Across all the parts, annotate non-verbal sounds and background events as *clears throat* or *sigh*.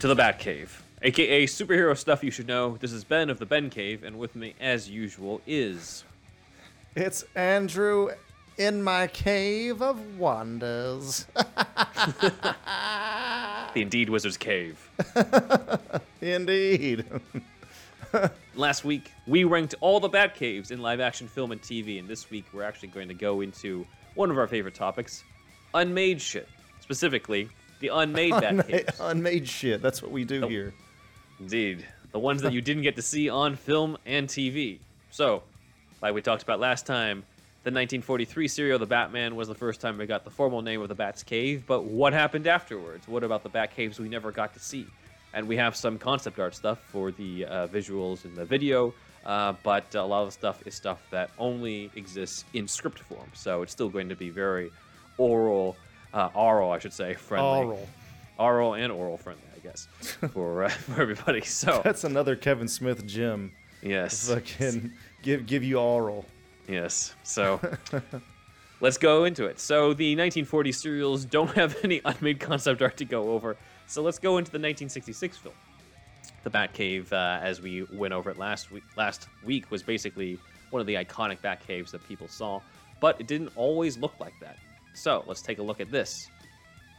To the Bat Cave, aka superhero stuff you should know. This is Ben of the Ben Cave, and with me, as usual, is. It's Andrew in my cave of wonders. *laughs* The Indeed Wizard's Cave. *laughs* Indeed. *laughs* Last week, we ranked all the Bat Caves in live action film and TV, and this week, we're actually going to go into one of our favorite topics unmade shit. Specifically, the unmade *laughs* Bat Unma- Unmade shit. That's what we do Nope. here. Indeed. The ones that you didn't get to see on film and TV. So, like we talked about last time, the 1943 serial The Batman was the first time we got the formal name of the Bat's Cave, but what happened afterwards? What about the Bat Caves we never got to see? And we have some concept art stuff for the uh, visuals in the video, uh, but a lot of the stuff is stuff that only exists in script form. So it's still going to be very oral, uh, oral, I should say, friendly Oral. oral and oral friendly, I guess, *laughs* for uh, *laughs* for everybody. So That's another Kevin Smith gym. yes, Fucking give give you oral. yes. So *laughs* let's go into it. So the 1940 serials don't have any unmade concept art to go over. So let's go into the 1966 film. The Batcave, uh, as we went over it last week, last week, was basically one of the iconic Batcaves that people saw, but it didn't always look like that. So let's take a look at this.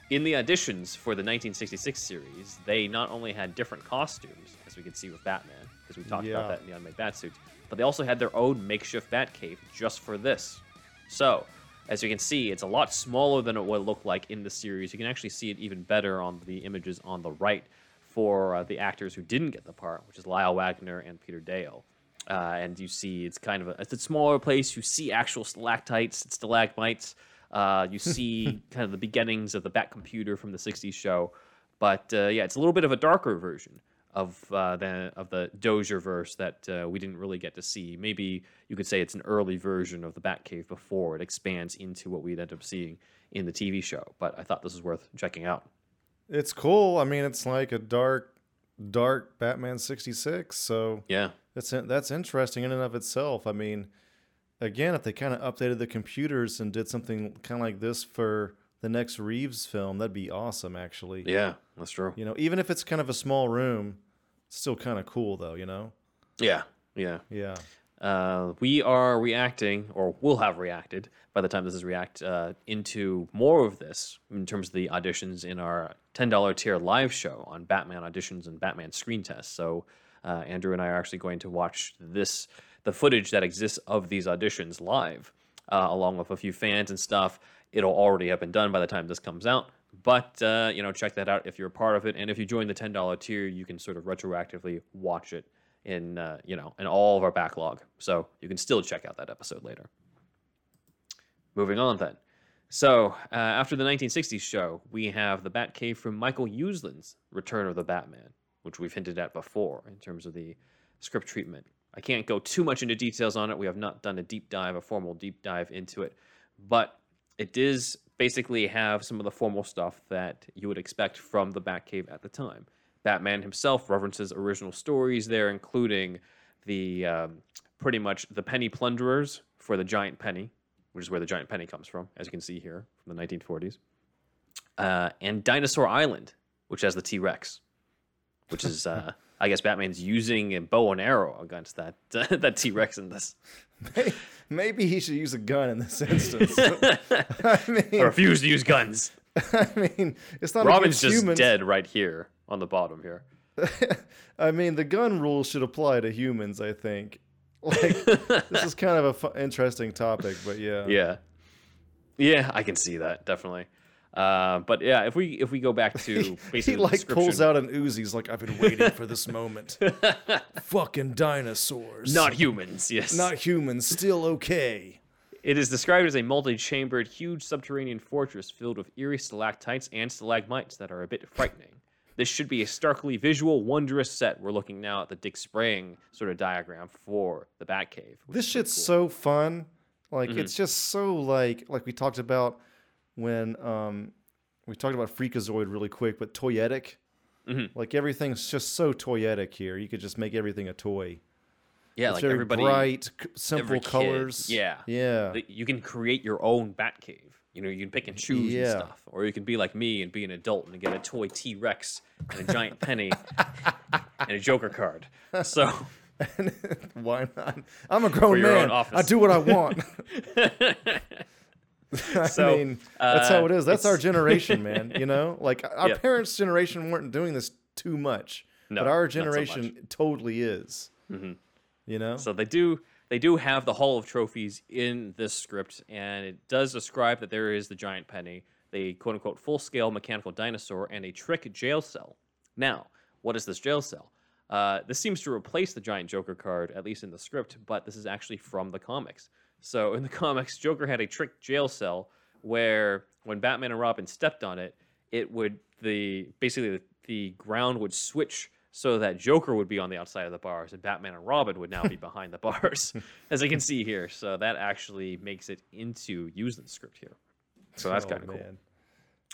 In the auditions for the 1966 series, they not only had different costumes, as we could see with Batman, because we talked about that in the unmade Batsuits, but they also had their own makeshift Batcave just for this. So, as you can see, it's a lot smaller than it would look like in the series. You can actually see it even better on the images on the right for uh, the actors who didn't get the part, which is Lyle Waggoner and Peter Dale. Uh, and you see it's kind of a, it's a smaller place. You see actual stalactites, stalagmites. Uh, you *laughs* see kind of the beginnings of the Bat computer from the '60s show. But uh, yeah, it's a little bit of a darker version of uh, the of the Dozier verse that uh, we didn't really get to see. Maybe you could say it's an early version of the Batcave before it expands into what we'd end up seeing in the TV show. But I thought this was worth checking out. It's cool. I mean, it's like a dark, dark Batman '66. So Yeah, that's that's interesting in and of itself. I mean, again, if they kind of updated the computers and did something kind of like this for the next Reeves film, that'd be awesome. Actually, yeah, that's true. You know, even if it's kind of a small room, it's still kind of cool though, you know? Yeah, yeah. Yeah. Uh, we are reacting, or will have reacted by the time this is react, uh, into more of this in terms of the auditions in our $10 tier live show on Batman auditions and Batman screen tests. So uh, Andrew and I are actually going to watch this, the footage that exists of these auditions live, uh, along with a few fans and stuff. It'll already have been done by the time this comes out. But uh, you know, check that out if you're a part of it, and if you join the ten dollar tier, you can sort of retroactively watch it in uh, you know in all of our backlog. So you can still check out that episode later. Moving on then. So uh, after the 1960s show, we have the Batcave from Michael Uslan's Return of the Batman, which we've hinted at before in terms of the script treatment. I can't go too much into details on it. We have not done a deep dive, a formal deep dive into it, but it does basically have some of the formal stuff that you would expect from the Batcave at the time. Batman himself references original stories there, including the um, pretty much the penny plunderers for the giant penny, which is where the giant penny comes from, as you can see here from the 1940s, uh, and Dinosaur Island, which has the T Rex, which is uh, I guess Batman's using a bow and arrow against that *laughs* that T Rex in this. Maybe he should use a gun in this instance. *laughs* I mean, I refuse to use guns. *laughs* I mean, it's not Robin's just humans. dead right here on the bottom here. I mean, the gun rules should apply to humans. I think. Like, this is kind of a fu- interesting topic, but yeah. Yeah, yeah, I can see that definitely. Uh, but yeah, if we if we go back to *laughs* basically He like pulls out an Uzi. He's like, I've been waiting for this moment. *laughs* Fucking dinosaurs. not humans. Yes, not humans. Still okay. It is described as a multi-chambered, huge subterranean fortress filled with eerie stalactites and stalagmites that are a bit frightening. This should be a starkly visual, wondrous set. We're looking now at the Dick Sprang sort of diagram for the Batcave. This shit's cool. so fun. Like Mm-hmm. it's just so like like we talked about when um we talked about Freakazoid really quick, but toyetic. Mhm. Like everything's just so toyetic here. You could just make everything a toy. yeah, It's like very everybody, bright, simple every kid, colors. yeah. Yeah. you can create your own Batcave. You know, you can pick and choose Yeah. and stuff, or you can be like me and be an adult and get a toy T Rex and a giant *laughs* penny and a Joker card. So *laughs* Why not? I'm a grown man. I do what I want. *laughs* *laughs* I mean, that's how uh, it is. That's our generation, *laughs* man. You know, like our Yep. parents' generation weren't doing this too much, No, but our not so. Mm-hmm. generation totally is. You know, So they do they do have the Hall of Trophies in this script, and it does describe that there is the giant penny, the quote unquote full scale mechanical dinosaur, and a trick jail cell. Now, what is this jail cell? Uh, this seems to replace the giant Joker card, at least in the script, but this is actually from the comics. So in the *laughs* comics, Joker had a trick jail cell where when Batman and Robin stepped on it, it would the basically the, the ground would switch so that Joker would be on the outside of the bars and Batman and Robin would now be *laughs* behind the bars, *laughs* as you can see here. So that actually makes it into used in the script here. So that's Oh, kind of cool.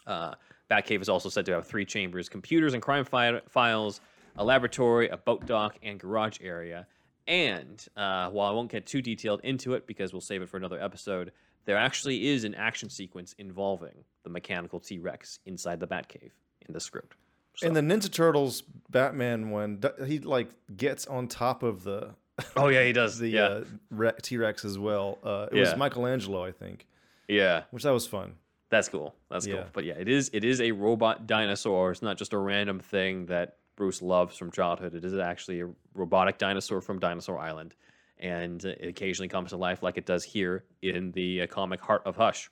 Uh, Batcave is also said to have three chambers computers and crime fi- files, a laboratory, a boat dock, and garage area. And uh, while I won't get too detailed into it because we'll save it for another episode, there actually is an action sequence involving the mechanical T Rex inside the Batcave in the script. So- In the Ninja Turtles Batman one, he like gets on top of the *laughs* oh, yeah, he does. *laughs* the yeah. uh, Re- T Rex as well. Uh, it Yeah. was Michelangelo, I think, yeah. which that was fun. That's cool. That's cool. But yeah, it is it is a robot dinosaur. It's not just a random thing that Bruce loves from childhood. It is actually a robotic dinosaur from Dinosaur Island, and it occasionally comes to life like it does here in the uh, comic Heart of Hush,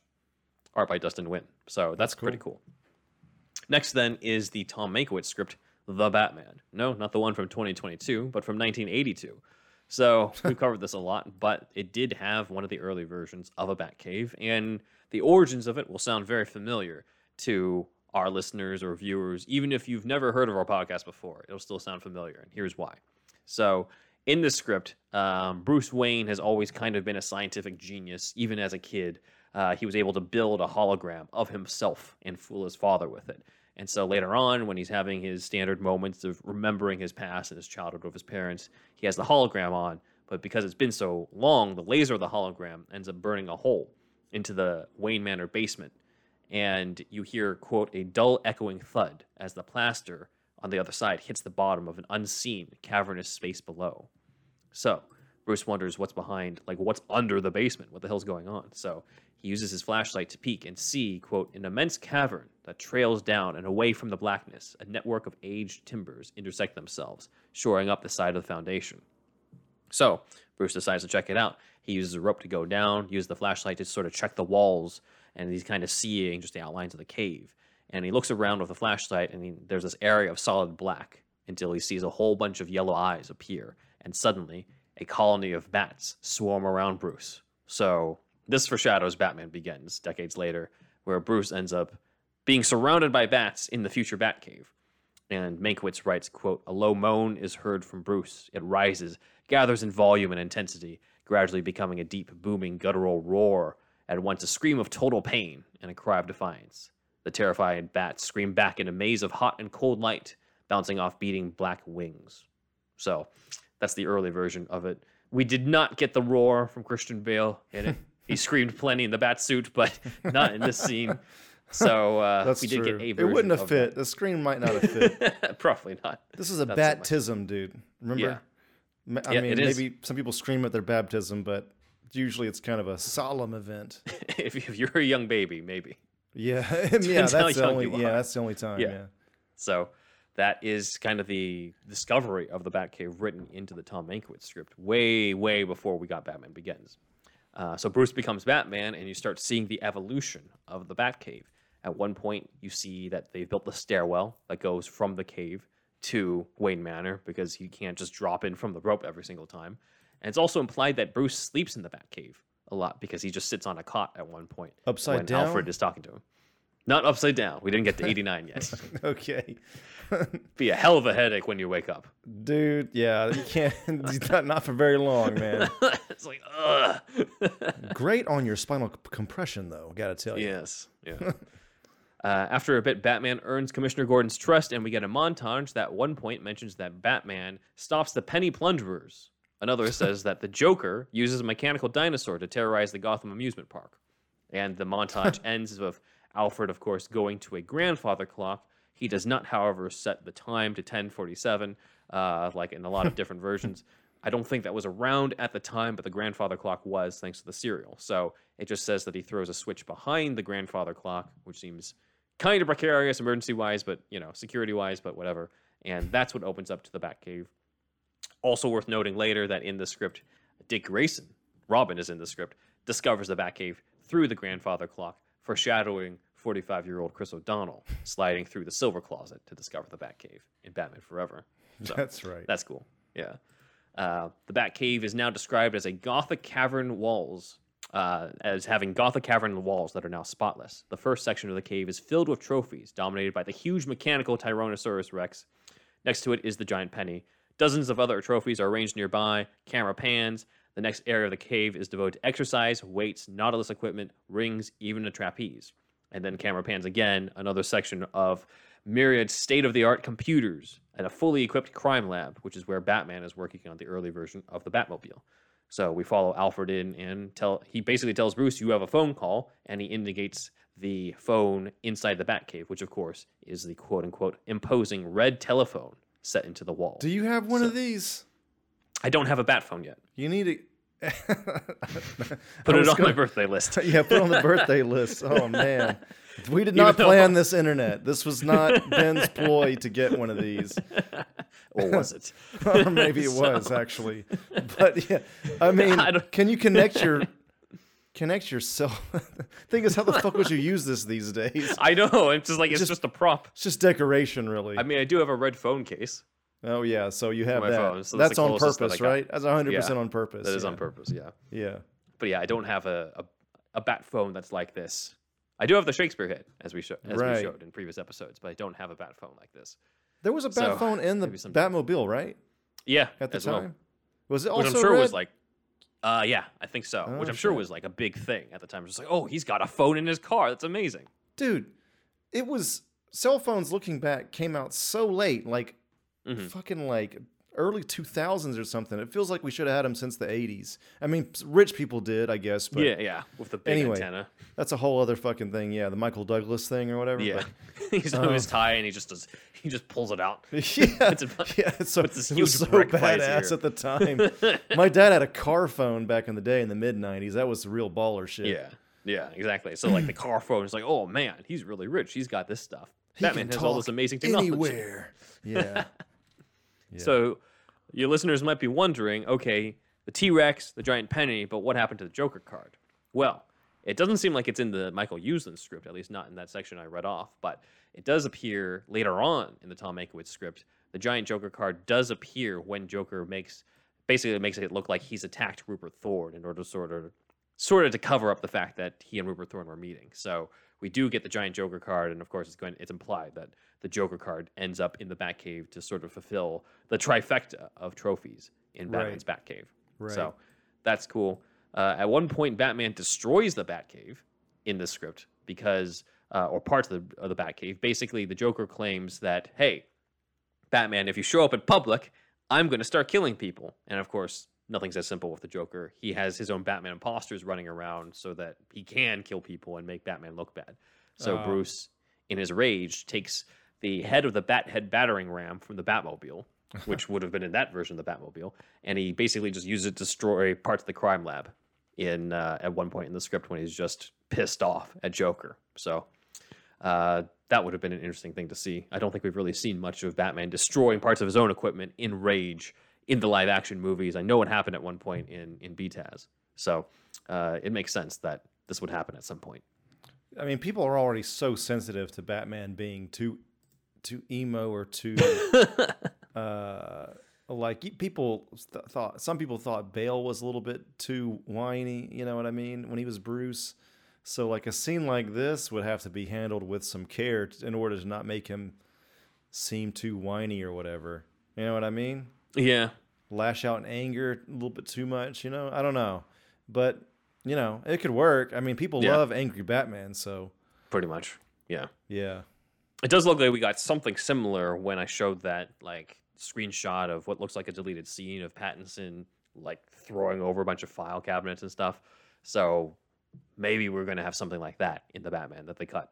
art by Dustin Nguyen. So that's, pretty cool. Next, then, is the Tom Mankiewicz script, The Batman. No, not the one from 2022, but from 1982. So *laughs* we've covered this a lot, but it did have one of the early versions of a Batcave, and the origins of it will sound very familiar to our listeners or viewers, even if you've never heard of our podcast before. It'll still sound familiar, and here's why. So, in the script, um, Bruce Wayne has always kind of been a scientific genius, even as a kid. Uh, he was able to build a hologram of himself and fool his father with it. And so later on, when he's having his standard moments of remembering his past and his childhood with his parents, he has the hologram on. But because it's been so long, the laser of the hologram ends up burning a hole into the Wayne Manor basement. And you hear, quote, a dull echoing thud as the plaster on the other side hits the bottom of an unseen cavernous space below. So Bruce wonders what's behind, like what's under the basement. What the hell's going on? So he uses his flashlight to peek and see, quote, an immense cavern that trails down and away from the blackness. A network of aged timbers intersect themselves, shoring up the side of the foundation. So Bruce decides to check it out. He uses a rope to go down, uses the flashlight to sort of check the walls, and he's kind of seeing just the outlines of the cave. And he looks around with the flashlight, and he, there's this area of solid black until he sees a whole bunch of yellow eyes appear. And suddenly, a colony of bats swarm around Bruce. So this foreshadows Batman Begins decades later, where Bruce ends up being surrounded by bats in the future Batcave. And Mankiewicz writes, quote, A low moan is heard from Bruce. It rises, gathers in volume and intensity, gradually becoming a deep, booming, guttural roar, at once a scream of total pain and a cry of defiance. The terrified bats scream back in a maze of hot and cold light, bouncing off beating black wings. So that's the early version of it. We did not get the roar from Christian Bale in it. *laughs* he screamed plenty in the bat suit, but *laughs* not in this scene. So uh, That's we did true. get a it wouldn't have of fit. The screen might not have fit. *laughs* Probably not. This is a Not so baptism, dude. Remember? Ma- I Yeah, mean, it is. maybe some people scream at their baptism, but usually it's kind of a solemn event. *laughs* if, if you're a young baby, maybe. Yeah, *laughs* yeah, *laughs* that's the only. Yeah, that's the only time. Yeah. Yeah. So that is kind of the discovery of the Batcave written into the Tom Mankiewicz script way, way before we got Batman Begins. Uh, so Bruce becomes Batman, and you start seeing the evolution of the Batcave. At one point, you see that they've built the stairwell that goes from the cave to Wayne Manor because he can't just drop in from the rope every single time. And it's also implied that Bruce sleeps in the Batcave a lot because he just sits on a cot at one point Upside when down? Alfred is talking to him. Not upside down. We didn't get to *laughs* 89 yet. *laughs* Okay, *laughs* Be a hell of a headache when you wake up. dude. Yeah, you can't. not, not for very long, man. it's like, ugh. Great on your spinal compression, though. Gotta tell you. yes. Yeah. Uh, after a bit, Batman earns Commissioner Gordon's trust, and we get a montage that at one point mentions that Batman stops the penny plunderers. Another says that the Joker uses a mechanical dinosaur to terrorize the Gotham amusement park. And the montage *laughs* ends with Alfred, of course, going to a grandfather clock. He does not, however, set the time to 1047, uh, like in a lot of *laughs* different versions. I don't think that was around at the time, but the grandfather clock was thanks to the serial. So it just says that he throws a switch behind the grandfather clock, which seems kind of precarious emergency wise, but you know, security wise, but whatever. And that's what opens up to the Batcave. Also worth noting later that in the script, Dick Grayson, Robin is in the script, discovers the Batcave through the grandfather clock, foreshadowing 45 year old Chris O'Donnell sliding through the silver closet to discover the Batcave in Batman Forever. So That's right. that's cool. Yeah. Uh, the Batcave is now described as a Gothic cavern walls, uh, as having Gothic cavern walls that are now spotless. The first section of the cave is filled with trophies, dominated by the huge mechanical Tyrannosaurus Rex. Next to it is the giant penny. Dozens of other trophies are arranged nearby. Camera pans. The next area of the cave is devoted to exercise, weights, Nautilus equipment, rings, even a trapeze. And then camera pans again, another section of myriad state of the art computers and a fully equipped crime lab, which is where Batman is working on the early version of the Batmobile. So we follow Alfred in and tell he basically tells Bruce you have a phone call and he indicates the phone inside the Batcave, which of course is the quote unquote imposing red telephone set into the wall. Do you have one of these? I don't have a bat phone yet. You need to *laughs* Put it on my gonna- birthday list. *laughs* yeah, put on the birthday *laughs* list. Oh man, we did not plan this internet. This was not Ben's ploy to get one of these, or was it? or maybe it was actually. But yeah, I mean, I can you connect your connect yourself? *laughs* Thing is, how the fuck would you use this these days? I know. *laughs* It's just like it's Just- just, a prop. It's just decoration, really. I mean, I do have a red phone case. oh yeah, so you have that. phone, so that's that's on closest that purpose, right? That's hundred percent on purpose. That is yeah. on purpose. Yeah. Yeah. But yeah, I don't have a, a, a bat phone that's like this. I do have the Shakespeare hit, as we as Right. we showed in previous episodes, but I don't have a bat phone like this. There was a bat So, phone in *laughs* the. Batmobile, right? Yeah, At the as well. time, was it which also I'm sure red? was like, uh, yeah, I think so. Oh, which I'm sure shit. was like a big thing at the time. Just like, oh, he's got a phone in his car. That's amazing. dude it was cell phones looking back came out so late like Mhm. fucking like early 2000s or something it feels like we should have had them since the 80s i mean rich people did i guess but yeah, yeah, with the big anyway, antenna. that's a whole other fucking thing yeah the michael douglas thing or whatever Yeah, but- *laughs* he's on his Um, tie and he just does. He just pulls it out. *laughs* yeah, It's a- yeah so, it's this it was so badass at the *laughs* time my dad had a car phone back in the day in the mid 90s that was real baller shit Yeah, yeah, exactly. So like the car phone is like, oh man, he's really rich. He's got this stuff. He Batman has all this amazing technology. anywhere yeah So your listeners might be wondering, okay, the T Rex, the giant penny, but what happened to the Joker card? Well, it doesn't seem like it's in the Michael Uslan script, at least not in that section I read off, but it does appear later on in the Tom Mankiewicz script. The giant Joker card does appear when Joker makes basically makes it look like he's attacked Rupert Thorne in order to sort of sort of to cover up the fact that he and Rupert Thorne were meeting. So we do get the giant Joker card, and of course it's going it's implied that the Joker card ends up in the Batcave to sort of fulfill the trifecta of trophies in Right. Batman's Batcave. Right. So that's cool. Uh, at one point, Batman destroys the Batcave in the script because, uh, or parts of the, of the Batcave. Basically, the Joker claims that, hey, Batman, if you show up in public, I'm going to start killing people. And of course, nothing's as simple with the Joker. He has his own Batman imposters running around so that he can kill people and make Batman look bad. So Oh. Bruce, in his rage, takes the head of the Bat head battering ram from the Batmobile, *laughs* which would have been in that version of the Batmobile, and he basically just uses it to destroy parts of the crime lab in uh, at one point in the script when he's just pissed off at Joker. So uh, that would have been an interesting thing to see. I don't think we've really seen much of Batman destroying parts of his own equipment in rage in the live action movies. I know it happened at one point in in BTAS, so uh, it makes sense that this would happen at some point. I mean, people are already so sensitive to Batman being too too emo or too *laughs* uh like people th- thought some people thought Bale was a little bit too whiny, you know what I mean, when he was Bruce. So like a scene like this would have to be handled with some care t- in order to not make him seem too whiny or whatever. You know what I mean? Yeah, Lash out in anger a little bit too much, you know? I don't know. But, you know, it could work. I mean, people Yeah. love angry Batman, so pretty much. Yeah. yeah. It does look like we got something similar when I showed that like screenshot of what looks like a deleted scene of Pattinson like throwing over a bunch of file cabinets and stuff. So maybe we're going to have something like that in the Batman that they cut.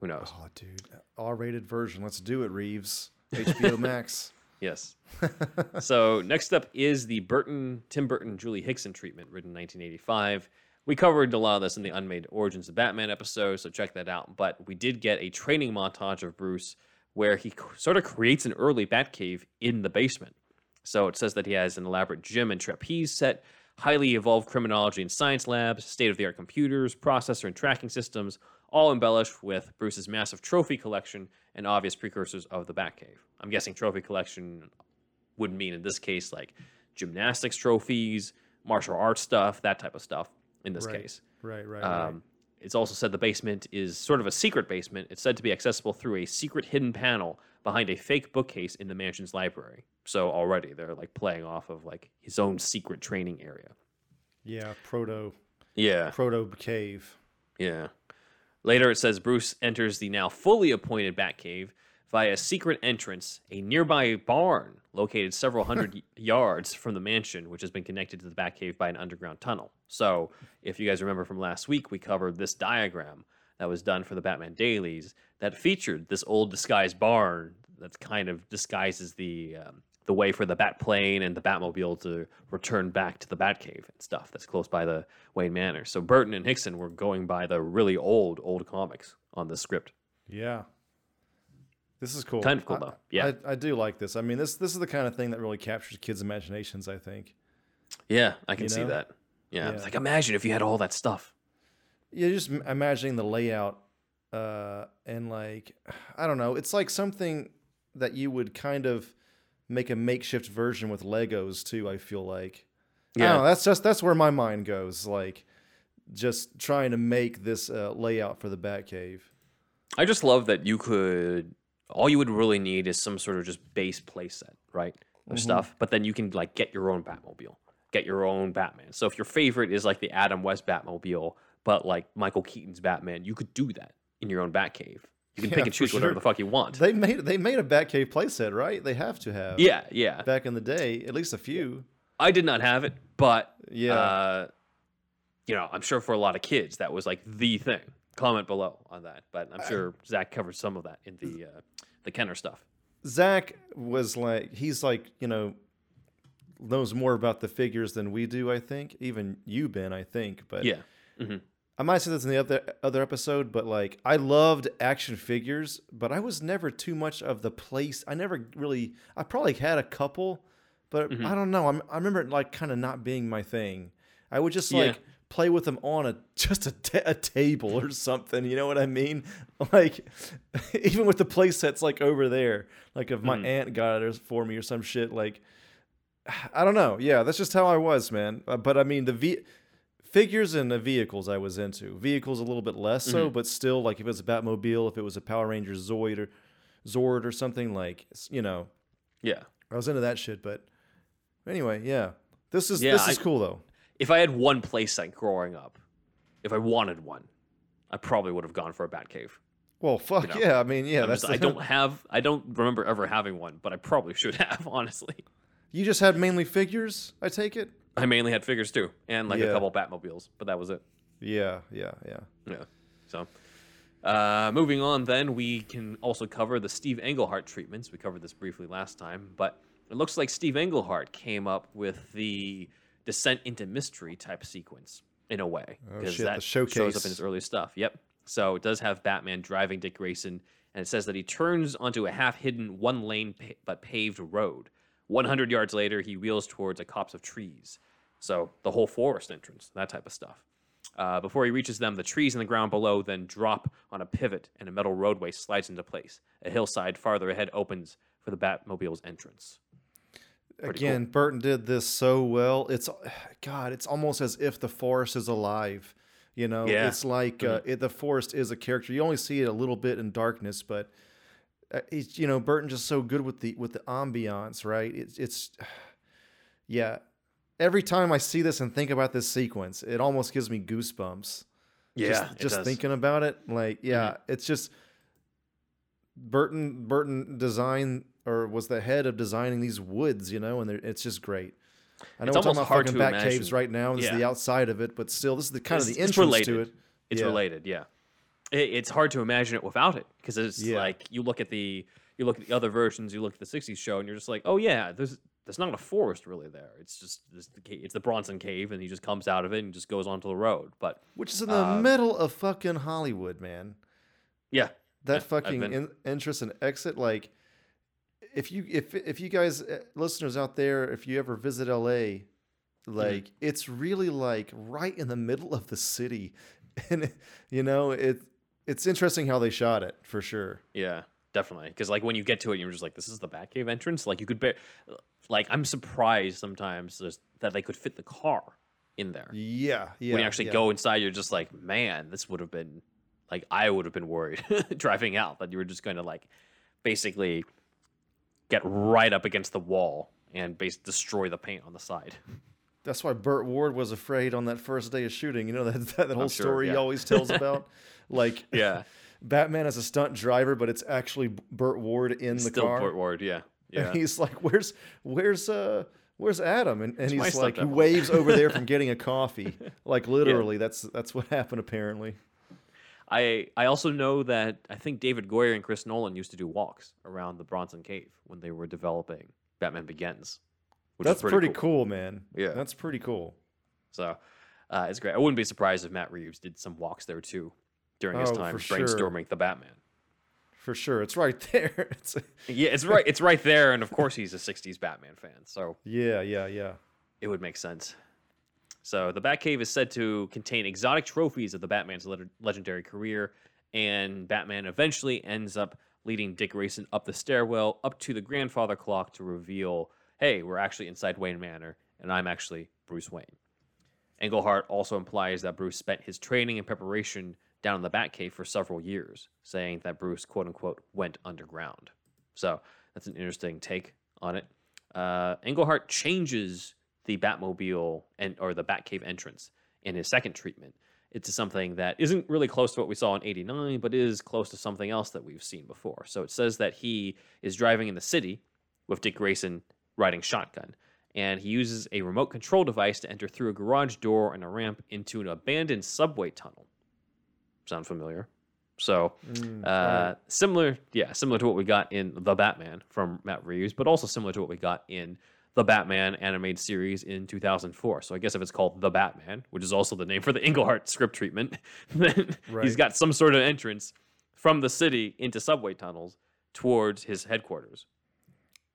Who knows? Oh, dude, R-rated version. Let's do it, Reeves. HBO Max. *laughs* Yes. *laughs* so next up is the Burton, Tim Burton, Julie Hickson treatment, written in 1985. We covered a lot of this in the Unmade Origins of Batman episode, so check that out. But we did get a training montage of Bruce where he sort of creates an early Batcave in the basement. So it says that he has an elaborate gym and trapeze set, highly evolved criminology and science labs, state of the art computers, processor and tracking systems, all embellished with Bruce's massive trophy collection and obvious precursors of the Batcave. I'm guessing trophy collection would mean in this case like gymnastics trophies, martial arts stuff, that type of stuff in this Right. case. Right, right, right. Um, it's also said the basement is sort of a secret basement. It's said to be accessible through a secret hidden panel behind a fake bookcase in the mansion's library. So already they're like playing off of like his own secret training area. Yeah, proto Yeah. proto cave. Yeah. Later, it says Bruce enters the now fully appointed Batcave via a secret entrance, a nearby barn located several hundred *laughs* yards from the mansion, which has been connected to the Batcave by an underground tunnel. So, if you guys remember from last week, we covered this diagram that was done for the Batman dailies that featured this old disguised barn that kind of disguises the um, the way for the Batplane and the Batmobile to return back to the Batcave and stuff that's close by the Wayne Manor. So Burton and Hickson were going by the really old old comics on this script. Yeah. This is cool. Kind of cool, I- though. Yeah. I, I do like this. I mean, this this is the kind of thing that really captures kids' imaginations. I think. Yeah, I can You see know? that. Yeah, Yeah. like imagine if you had all that stuff. Yeah, just imagining the layout, uh, and like, I don't know. It's like something that you would kind of make a makeshift version with Legos too. I feel like. I don't know, that's just that's where my mind goes. Like, just trying to make this uh, layout for the Batcave. I just love that you could. All you would really need is some sort of just base playset, right, of stuff. But then you can like get your own Batmobile, get your own Batman. So if your favorite is like the Adam West Batmobile, but like Michael Keaton's Batman, you could do that in your own Batcave. You can *laughs* Yeah, pick and choose whatever sure. the fuck you want. They made they made a Batcave playset, right? They have to have. yeah, yeah. Back in the day, at least a few. I did not have it, but Yeah. uh, you know, I'm sure for a lot of kids that was like the thing. Comment below on that, but I'm sure Zach covered some of that in the uh, the Kenner stuff. Zach was like he's like you know knows more about the figures than we do. I think even you, Ben. I think, but Yeah, hmm I might say this in the other other episode, but like I loved action figures, but I was never too much of the place. I never really. I probably had a couple, but Mm-hmm. I don't know. I'm, I remember it like kind of not being my thing. I would just Yeah. Play with them on a just a, table or something. You know what I mean? Like *laughs* even with the play sets like over there, like if my aunt got it for me or some shit. Like *sighs* I don't know. Yeah, that's just how I was, man. Uh, but I mean the V figures and the vehicles I was into. Vehicles a little bit less so, Mm-hmm. but still like if it was a Batmobile, if it was a Power Ranger Zoid or Zord or something like you know, yeah. I was into that shit. But anyway, yeah, this is Yeah, this is I- cool though. If I had one place playset growing up, if I wanted one, I probably would have gone for a Batcave. Well, fuck know, yeah. I mean, yeah, I'm that's just- I don't *laughs* have. I don't remember ever having one, but I probably should have. *laughs* Honestly, You just had mainly figures, I take it. I mainly had figures too, and like Yeah. a couple Batmobiles, but that was it. Yeah, yeah, yeah. Yeah. So, uh, moving on, then we can also cover the Steve Englehart treatments. We covered this briefly last time, but it looks like Steve Englehart came up with the descent into mystery type sequence in a way Oh, because the that shows up in his early stuff. Yep. So it does have Batman driving Dick Grayson, and it says that he turns onto a half-hidden, one-lane pa- but paved road. 100 yards later, he wheels towards a copse of trees. So the whole forest entrance, that type of stuff. Uh, before he reaches them, the trees in the ground below then drop on a pivot, and a metal roadway slides into place. A hillside farther ahead opens for the Batmobile's entrance. Pretty cool. Again, Burton did this so well. It's *sighs* God, it's almost as if the forest is alive. You know, Yeah. Mm-hmm. it's like uh, it, the forest is a character. You only see it a little bit in darkness, but uh, it's you know Burton just so good with the with the ambiance, right? It's it's *sighs* yeah. Every time I see this and think about this sequence, it almost gives me goosebumps. Yeah, just, just. Mm-hmm. thinking about it, like yeah, it's just Burton Burton design or was the head of designing these woods, you know, and it's just great. I know It's we're talking about fucking bat caves right now. This is the outside of it, but still, this is the kind of the it's entrance to it. It's Yeah. related, yeah. It, it's hard to imagine it without it because it's Yeah. like you look at the you look at the other versions, you look at the '60s show, and you're just like, oh yeah, there's there's not a forest really there. It's just this, the it's the Bronson Cave, and he just comes out of it and just goes onto the road. But Which is in the Uh, middle of fucking Hollywood, man. yeah, That Yeah, fucking in, entrance and exit, like, if you if if you guys uh, listeners out there, if you ever visit LA, Mm-hmm. like it's really like right in the middle of the city, *laughs* and you know it. It's interesting how they shot it for sure. yeah, definitely. Because like when you get to it, you're just like, this is the Batcave entrance. Like you could bear, like I'm surprised sometimes that they could fit the car in there. Yeah, yeah. when you actually yeah. go inside, you're just like, man, this would have been like I would have been worried *laughs* driving out that you were just going to like basically get right up against the wall and base destroy the paint on the side. That's why Burt Ward was afraid on that first day of shooting. You know that that, that whole sure, story he always tells *laughs* about, like Yeah, *laughs* Batman as a stunt driver, but it's actually Burt Ward in the still car. Burt Ward. Yeah, yeah. And he's like, "Where's where's uh where's Adam?" And, and he's like, he waves over there from *laughs* getting a coffee. Like literally, that's that's what happened apparently. I I also know that I think David Goyer and Chris Nolan used to do walks around the Bronson Cave when they were developing Batman Begins. That's is pretty, cool. man. Yeah. that's pretty cool. So uh, it's great. I wouldn't be surprised if Matt Reeves did some walks there too during his Oh, time for sure. brainstorming the Batman. For sure, it's right *laughs* there. It's Yeah, it's right. It's right there, and of course he's a '60s Batman fan, so yeah, yeah, yeah. it would make sense. So the Batcave is said to contain exotic trophies of the Batman's le- legendary career, and Batman eventually ends up leading Dick Grayson up the stairwell up to the grandfather clock to reveal, "Hey, we're actually inside Wayne Manor, and I'm actually Bruce Wayne." Englehart also implies that Bruce spent his training and preparation down in the Batcave for several years, saying that Bruce, quote unquote, went underground. So that's an interesting take on it. Uh, Englehart changes the Batmobile and or the Batcave entrance in his second treatment It's something that isn't really close to what we saw in '89, but is close to something else that we've seen before. So it says that he is driving in the city with Dick Grayson riding shotgun, and he uses a remote control device to enter through a garage door and a ramp into an abandoned subway tunnel. Sound familiar? So, Mm, uh, right. similar, yeah, similar to what we got in The Batman from Matt Reeves, but also similar to what we got in the Batman animated series in 2004. So I guess if it's called The Batman, which is also the name for the *laughs* Englehart script treatment, *laughs* then Right. he's got some sort of entrance from the city into subway tunnels towards his headquarters.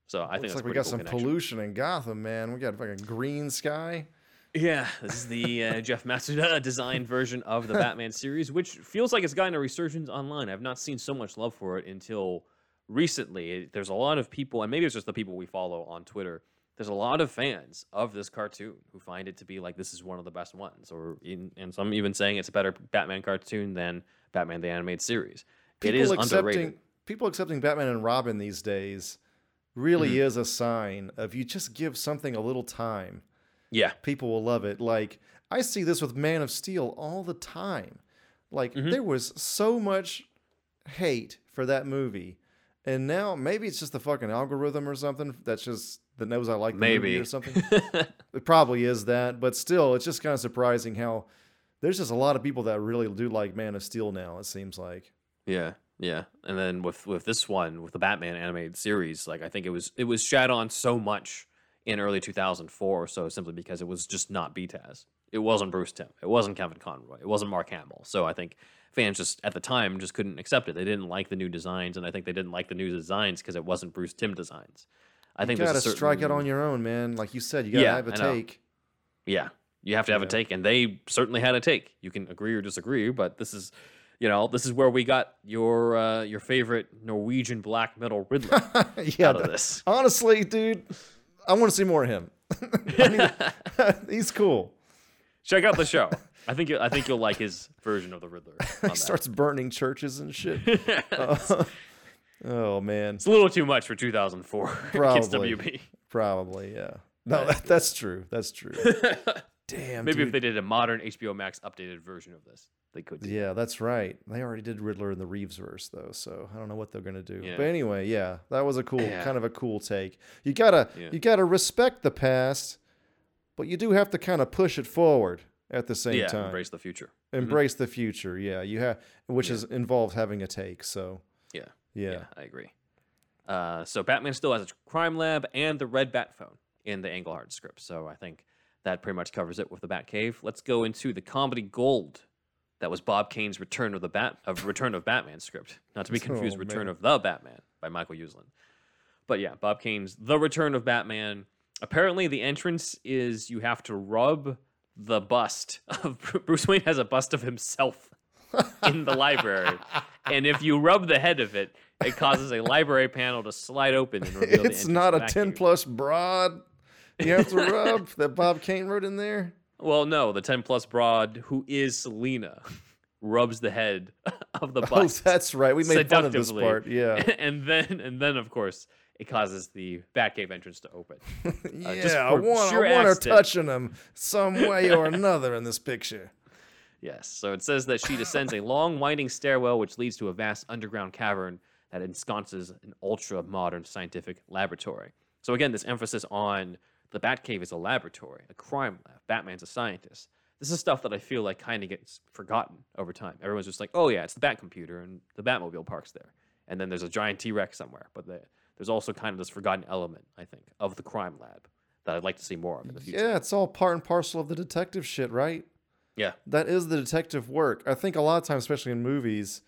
So I think Looks that's like we got cool some connection. pollution in Gotham, man. We got fucking green sky. Yeah, this is the uh, *laughs* Jeff Matsuda designed version of the Batman series, which feels like it's gotten a resurgence online. I've not seen so much love for it until recently. There's a lot of people, and maybe it's just the people we follow on Twitter. There's a lot of fans of this cartoon who find it to be like this is one of the best ones, or in, and some even saying it's a better Batman cartoon than Batman the animated series. it is underrated. people accepting Batman and Robin these days really Mm-hmm. is a sign of you just give something a little time. Yeah, people will love it. Like I see this with Man of Steel all the time. Like Mm-hmm. there was so much hate for that movie, and now maybe it's just the fucking algorithm or something that's just that knows I like the movie maybe or something. *laughs* it probably is that, but still, it's just kind of surprising how there's just a lot of people that really do like Man of Steel now. It seems like. Yeah, yeah. And then with with this one, with the Batman animated series, like I think it was it was shat on so much in early 2004, or so simply because it was just not BTAS. It wasn't Bruce Timm. It wasn't Kevin Conroy. It wasn't Mark Hamill. So I think fans just at the time just couldn't accept it. They didn't like the new designs, and I think they didn't like the new designs because it wasn't Bruce Timm designs. I think You there's gotta certain, strike out on your own, man. Like you said, you gotta Yeah, have a take. Yeah, you have to have Yeah. a take, and they certainly had a take. You can agree or disagree, but this is, you know, this is where we got your uh, your favorite Norwegian black metal Riddler *laughs* yeah, out of this. honestly, dude, I want to see more of him. *laughs* I mean, *laughs* he's cool. Check out the show. I think I think you'll like his *laughs* version of the Riddler. *laughs* He that. starts burning churches and shit. *laughs* Uh, oh man, It's a little too much for 2004 Kids Probably. WB. probably yeah. No, that, that's true. That's true. Damn, Maybe if they did a modern HBO Max updated version of this, they could. do Yeah, that's right. They already did Riddler in the Reeves verse though, so I don't know what they're gonna do. Yeah. But anyway, yeah, that was a cool, Yeah. kind of a cool take. You gotta, Yeah. you gotta respect the past, but you do have to kind of push it forward at the same yeah, time. embrace the future. Embrace the future. Yeah, you have, which Yeah. is involves having a take. So Yeah. yeah, Yeah, I agree. Uh, so Batman still has a crime lab and the red bat phone in the Englehart script. So I think that pretty much covers it with the Batcave. Let's go into the comedy gold. That was Bob Kane's Return of the Bat of Return of Batman script, not to be *laughs* confused Oh, Return man. of the Batman by Michael Uslan. But yeah, Bob Kane's The Return of Batman. Apparently, the entrance is you have to rub the bust of *laughs* Bruce Wayne has a bust of himself in the library, *laughs* and if you rub the head of it, it causes a library panel to slide open and reveal it's not a the ten plus broad. You have to rub *laughs* that Bob Kane wrote in there. Well, no, the ten plus broad who is Selina rubs the head of the oh, bust Oh, that's right. We made fun of this part. Yeah, and then and then of course it causes the Batcave entrance to open. *laughs* Uh, yeah. just I want, sure I want her touching him some *laughs* way or another in this picture. Yes. So it says that she descends a long, winding stairwell which leads to a vast underground cavern that ensconces an ultra modern scientific laboratory. So again, this emphasis on the Batcave is a laboratory, a crime lab. Batman's a scientist. This is stuff that I feel like kind of gets forgotten over time. Everyone's just like, oh yeah, it's the Bat computer and the Batmobile parks there. And then there's a giant T Rex somewhere. But the, there's also kind of this forgotten element, I think, of the crime lab that I'd like to see more of in the future. Yeah, it's all part and parcel of the detective shit, right? Yeah. That is the detective work. I think a lot of times, especially in movies,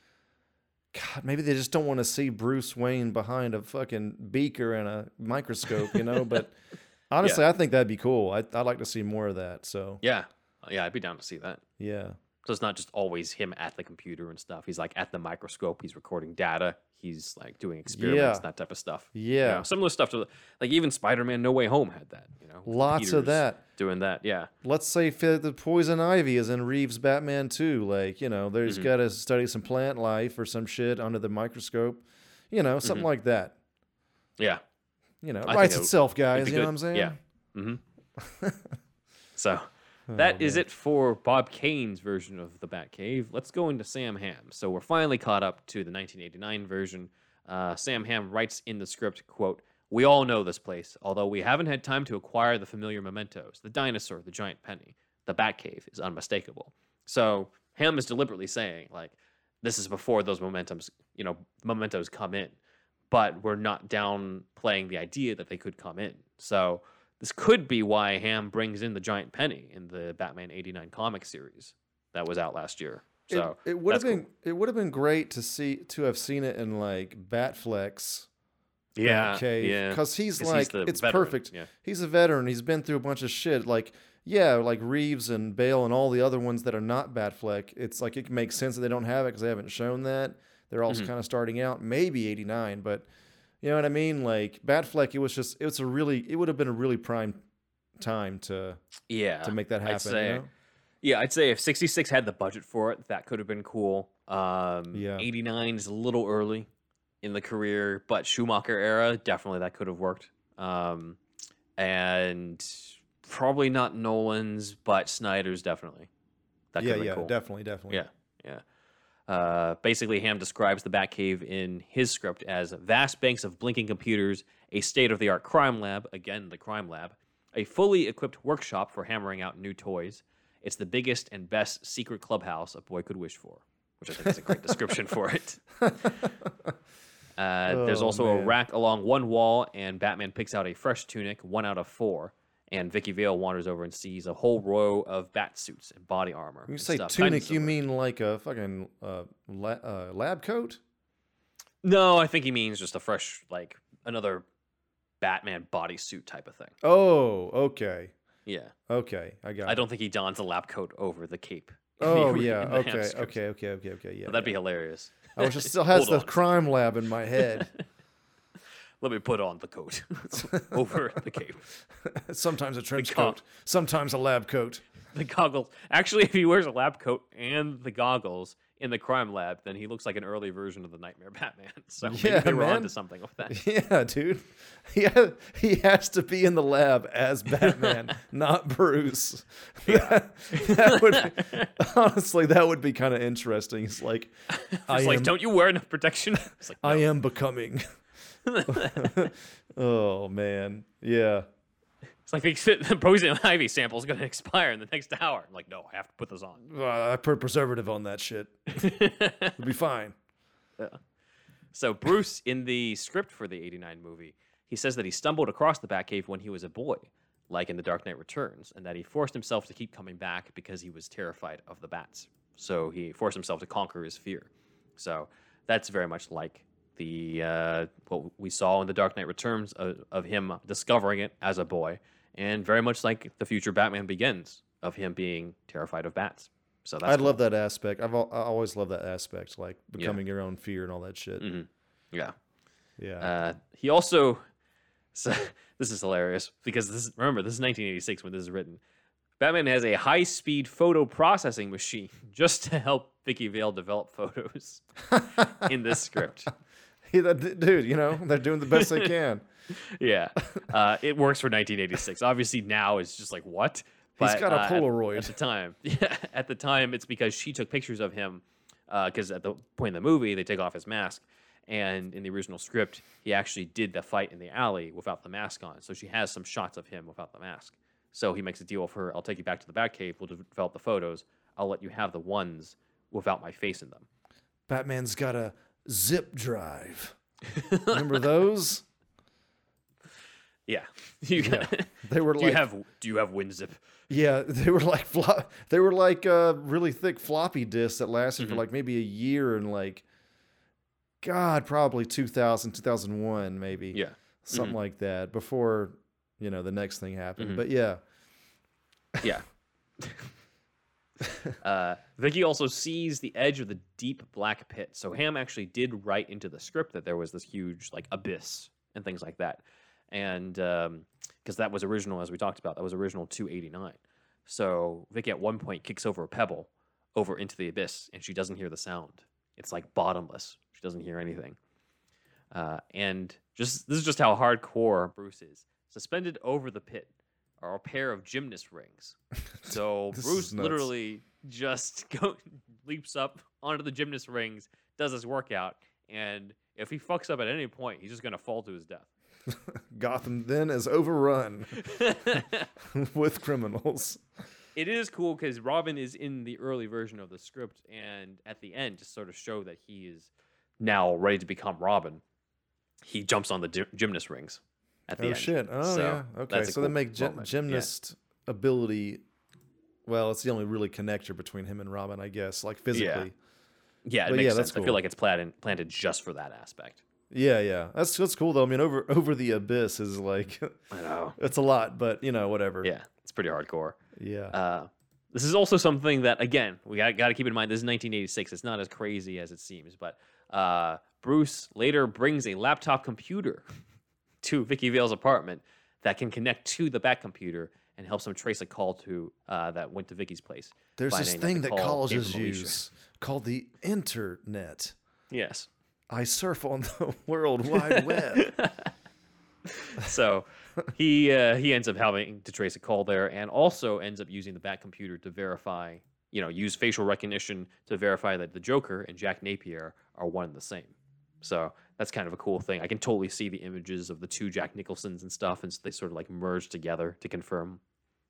God, maybe they just don't want to see Bruce Wayne behind a fucking beaker and a microscope, you know. But *laughs* honestly, I think that'd be cool. I, I'd like to see more of that. So Yeah. Yeah, I'd be down to see that. yeah, So it's not just always him at the computer and stuff. He's like at the microscope. He's recording data. He's like doing experiments, Yeah. that type of stuff. yeah, You know, similar stuff to like even Spider-Man: No Way Home had that. You know, lots of that. Doing that, yeah, Let's say the poison ivy is in Reeves' Batman too. Like you know, there's Mhm. got to study some plant life or some shit under the microscope. You know, something Mhm. like that. yeah. You know, it I writes it itself, guys. You know what I'm saying? Yeah. Mm-hmm. *laughs* so that is man. it for Bob Kane's version of the Batcave. Let's go into Sam Hamm. So we're finally caught up to the 1989 version. Uh, Sam Hamm writes in the script, "quote We all know this place, although we haven't had time to acquire the familiar mementos. The dinosaur, the giant penny, the Batcave is unmistakable." So Hamm is deliberately saying, like, this is before those momentums, you know, mementos come in, but we're not downplaying the idea that they could come in. So this could be why Hamm brings in the giant penny in the Batman 89 comic series that was out last year. So it, it would have been it would have been great to see to have seen it in like Batfleck's. yeah, Cave, yeah, because he's 'Cause like the it's veteran, perfect. Yeah, He's a veteran. He's been through a bunch of shit. Like yeah, like Reeves and Bale and all the other ones that are not Batfleck. It's like it makes sense that they don't have it because they haven't shown that. They're also Mhm. kind of starting out. Maybe eighty nine, but you know what I mean. Like Batfleck, it was just it was a really it would have been a really prime time to yeah. to make that happen. I'd say, you know? yeah, I'd say if 66 had the budget for it, that could have been cool. Um, Yeah. 89 is a little early in the career, but Schumacher era definitely that could have worked. Um, and probably not Nolan's, but Snyder's definitely. That could yeah, have been yeah, cool. definitely, definitely. Yeah, yeah. Uh, basically, Hamm describes the Batcave in his script as vast banks of blinking computers, a state of the art crime lab, again, the crime lab, a fully equipped workshop for hammering out new toys. It's the biggest and best secret clubhouse a boy could wish for, which I think is a great description for it. *laughs* Uh, there's Oh, also a rack along one wall, and Batman picks out a fresh tunic, one out of four. And Vicki Vale wanders over and sees a whole row of bat suits and body armor. When you say stuff. tunic, you mean like a fucking uh, la- uh, lab coat? No, I think he means just a fresh, like another Batman bodysuit type of thing. Oh, okay, Yeah, okay, I got. I it. don't think he dons a lab coat over the cape. *laughs* the Oh yeah, the Ham okay, okay, okay, okay, okay, yeah. But that'd be hilarious. I wish it still has *laughs* the on. crime lab in my head. *laughs* Let me put on the coat *laughs* over the cape. *laughs* sometimes a trench co- coat, sometimes a lab coat. The goggles. Actually, if he wears a lab coat and the goggles in the crime lab, then he looks like an early version of the Knightmare Batman. *laughs* So maybe Yeah, they were man. onto something with that. Yeah, dude. He ha- he has to be in the lab as Batman, not Bruce. that, that would honestly that would be kind of interesting. It's like I like, am don't you wear enough protection? It's like, I am becoming. *laughs* oh man, yeah. It's like the poison *laughs* ivy sample is going to expire in the next hour. I'm like, no, I have to put this on. Uh, I put preservative on that shit. *laughs* It'll be fine. Yeah. So Bruce, in the script for the '89 movie, he says that he stumbled across the Batcave when he was a boy, like in The Dark Knight Returns, and that he forced himself to keep coming back because he was terrified of the bats. So he forced himself to conquer his fear. So that's very much like the uh, what we saw in The Dark Knight Returns of, of him discovering it as a boy, and very much like the future Batman Begins of him being terrified of bats. So that's I cool. love that aspect. I've al- I always love that aspect, like becoming your own fear and all that shit. Mhm. yeah. Yeah. Uh, he also, *laughs* so this is hilarious because this remember this is 1986 when this is written. Batman has a high-speed photo processing machine *laughs* just to help Vicki Vale develop photos *laughs* in this script. *laughs* Dude, you know they're doing the best they *laughs* can. Yeah, uh, it works for 1986. Obviously, now it's just like what? he's got a uh, at- Polaroid. at, the time. *laughs* Yeah, at the time, it's because she took pictures of him. Because at the point in the movie, they take off his mask, and in the original script, he actually did the fight in the alley without the mask on. So she has some shots of him without the mask. So he makes a deal with her. I'll take you back to the Batcave. We'll develop the photos. I'll let you have the ones without my face in them. Batman's got a zip drive. Remember those? Yeah, *laughs* you Yeah. They were do like you have Do you have WinZip? Yeah, *laughs* they were like flo- they were like uh, really thick floppy disks that lasted Mm-hmm. for like maybe a year and like God, probably 2000, 2001 maybe. Yeah. Something like that before, you know, the next thing Mm-hmm. happened. But yeah. Yeah. *laughs* *laughs* uh, Vicki also sees the edge of the deep black pit. So Hamm actually did write into the script that there was this huge like abyss and things like that, and because that was original, as we talked about, that was original 289. So Vicki at one point kicks over a pebble over into the abyss, and she doesn't hear the sound. It's like bottomless. She doesn't hear anything. Uh, and just this is just how hardcore Bruce is. Suspended over the pit are a pair of gymnast rings. *laughs* So Bruce literally just *laughs* go leaps up onto the gymnast rings, does his workout, and if he fucks up at any point, he's just gonna fall to his death. *laughs* Gotham then is overrun with criminals. it is cool because Robin is in the early version of the script, and at the end, just sort of show that he is now ready to become Robin. He jumps on the gy- gymnast rings at the Oh end. shit. Oh So, yeah. Okay. So they make gy- moment. Yeah. gymnast ability well, it's the only really connector between him and Robin, I guess, like physically. Yeah, it But makes yeah, sense. that's I feel like it's planted planted just for that aspect. Yeah, yeah. That's that's cool though. I mean, over over the abyss is like *laughs* I know. it's a lot, but you know, whatever. Yeah, it's pretty hardcore. Yeah. Uh, this is also something that, again, we got, got to keep in mind. This is 1986. It's not as crazy as it seems, but uh, Bruce later brings a laptop computer *laughs* to Vicki Vale's apartment that can connect to the Bat computer and helps him trace a call to uh, that went to Vicki's place. There's this that thing that came colleges use called the internet. Yes. I surf on the *laughs* World Wide Web. *laughs* so he uh, he ends up having to trace a call there, and also ends up using the Bat computer to verify, you know, use facial recognition to verify that the Joker and Jack Napier are one and the same. So that's kind of a cool thing. I can totally see the images of the two Jack Nicholsons and stuff, and so they sort of like merge together to confirm,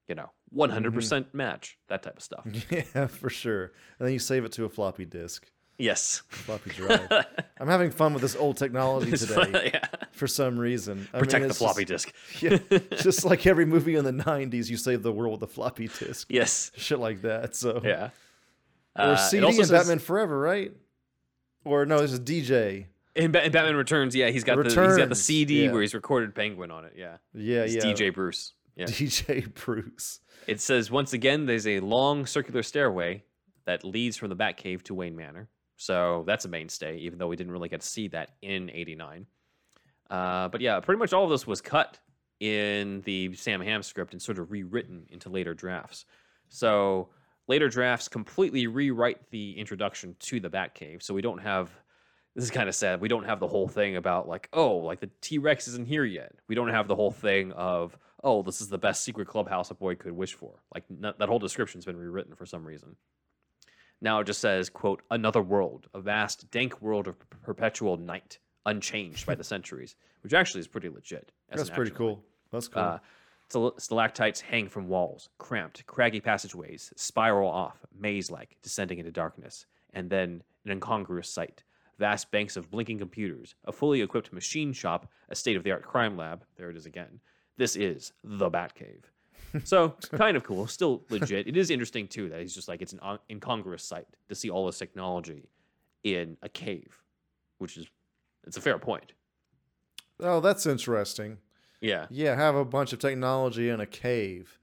you know, 100% match that type of stuff. *laughs* yeah, for sure. And then you save it to a floppy disk, yes. floppy drive. *laughs* I'm having fun with this old technology today *laughs* yeah. for some reason. I mean, Protect the it's floppy just, disk. Yeah, just like every movie in the '90s, you save the world with a floppy disk. Yes. Shit like that. So Yeah. or Uh, it CD and says- Batman Forever, right? Or no, this is DJ. In, ba- in Batman Returns, yeah, he's got the he's got the CD yeah. where he's recorded Penguin on it. Yeah, Yeah, it's yeah. DJ Bruce. Yeah, *laughs* DJ Bruce. it says once again there's a long circular stairway that leads from the Batcave to Wayne Manor. So that's a mainstay, even though we didn't really get to see that in '89. Uh, but yeah, pretty much all of this was cut in the Sam Hamm script and sort of rewritten into later drafts. So later drafts completely rewrite the introduction to the Batcave. So we don't have this is kind of sad. We don't have the whole thing about like, oh, like the T Rex isn't here yet. We don't have the whole thing of, oh, this is the best secret clubhouse a boy could wish for. Like n- that whole description's been rewritten for some reason. Now it just says, quote, another world, a vast, dank world of perpetual night, unchanged by the centuries, which actually is pretty legit. That's pretty action line. cool. That's cool. Uh, Stalactites hang from walls, cramped, craggy passageways spiral off, maze like, descending into darkness. And then an incongruous sight vast banks of blinking computers, a fully equipped machine shop, a state of the art crime lab. There it is again. This is the Batcave. So, *laughs* kind of cool, still legit. It is interesting, too, that he's just like, it's an incongruous sight to see all this technology in a cave, which is, it's a fair point. Oh, that's interesting. Yeah. Yeah, have a bunch of technology in a cave.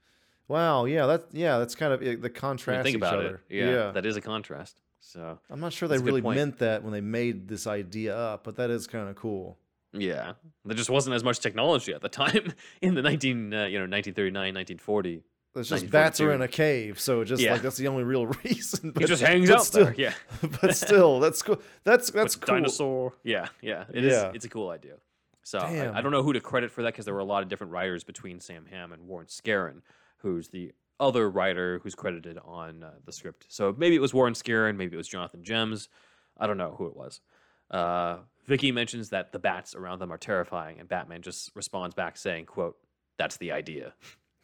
Wow. Yeah, that yeah, that's kind of the contrast think about other. it. Yeah, That is a contrast. So, I'm not sure they that's a good really meant that when they made this idea up, but that is kind of cool. yeah. There just wasn't as much technology at the time *laughs* in the 19, uh, you know, 1939, 1940. It's just bats are in a cave, so just Yeah. like that's the only real *laughs* reason. He but- just hangs out still, there. Yeah. *laughs* but still, that's cool. That's that's With cool. dinosaur. Yeah, yeah. It is. Yeah. It's a cool idea. So I, I don't know who to credit for that because there were a lot of different writers between Sam Hamm and Warren Skaaren, who's the other writer who's credited on uh, the script. So maybe it was Warren Skaaren, maybe it was Jonathan Gems. I don't know who it was. Uh, Vicki mentions that the bats around them are terrifying, and Batman just responds back saying, "quote That's the idea."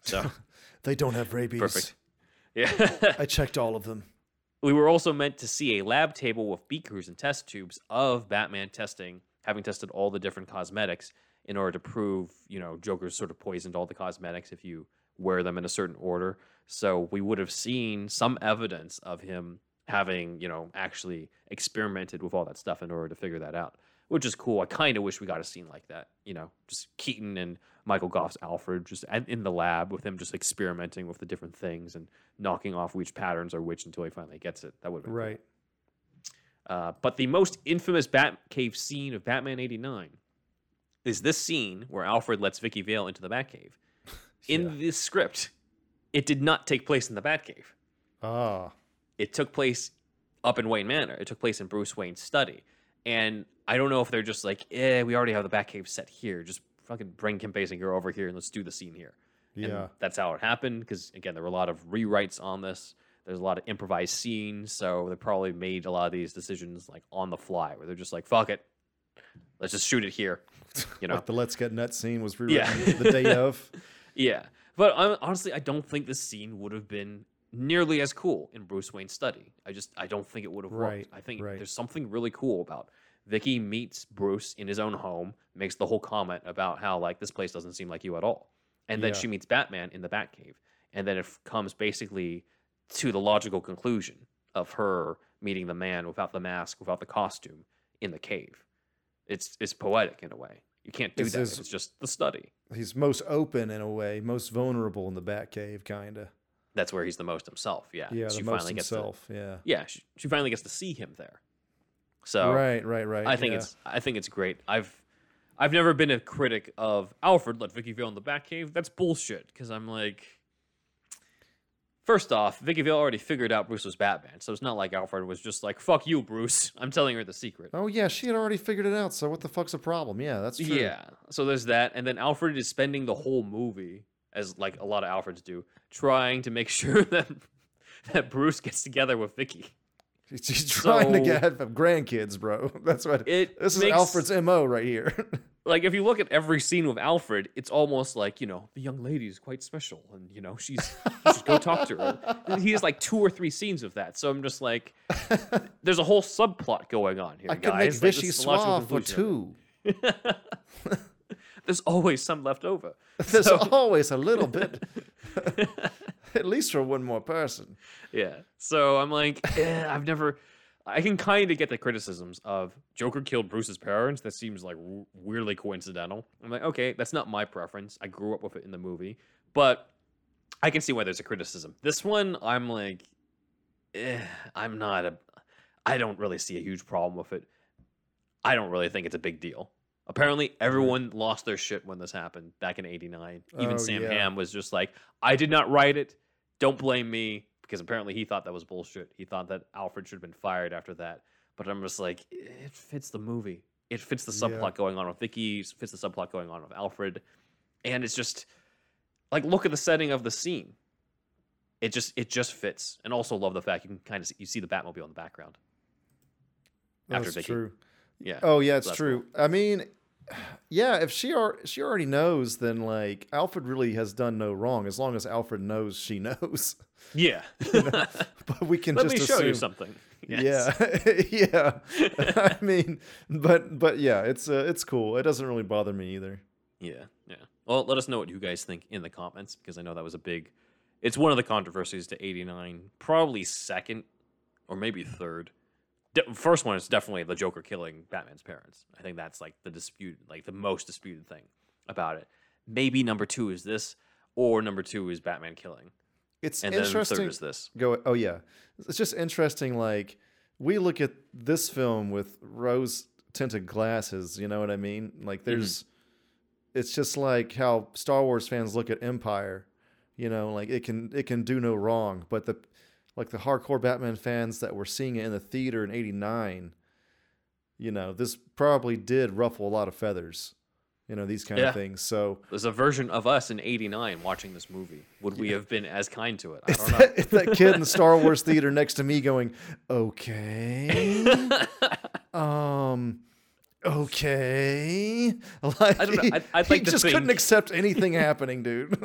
So *laughs* They don't have rabies. perfect. Yeah. *laughs* I checked all of them. We were also meant to see a lab table with beakers and test tubes of Batman testing, having tested all the different cosmetics in order to prove, you know, Joker's sort of poisoned all the cosmetics if you wear them in a certain order. So we would have seen some evidence of him having, you know, actually experimented with all that stuff in order to figure that out, which is cool. I kind of wish we got a scene like that, you know, just Keaton and Michael Gough's Alfred just in the lab with him just experimenting with the different things and knocking off which patterns are which until he finally gets it. That would have been cool. Right. Uh, but the most infamous Batcave scene of Batman 89 is this scene where Alfred lets Vicki Vale into the Batcave. In Yeah. this script, it did not take place in the Batcave. Ah. It took place up in Wayne Manor. It took place in Bruce Wayne's study. And I don't know if they're just like, eh, we already have the Batcave set here. Just fucking bring Kim Basinger over here and let's do the scene here. And Yeah. that's how it happened. Because again, there were a lot of rewrites on this. There's a lot of improvised scenes, so they probably made a lot of these decisions like on the fly, where they're just like, "Fuck it, let's just shoot it here." You *laughs* know? Like the Let's Get Nuts scene was rewritten Yeah. the day of. *laughs* yeah, but honestly, I don't think this scene would have been nearly as cool in Bruce Wayne's study. I just, I don't think it would have Right, worked. I think right. there's something really cool about Vicki meets Bruce in his own home, makes the whole comment about how like this place doesn't seem like you at all, and then Yeah. she meets Batman in the Batcave, and then it f- comes basically to the logical conclusion of her meeting the man without the mask, without the costume in the cave. It's it's poetic in a way. You can't do It's that. his- It's just the study. He's most open in a way, most vulnerable in the Batcave, kind of. That's where he's the most himself. Yeah. Yeah, she finally gets to- himself. yeah. yeah, she, she finally gets to see him there. So right, right, right. I think yeah. it's I think it's great. I've I've never been a critic of Alfred let Vicki Vale in the Batcave. That's bullshit. Because I'm like, first off, Vicki Vale already figured out Bruce was Batman, so it's not like Alfred was just like, "Fuck you, Bruce. *laughs* I'm telling her the secret." Oh yeah, she had already figured it out. So what the fuck's the problem? Yeah, that's true. Yeah. So there's that, and then Alfred is spending the whole movie, as like a lot of Alfreds do, trying to make *laughs* sure that that Bruce gets together with Vicki. She's, trying to So- get have grandkids, bro. *laughs* That's what It This is Alfred's mo right here. *laughs* like if you look at every scene with Alfred, it's almost like you know the young lady is quite special, and you know she's you should go talk to her. And *laughs* he has like two or three scenes of that, so I'm just like, there's a whole subplot going on here, I could guys. make Like, Vichy this is the logical Suave for two. There's always some left over. *laughs* There's So- always a little bit, *laughs* at least for one more person. Yeah. So I'm like, eh, I've never. I can kind of get the criticisms of Joker killed Bruce's parents. That seems like weirdly coincidental. I'm like, okay, that's not my preference. I grew up with it in the movie, but I can see why there's a criticism. This one, I'm like, eh, I'm not a. I don't really see a huge problem with it. I don't really think it's a big deal. Apparently, everyone lost their shit when this happened back in '89. Even Oh, Sam yeah. Hamm was just like, "I did not write it. Don't blame me." Because apparently he thought that was bullshit. He thought that Alfred should have been fired after that. But I'm just like, it fits the movie. It fits the Yeah. subplot going on with Vicki. it Fits the subplot going on with Alfred. And it's just like, look at the setting of the scene. It just it just fits. And also love the fact you can kind of see, you see the Batmobile in the background. After That's Vicki. true. Yeah. Oh yeah, it's true. I mean, *sighs* yeah, if she are she already knows, then like Alfred really has done no wrong. As long as Alfred knows, she *laughs* knows. Yeah. *laughs* But we can *laughs* Let just me show assume. you something. Yes. Yeah, yeah. I mean, but but yeah, it's uh, it's cool. It doesn't really bother me either. Yeah, yeah. Well, let us know what you guys think in the comments because I know that was a big. It's one of the controversies to '89, probably second or maybe third. De- first one is definitely the Joker killing Batman's parents. I think that's like the dispute, like the most disputed thing about it. Maybe number two is this, or number two is Batman killing, It's and then interesting. third is this. Go. Oh yeah, it's just interesting. Like we look at this film with rose tinted glasses. You know what I mean? Like mm-hmm. there's. It's just like how Star Wars fans look at Empire. You know, like it can it can do no wrong, but the like the hardcore Batman fans that were seeing it in the theater in '89. You know, this probably did ruffle a lot of feathers. You know these kind Yeah. of things. So There's a version of us in '89 watching this movie. Would we have been as kind to it? I It's don't know. that, it's that kid in the Star Wars theater next to me going, okay, *laughs* um, okay. Like, *laughs* I don't know. I'd- I'd he like just couldn't accept anything happening, dude. *laughs*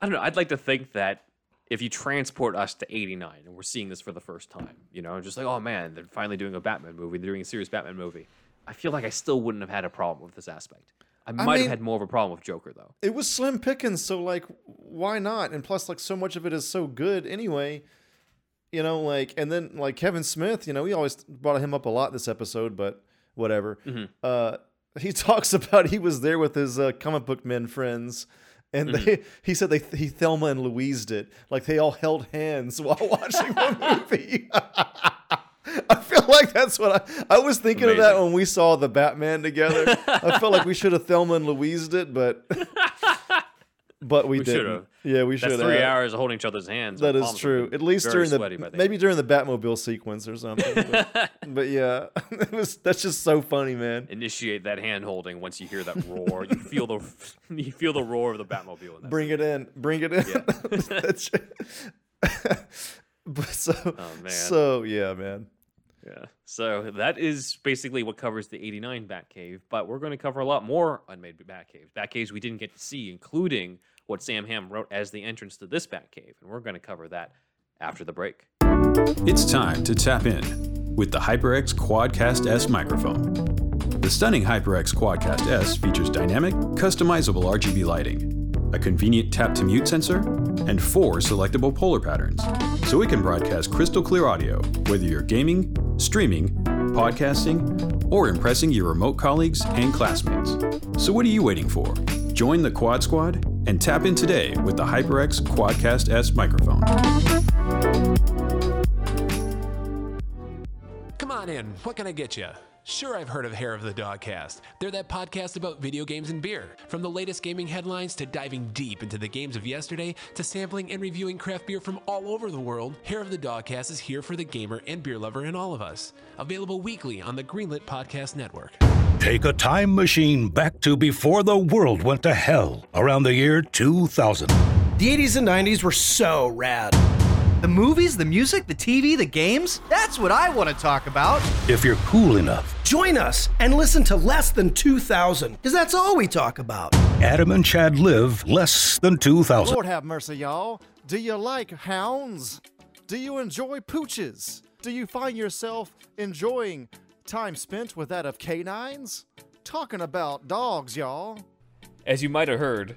I don't know. I'd like to think that if you transport us to 89 and we're seeing this for the first time, you know, just like, oh man, they're finally doing a Batman movie, they're doing a serious Batman movie. I feel like I still wouldn't have had a problem with this aspect. I might mean- have had more of a problem with Joker, though. it was slim pickings, so like, why not? And plus, like, so much of it is so good anyway. You know, like, and then like Kevin Smith, you know, we always brought him up a lot this episode, but whatever. Mm-hmm. Uh, he *laughs* talks about he was there with his uh, comic book men friends, and Mm-hmm. they *laughs* he said they he Thelma and Louised it, like they all held hands *laughs* while watching the movie. *laughs* I feel like that's what I I was thinking of that when we saw the Batman together. I felt like we should have Thelma and Louised it, but but we, We didn't. Yeah, we should three hours of holding each other's hands. That is true. At least during the maybe during the Batmobile sequence or something. But, *laughs* but yeah, *laughs* it was that's just so funny, man. initiate that hand holding once you hear that roar. you feel the *laughs* you feel the roar of the Batmobile. In that Bring it in. Bring it in. Yeah. But so Oh, man. so yeah, man. Yeah. So that is basically what covers the 89 Batcave, but we're going to cover a lot more unmade Batcaves. Batcaves we didn't get to see, including what Sam Hamm wrote as the entrance to this Batcave. And we're going to cover that after the break. It's time to tap in with the HyperX Quadcast S microphone. The stunning HyperX Quadcast S features dynamic, customizable RGB lighting, a convenient tap to mute sensor, and four selectable polar patterns, so it can broadcast crystal clear audio whether you're gaming, streaming, podcasting, or impressing your remote colleagues and classmates. So what are you waiting for? Join the Quad Squad and tap in today with the HyperX Quadcast S microphone. Come on in. What can I get you? Sure, I've heard of Hair of the Dogcast. They're that podcast about video games and beer. From the latest gaming headlines to diving deep into the games of yesterday to sampling and reviewing craft beer from all over the world, Hair of the Dogcast is here for the gamer and beer lover in all of us. Available weekly on the Greenlit Podcast Network. Take a time machine back to before the world went to hell around the year 2000. The 80s and 90s were so rad. The movies, the music, the TV, the games that's what I want to talk about. If you're cool enough, Join us and listen to Less Than 2000, because that's all we talk about. Adam and Chad live less than 2000. Lord have mercy, y'all. Do you like hounds? Do you enjoy pooches? Do you find yourself enjoying time spent with that of canines? Talking about dogs, y'all. As you might have heard,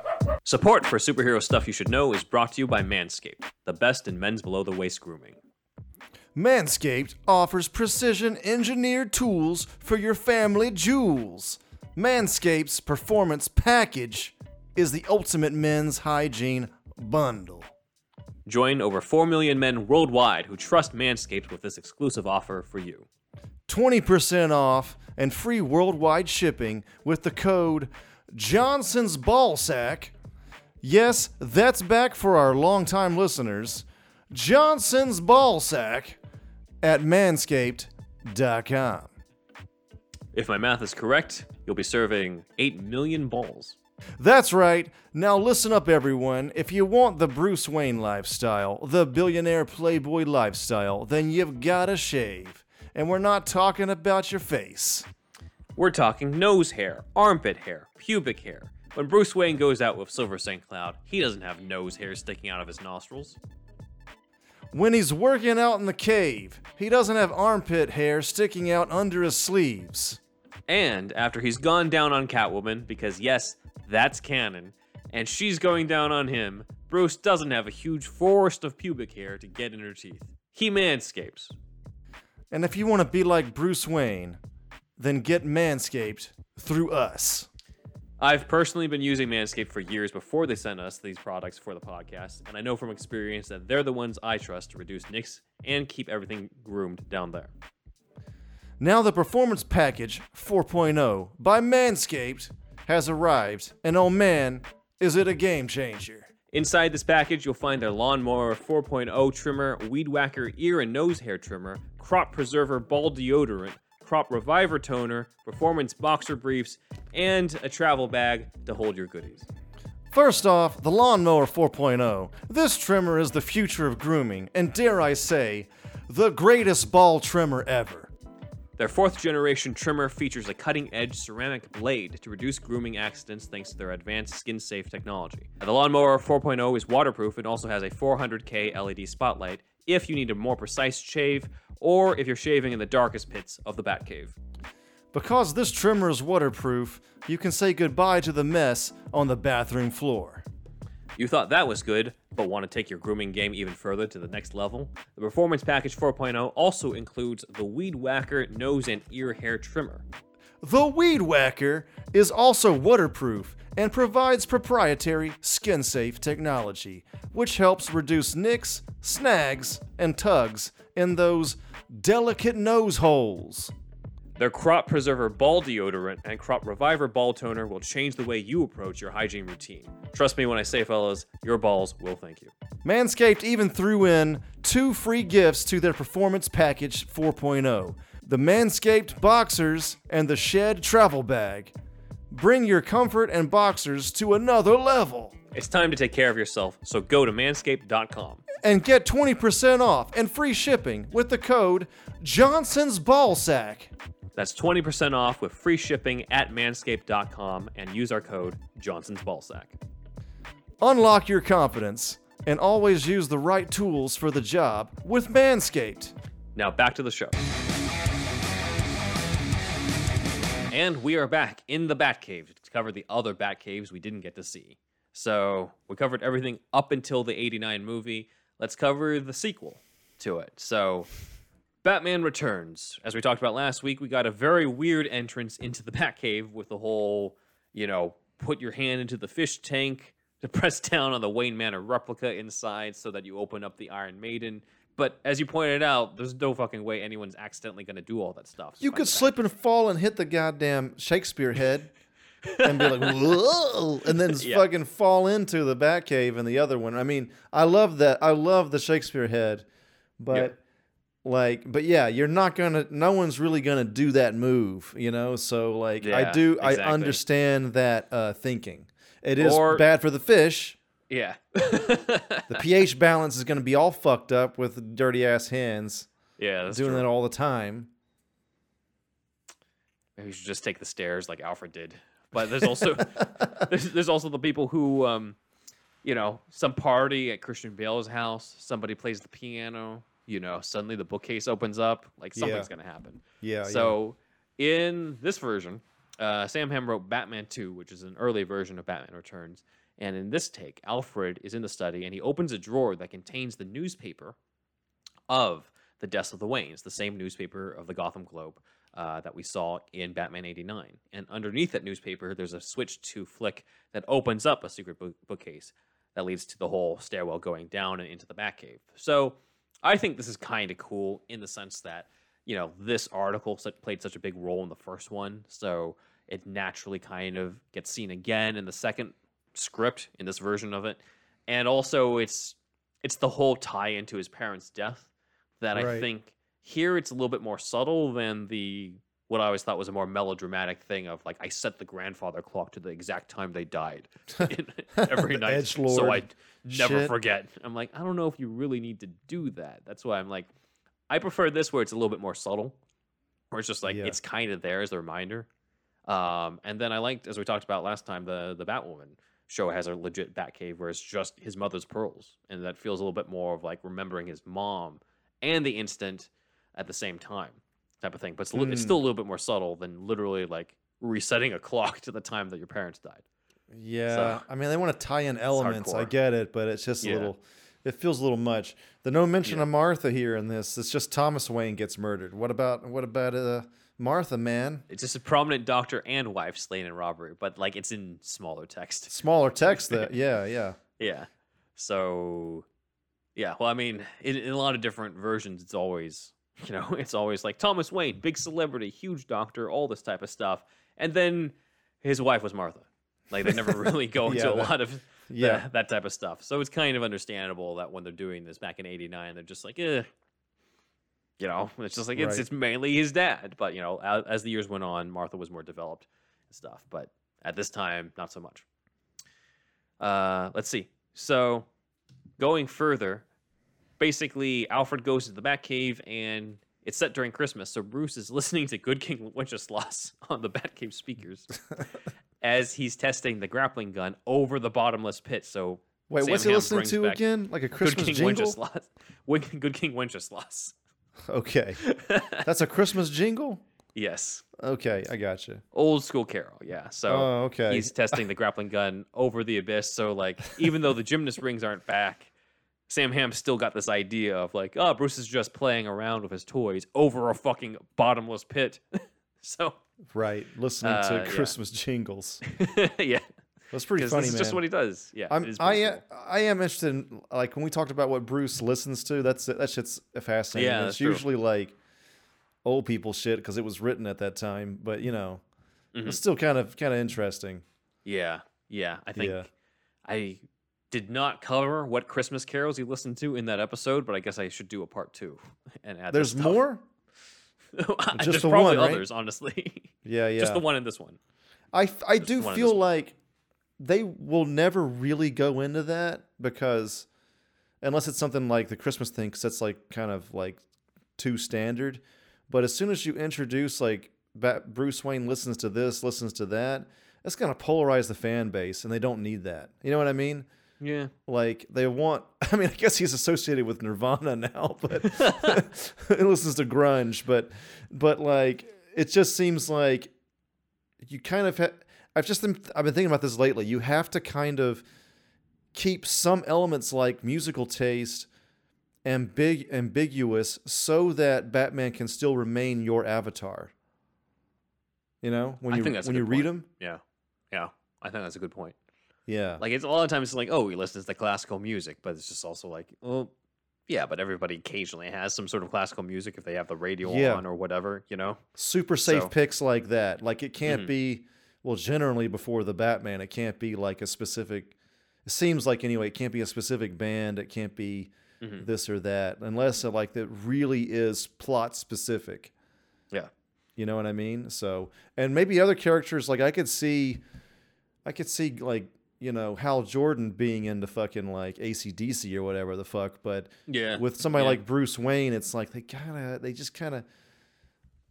Support for Superhero Stuff You Should Know is brought to you by Manscaped, the best in men's below the waist grooming. Manscaped offers precision engineered tools for your family jewels. Manscaped's performance package is the ultimate men's hygiene bundle. Join over 4 million men worldwide who trust Manscaped with this exclusive offer for you. 20% off and free worldwide shipping with the code Johnson's Ballsack. Yes, that's back for our longtime listeners. Johnson's Ballsack at manscaped.com. If my math is correct, you'll be serving 8 million balls. That's right. Now listen up, everyone. If you want the Bruce Wayne lifestyle, the billionaire playboy lifestyle, then you've gotta shave. And we're not talking about your face. We're talking nose hair, armpit hair, pubic hair. When Bruce Wayne goes out with Silver St. Cloud, he doesn't have nose hair sticking out of his nostrils. When he's working out in the cave, he doesn't have armpit hair sticking out under his sleeves. And after he's gone down on Catwoman, because yes, that's canon, and she's going down on him, Bruce doesn't have a huge forest of pubic hair to get in her teeth. He manscapes. And if you want to be like Bruce Wayne, then get Manscaped through us. I've personally been using Manscaped for years before they sent us these products for the podcast, and I know from experience that they're the ones I trust to reduce nicks and keep everything groomed down there. Now the Performance Package 4.0 by Manscaped has arrived, and oh man, is it a game changer. Inside this package, you'll find their Lawnmower 4.0 trimmer, Weed Whacker ear and nose hair trimmer, Crop Preserver ball deodorant, Crop Reviver toner, Performance boxer briefs, and a travel bag to hold your goodies. First off, the Lawnmower 4.0. This trimmer is the future of grooming, and dare I say, the greatest ball trimmer ever. Their fourth generation trimmer features a cutting edge ceramic blade to reduce grooming accidents thanks to their advanced skin safe technology. The Lawnmower 4.0 is waterproof and also has a 400K LED spotlight if you need a more precise shave or if you're shaving in the darkest pits of the Batcave. Because this trimmer is waterproof, you can say goodbye to the mess on the bathroom floor. You thought that was good, but want to take your grooming game even further to the next level? The Performance Package 4.0 also includes the Weed Whacker nose and ear hair trimmer. The Weed Whacker is also waterproof and provides proprietary skin safe technology, which helps reduce nicks, snags, and tugs in those delicate nose holes. Their Crop Preserver Ball Deodorant and Crop Reviver Ball Toner will change the way you approach your hygiene routine. Trust me when I say, fellas, your balls will thank you. Manscaped even threw in two free gifts to their Performance Package 4.0 the Manscaped Boxers and the Shed Travel Bag. Bring your comfort and boxers to another level. It's time to take care of yourself, so go to manscaped.com. And get 20% off and free shipping with the code Johnson's Ballsack. That's 20% off with free shipping at manscaped.com and use our code Johnson's Ballsack. Unlock your confidence and always use the right tools for the job with Manscaped. Now back to the show. And we are back in the Batcave to cover the other Batcaves we didn't get to see. So we covered everything up until the 89 movie. Let's cover the sequel to it. So Batman Returns. As we talked about last week, we got a very weird entrance into the *laughs* Batcave with the whole, you know, put your hand into the fish tank to *laughs* press down on the Wayne Manor replica inside so that you open up the Iron Maiden. But as you pointed out, there's no fucking way anyone's accidentally going to do all that stuff. You could slip and fall and hit the goddamn Shakespeare head *laughs* and be like, whoa, and then Yeah. fucking fall into the Batcave and the other one. I mean, I love that. I love the Shakespeare head, but like, but yeah, you're not gonna. No one's really gonna do that move, you know. So like, I Yeah, do. I understand that uh, thinking. It is Or- bad for the fish. Yeah. *laughs* The pH balance is gonna be all fucked up with dirty ass hands yeah, doing true. that all the time. Maybe we should just take the stairs like Alfred did. But there's also *laughs* there's, there's also the people who um you know, some party at Christian Bale's house, somebody plays the piano, you know, suddenly the bookcase opens up, like something's Yeah. going to happen. Yeah. So in this version, uh, Sam Hamm wrote Batman 2, which is an early version of Batman Returns. And in this take, Alfred is in the study and he opens a drawer that contains the newspaper of the deaths of the Waynes, the same newspaper of the Gotham Globe uh, that we saw in Batman 89. And underneath that newspaper, there's a switch to flick that opens up a secret book- bookcase that leads to the whole stairwell going down and into the Batcave. So I think this is kind of cool in the sense that, you know, this article played such a big role in the first one. So, it naturally kind of gets seen again in the second script in this version of it, and also it's it's the whole tie into his parents' death that I think here it's a little bit more subtle than the what I always thought was a more melodramatic thing of like I set the grandfather clock to the exact time they died *laughs* *laughs* every night, so I never shit. forget. I'm like I don't know if you really need to do that. That's why I'm like I prefer this where it's a little bit more subtle, where it's just like Yeah. it's kind of there as a reminder. Um, and then I liked, as we talked about last time, the the Batwoman show has a legit Batcave where it's just his mother's pearls, and that feels a little bit more of like remembering his mom and the instant at the same time, type of thing. But it's, li- it's Hmm. still a little bit more subtle than literally like resetting a clock to the time that your parents died. Yeah, I mean they want to tie in elements. I get it, but it's just a Yeah. little. It feels a little much. The no mention Yeah. of Martha here in this. It's just Thomas Wayne gets murdered. What about what about uh, Martha? Man, It's just a prominent doctor and wife slain in robbery, but like it's in smaller text. smaller text. That *laughs* yeah, yeah. Yeah. So, yeah. Well, I mean, in, in a lot of different versions, it's always, *laughs* you know, it's always like Thomas Wayne, big celebrity, huge doctor, all this type of stuff. And then his wife was Martha. Like, they never really go *laughs* into Yeah, a that- lot of *laughs* yeah. that, that type of stuff. So it's kind of understandable that when they're doing this back in 89, they're just like, eh. You know, it's just like, it's, Right. it's mainly his dad. But, you know, as, as the years went on, Martha was more developed and stuff. But at this time, not so much. Uh, let's see. So, going further, basically, Alfred goes to the Batcave, and it's set during Christmas. So Bruce is *laughs* listening to Good King Wenceslas on the Batcave speakers *laughs* as he's testing the grappling gun over the bottomless pit. So, Wait, Sam what's he Hamm listening to again? Like a Good Christmas King jingle? Wenceslas. *laughs* Good King Wenceslas. Okay, that's a Christmas jingle. yes. Okay, I got you. Old school Carol, yeah. So Oh, okay. he's testing the grappling gun over the abyss. So like, even though the gymnast rings aren't back, Sam Hamm still got this idea of like, oh, Bruce is just playing around with his toys over a fucking bottomless pit. *laughs* so Right, listening Uh, to yeah. Christmas jingles. *laughs* yeah, That's pretty funny, this is man. just what he does. Yeah, I'm, I am, cool. I am interested in like when we talked about what Bruce listens to. That's that shit's fascinating. Yeah, it's true. usually like old people shit because it was written at that time. But you know, Mm-hmm. it's still kind of kind of interesting. Yeah, yeah. I think Yeah. I did not cover what Christmas carols he listened to in that episode, but I guess I should do a part two *laughs* and add. There's more. *laughs* There's Just the probably one, right? others, honestly. Yeah, *laughs* yeah. Just the one in this one. I I do feel like they will never really go into that because unless it's something like the Christmas thing, because that's like kind of like too standard. But as soon as you introduce like Bruce Wayne listens to this, listens to that, that's gonna polarize the fan base, and they don't need that. You know what I mean? Yeah. Like they want. *laughs* I mean, I guess he's associated with Nirvana now, *laughs* but *laughs* he listens to grunge. But but like it just seems like you kind of. Ha- I've just been. I've been thinking about this lately. You have to kind of keep some elements like musical taste ambig- ambiguous so that Batman can still remain your avatar. You know, when I you think that's when you good read point. them, Yeah. Yeah. I think that's a good point. Yeah, Like it's a lot of times it's like, oh, he listens to classical music, but it's just also like, well, yeah, but everybody occasionally has some sort of classical music if they have the radio Yeah. on or whatever, you know? super safe So- picks like that. Like it can't Mhm. be well, generally before the Batman, it can't be like a specific it seems like anyway, it can't be a specific band, it can't be Mhm. this or that, unless it like that really is plot specific. Yeah. You know what I mean? So and maybe other characters like I could see I could see like, you know, Hal Jordan being into fucking like ACDC or whatever the fuck, but Yeah. with somebody Yeah. like Bruce Wayne, it's like they kinda they just kinda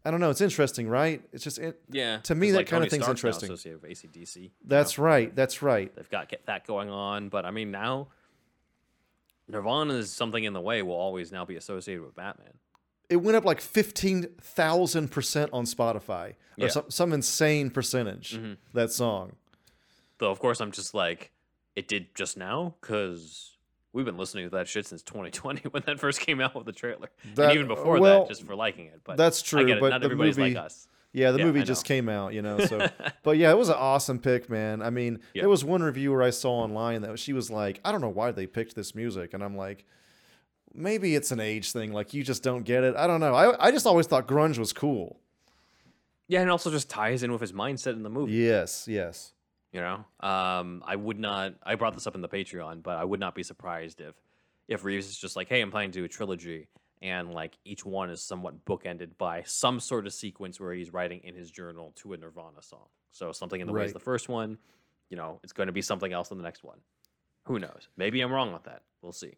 I don't know, it's interesting, right? It's just it, Yeah. to me, that like, kinda thing's Stark's interesting. Associated with ACDC. that's know? right, that's right. They've got get that going on, but I mean now Nirvana is something in the way will always now be associated with Batman. It went up like fifteen thousand percent on Spotify. Or Yeah. some some insane percentage, Mhm. that song. Though of course I'm just like, it did just now because we've been listening to that shit since *laughs* 2020 when that first came out with the trailer, That- and even before well, that, just for liking it. But that's true, but Not the everybody's movie- like us. Yeah, the Yeah, movie just came out, you know. So, *laughs* but yeah, it was an awesome pick, man. I mean, Yeah. there was one reviewer I saw online that she was like, "I don't know why they picked this music," and I'm like, maybe it's an age thing. Like you just don't get it. I don't know. I I just always thought grunge was cool. Yeah, and it also just ties in with his mindset in the movie. Yes, yes. You know, um, I would not. I brought this up in the Patreon, but I would not be surprised if if Reeves is just like, "Hey, I'm planning to do a trilogy," and like each one is somewhat bookended by some sort of sequence where he's writing in his journal to a Nirvana song. So something in the way is the first one. You know, it's going to be something else in the next one. Who knows? Maybe I'm wrong with that. We'll see.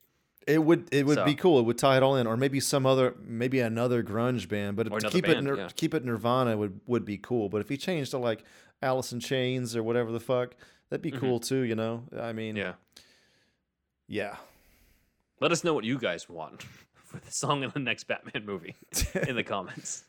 It would it would be cool. It would tie it all in, or maybe some other, maybe another grunge band. But to keep band, it yeah. keep it Nirvana would would be cool. But if he changed to like Alice in Chains or whatever the fuck, that'd be cool too. You know, I mean, Mm-hmm. Yeah. yeah. Let us know what you guys want *laughs* for the song in the next Batman movie *laughs* in the comments.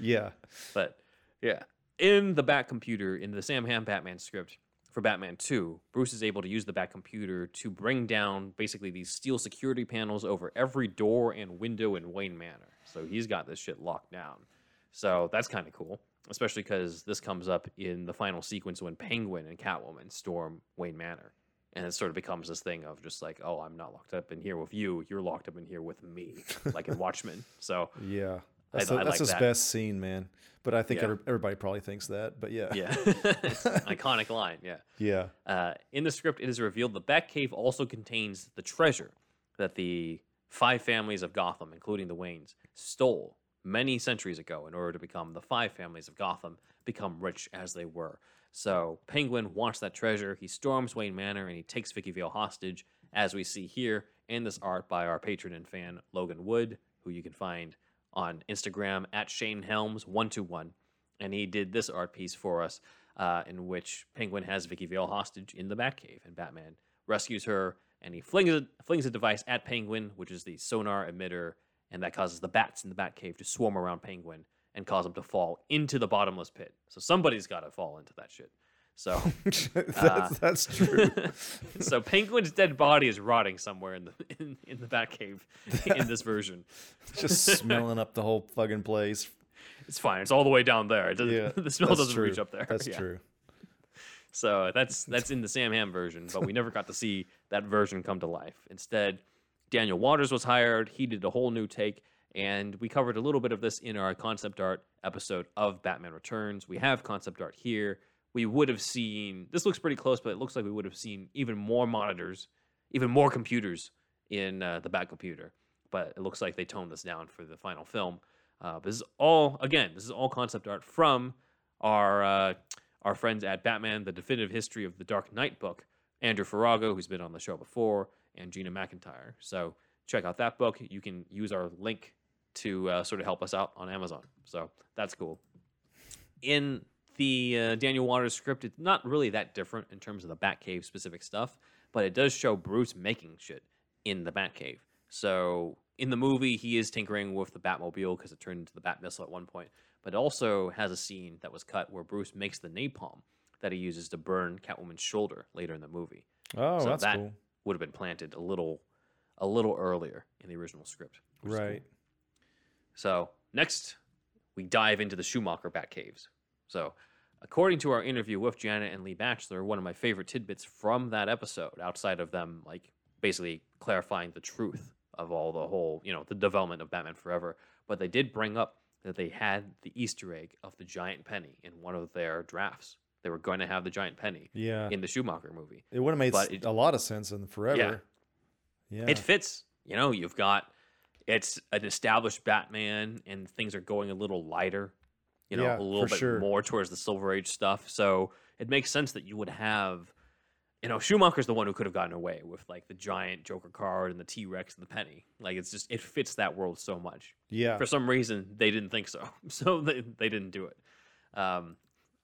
yeah. But yeah, in the Bat computer, in the Sam Hamm Batman script for Batman 2, Bruce is able to use the Bat computer to bring down basically these steel security panels over every door and window in Wayne Manor. So he's got this shit locked down. So that's kind of cool, especially because this comes up in the final sequence when Penguin and Catwoman storm Wayne Manor. And it sort of becomes this thing of just like, oh, I'm not locked up in here with you. You're locked up in here with me, like in Watchmen. So Yeah. That's, I the- that's like his that. best scene, man. But I think Yeah. every- everybody probably thinks that. But yeah. yeah, *laughs* *laughs* iconic line. Yeah. Yeah. Uh, in the script, it is revealed the Batcave also contains the treasure that the five families of Gotham, including the Waynes, stole many centuries ago in order to become the five families of Gotham, become rich as they were. So Penguin wants that treasure. He storms Wayne Manor and he takes Vicki Vale hostage, as we see here in this art by our patron and fan Logan Wood, who you can find on Instagram at Shane Helms one two one and he did this art piece for us, uh, in which Penguin has Vicki Vale hostage in the Batcave, and Batman rescues her, and he flings a, flings a device at Penguin, which is the sonar emitter, and that causes the bats in the Batcave to swarm around Penguin and cause him to fall into the bottomless pit. So somebody's got to fall into that shit. So, *laughs* that's, uh, that's true. *laughs* so Penguin's dead body is rotting somewhere in the in, in the Batcave *laughs* in this version. Just smelling up the whole fucking place. It's fine. It's all the way down there. It doesn't, Yeah. the smell doesn't true. reach up there. That's Yeah. true. So that's that's in the Sam Hamm version, but we never got to see that version come to life. Instead, Daniel Waters was hired. He did a whole new take, and we covered a little bit of this in our concept art episode of Batman Returns. We have concept art here. We would have seen this looks pretty close, but it looks like we would have seen even more monitors, even more computers in uh, the Bat computer. But it looks like they toned this down for the final film. Uh, this is all again. This is all concept art from our uh, our friends at Batman: The Definitive History of the Dark Knight book. Andrew Farago, who's been on the show before, and Gina McIntyre. So check out that book. You can use our link to uh, sort of help us out on Amazon. So that's cool. In the uh, Daniel Waters script, it's not really that different in terms of the Batcave specific stuff, but it does show Bruce making shit in the Batcave. So in the movie, he is tinkering with the Batmobile because it turned into the Bat missile at one point, but it also has a scene that was cut where Bruce makes the napalm that he uses to burn Catwoman's shoulder later in the movie. Oh, so that's that cool. would have been planted a little, a little earlier in the original script. is cool. Right. So next, we dive into the Schumacher Batcaves. So, according to our interview with Janet and Lee Batchler, one of my favorite tidbits from that episode, outside of them like basically clarifying the truth of all the whole, you know, the development of Batman Forever, but they did bring up that they had the Easter egg of the giant penny in one of their drafts. They were going to have the giant penny Yeah. in the Schumacher movie. It would have made it- a lot of sense in forever. Yeah. it fits. You know, you've got it's an established Batman, and things are going a little lighter. You know, Yeah, a little bit sure. more towards the Silver Age stuff. So it makes sense that you would have. You know, Schumacher's the one who could have gotten away with like the giant Joker card and the T Rex and the penny. Like it's just it fits that world so much. yeah. For some reason, they didn't think so, *laughs* so they they didn't do it. Um,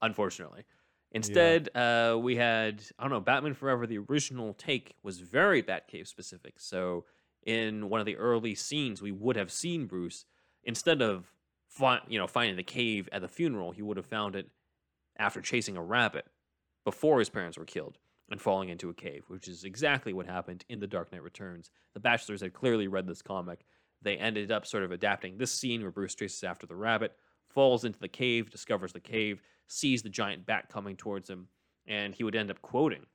unfortunately, instead, uh, we had I don't know Batman Forever. The original take was very Batcave specific. So in one of the early scenes, we would have seen Bruce instead of fi- you know finding the cave at the funeral, he would have found it after chasing a rabbit before his parents were killed and falling into a cave, which is exactly what happened in The Dark Knight Returns. The Batchlers had clearly read this comic. They ended up sort of adapting this scene where Bruce chases after the rabbit, falls into the cave, discovers the cave, sees the giant bat coming towards him, and he would end up quoting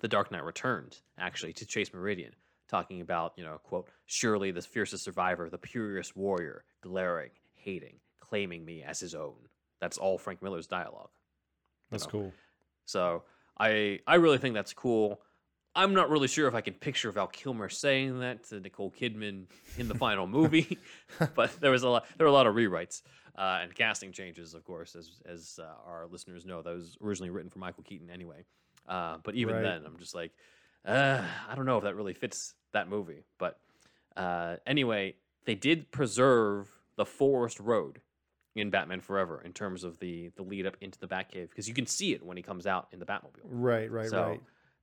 The Dark Knight Returns, actually, to Chase Meridian, talking about, you know, quote, surely the fiercest survivor, the purest warrior, glaring, hating, claiming me as his own. That's all Frank Miller's dialogue. That's know. cool. So I I really think that's cool. I'm not really sure if I can picture Val Kilmer saying that to Nicole Kidman in the final *laughs* movie, *laughs* but there was a lot there were a lot of rewrites uh, and casting changes, of course, as as uh, our listeners know. That was originally written for Michael Keaton anyway. Uh, but even Right. then, I'm just like, uh, I don't know if that really fits that movie. But uh, anyway, they did preserve the forest road in Batman Forever in terms of the the lead up into the Batcave because you can see it when he comes out in the Batmobile. Right, right, so right.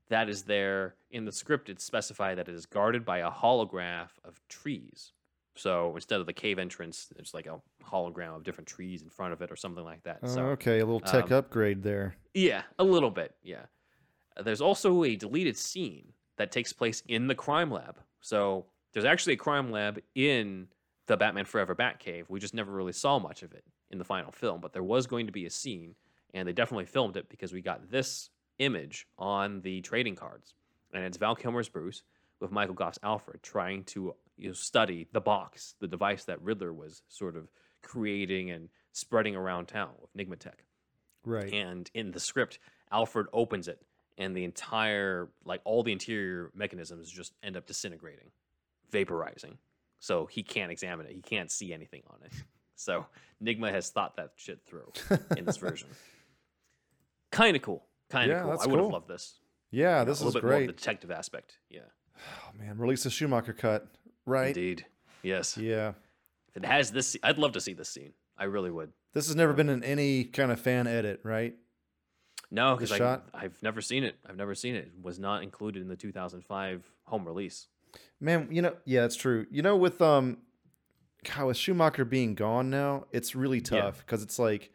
that is there in the script. It's specified that it is guarded by a holograph of trees. So instead of the cave entrance, it's like a hologram of different trees in front of it or something like that. Oh, so okay, a little tech um, upgrade there. yeah, a little bit. Yeah. There's also a deleted scene that takes place in the crime lab. So there's actually a crime lab in the Batman Forever Batcave. We just never really saw much of it in the final film, but there was going to be a scene, and they definitely filmed it because we got this image on the trading cards, and it's Val Kilmer's Bruce with Michael Gough's Alfred trying to you know, study the box, the device that Riddler was sort of creating and spreading around town with Nigmatech. Right. And in the script, Alfred opens it, and the entire, like all the interior mechanisms just end up disintegrating, vaporizing. So he can't examine it. He can't see anything on it. *laughs* So Nigma has thought that shit through in this *laughs* version. Kind of cool. Kind of Yeah, cool. I would have cool. loved this. yeah, You know, this a little is bit more of great. the detective aspect. Yeah. Oh man, release the Schumacher cut. Right. Indeed. Yes. Yeah. If it has this, I'd love to see this scene. I really would. This has never been in any kind of fan edit, right? No, because? I've never seen it. I've never seen it. It was not included in the 2005 home release. Man, you know, yeah, it's true. You know, with um, God, with Schumacher being gone now, it's really tough because it's like,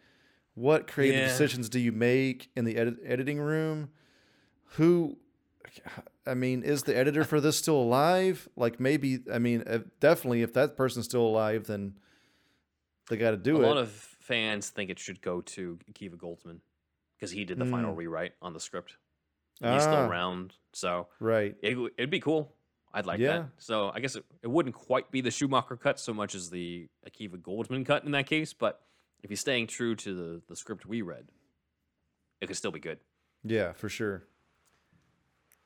what creative Yeah. decisions do you make in the edit- editing room? Who, I mean, is the editor for this still alive? Like, maybe, I mean, uh, definitely, if that person's still alive, then they got to do a it. A lot of fans think it should go to Akiva Goldsman because he did the final Mm. rewrite on the script. And He's still Ah. around, so right. it, it'd be cool. I'd like Yeah. that. So I guess it, it wouldn't quite be the Schumacher cut so much as the Akiva Goldsman cut in that case, but if he's staying true to the, the script we read, it could still be good. Yeah, for sure.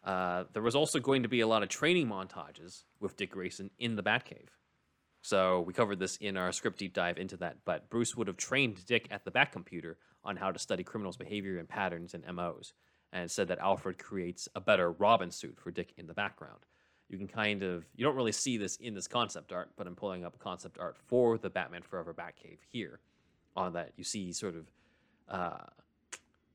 Uh, there was also going to be a lot of training montages with Dick Grayson in the Batcave. So we covered this in our script deep dive into that. But Bruce would have trained Dick at the Bat computer on how to study criminals' behavior and patterns and MOs, and said that Alfred creates a better Robin suit for Dick in the background. You can kind of you don't really see this in this concept art, but I'm pulling up concept art for the Batman Forever Batcave here. On that, you see sort of uh,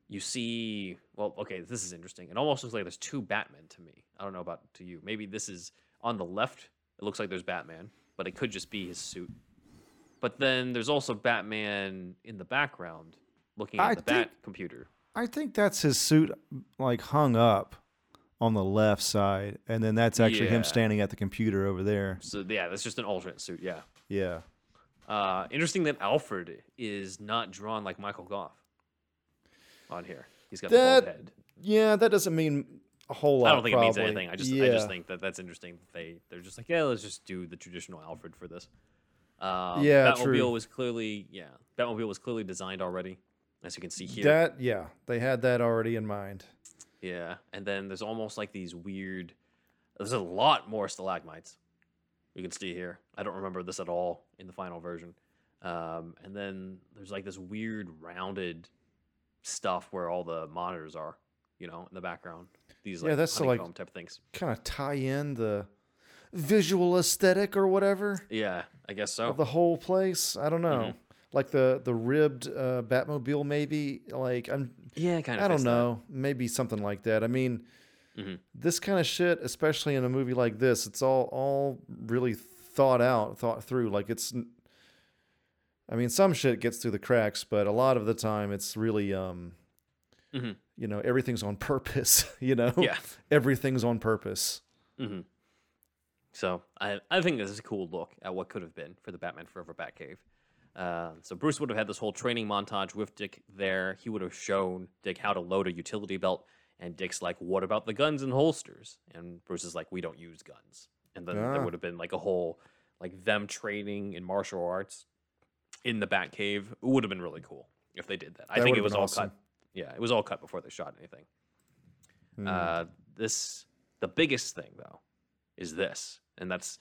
you see well okay this is interesting. It almost looks like there's two batmen to me. I don't know about to you. Maybe this is on the left it looks like there's batman but it could just be his suit. But then there's also batman in the background looking at I the bat computer. I think that's his suit, like hung up on the left side, and then that's actually Yeah. him standing at the computer over there. so yeah that's just an alternate suit yeah Yeah. uh, interesting that alfred is not drawn like michael gough on here he's got the That- bald head Yeah, that doesn't mean a whole lot. I don't think it means anything. I just yeah. I just think that that's interesting. That they they're just like yeah, let's just do the traditional Alfred for this. Um, Yeah, Batmobile true. was clearly yeah, Batmobile was clearly designed already, as you can see here. that yeah, they had that already in mind. Yeah, and then there's almost like these weird. There's a lot more stalagmites. You can see here. I don't remember this at all in the final version. Um, and then there's like this weird rounded stuff where all the monitors are, you know, in the background. These like Yeah, that's to, like- type of things. Kind of tie in the visual aesthetic or whatever Yeah, I guess so. of the whole place. I don't know. Mm-hmm. Like the the ribbed uh, Batmobile, maybe. Like I'm. Yeah, kind of. I don't know. Maybe something like that. I mean, Mhm. this kind of shit, especially in a movie like this, it's all all really thought out, thought through. Like it's. I mean, some shit gets through the cracks, but a lot of the time, it's really um. Mhm. You know, everything's on purpose. *laughs* You know. Yeah. Everything's on purpose. hmm So I I think this is a cool look at what could have been for the Batman Forever Batcave. Uh, so Bruce would have had this whole training montage with Dick there. He would have shown Dick how to load a utility belt, and Dick's like, "What about the guns and holsters?" And Bruce is like, "We don't use guns." And then there Ah. would have been like a whole like them training in martial arts in the Batcave. It would have been really cool. if they did that. I think it was all awesome. cut. Yeah, it was all cut before they shot anything. Hmm. Uh, this the biggest thing though is this, and that's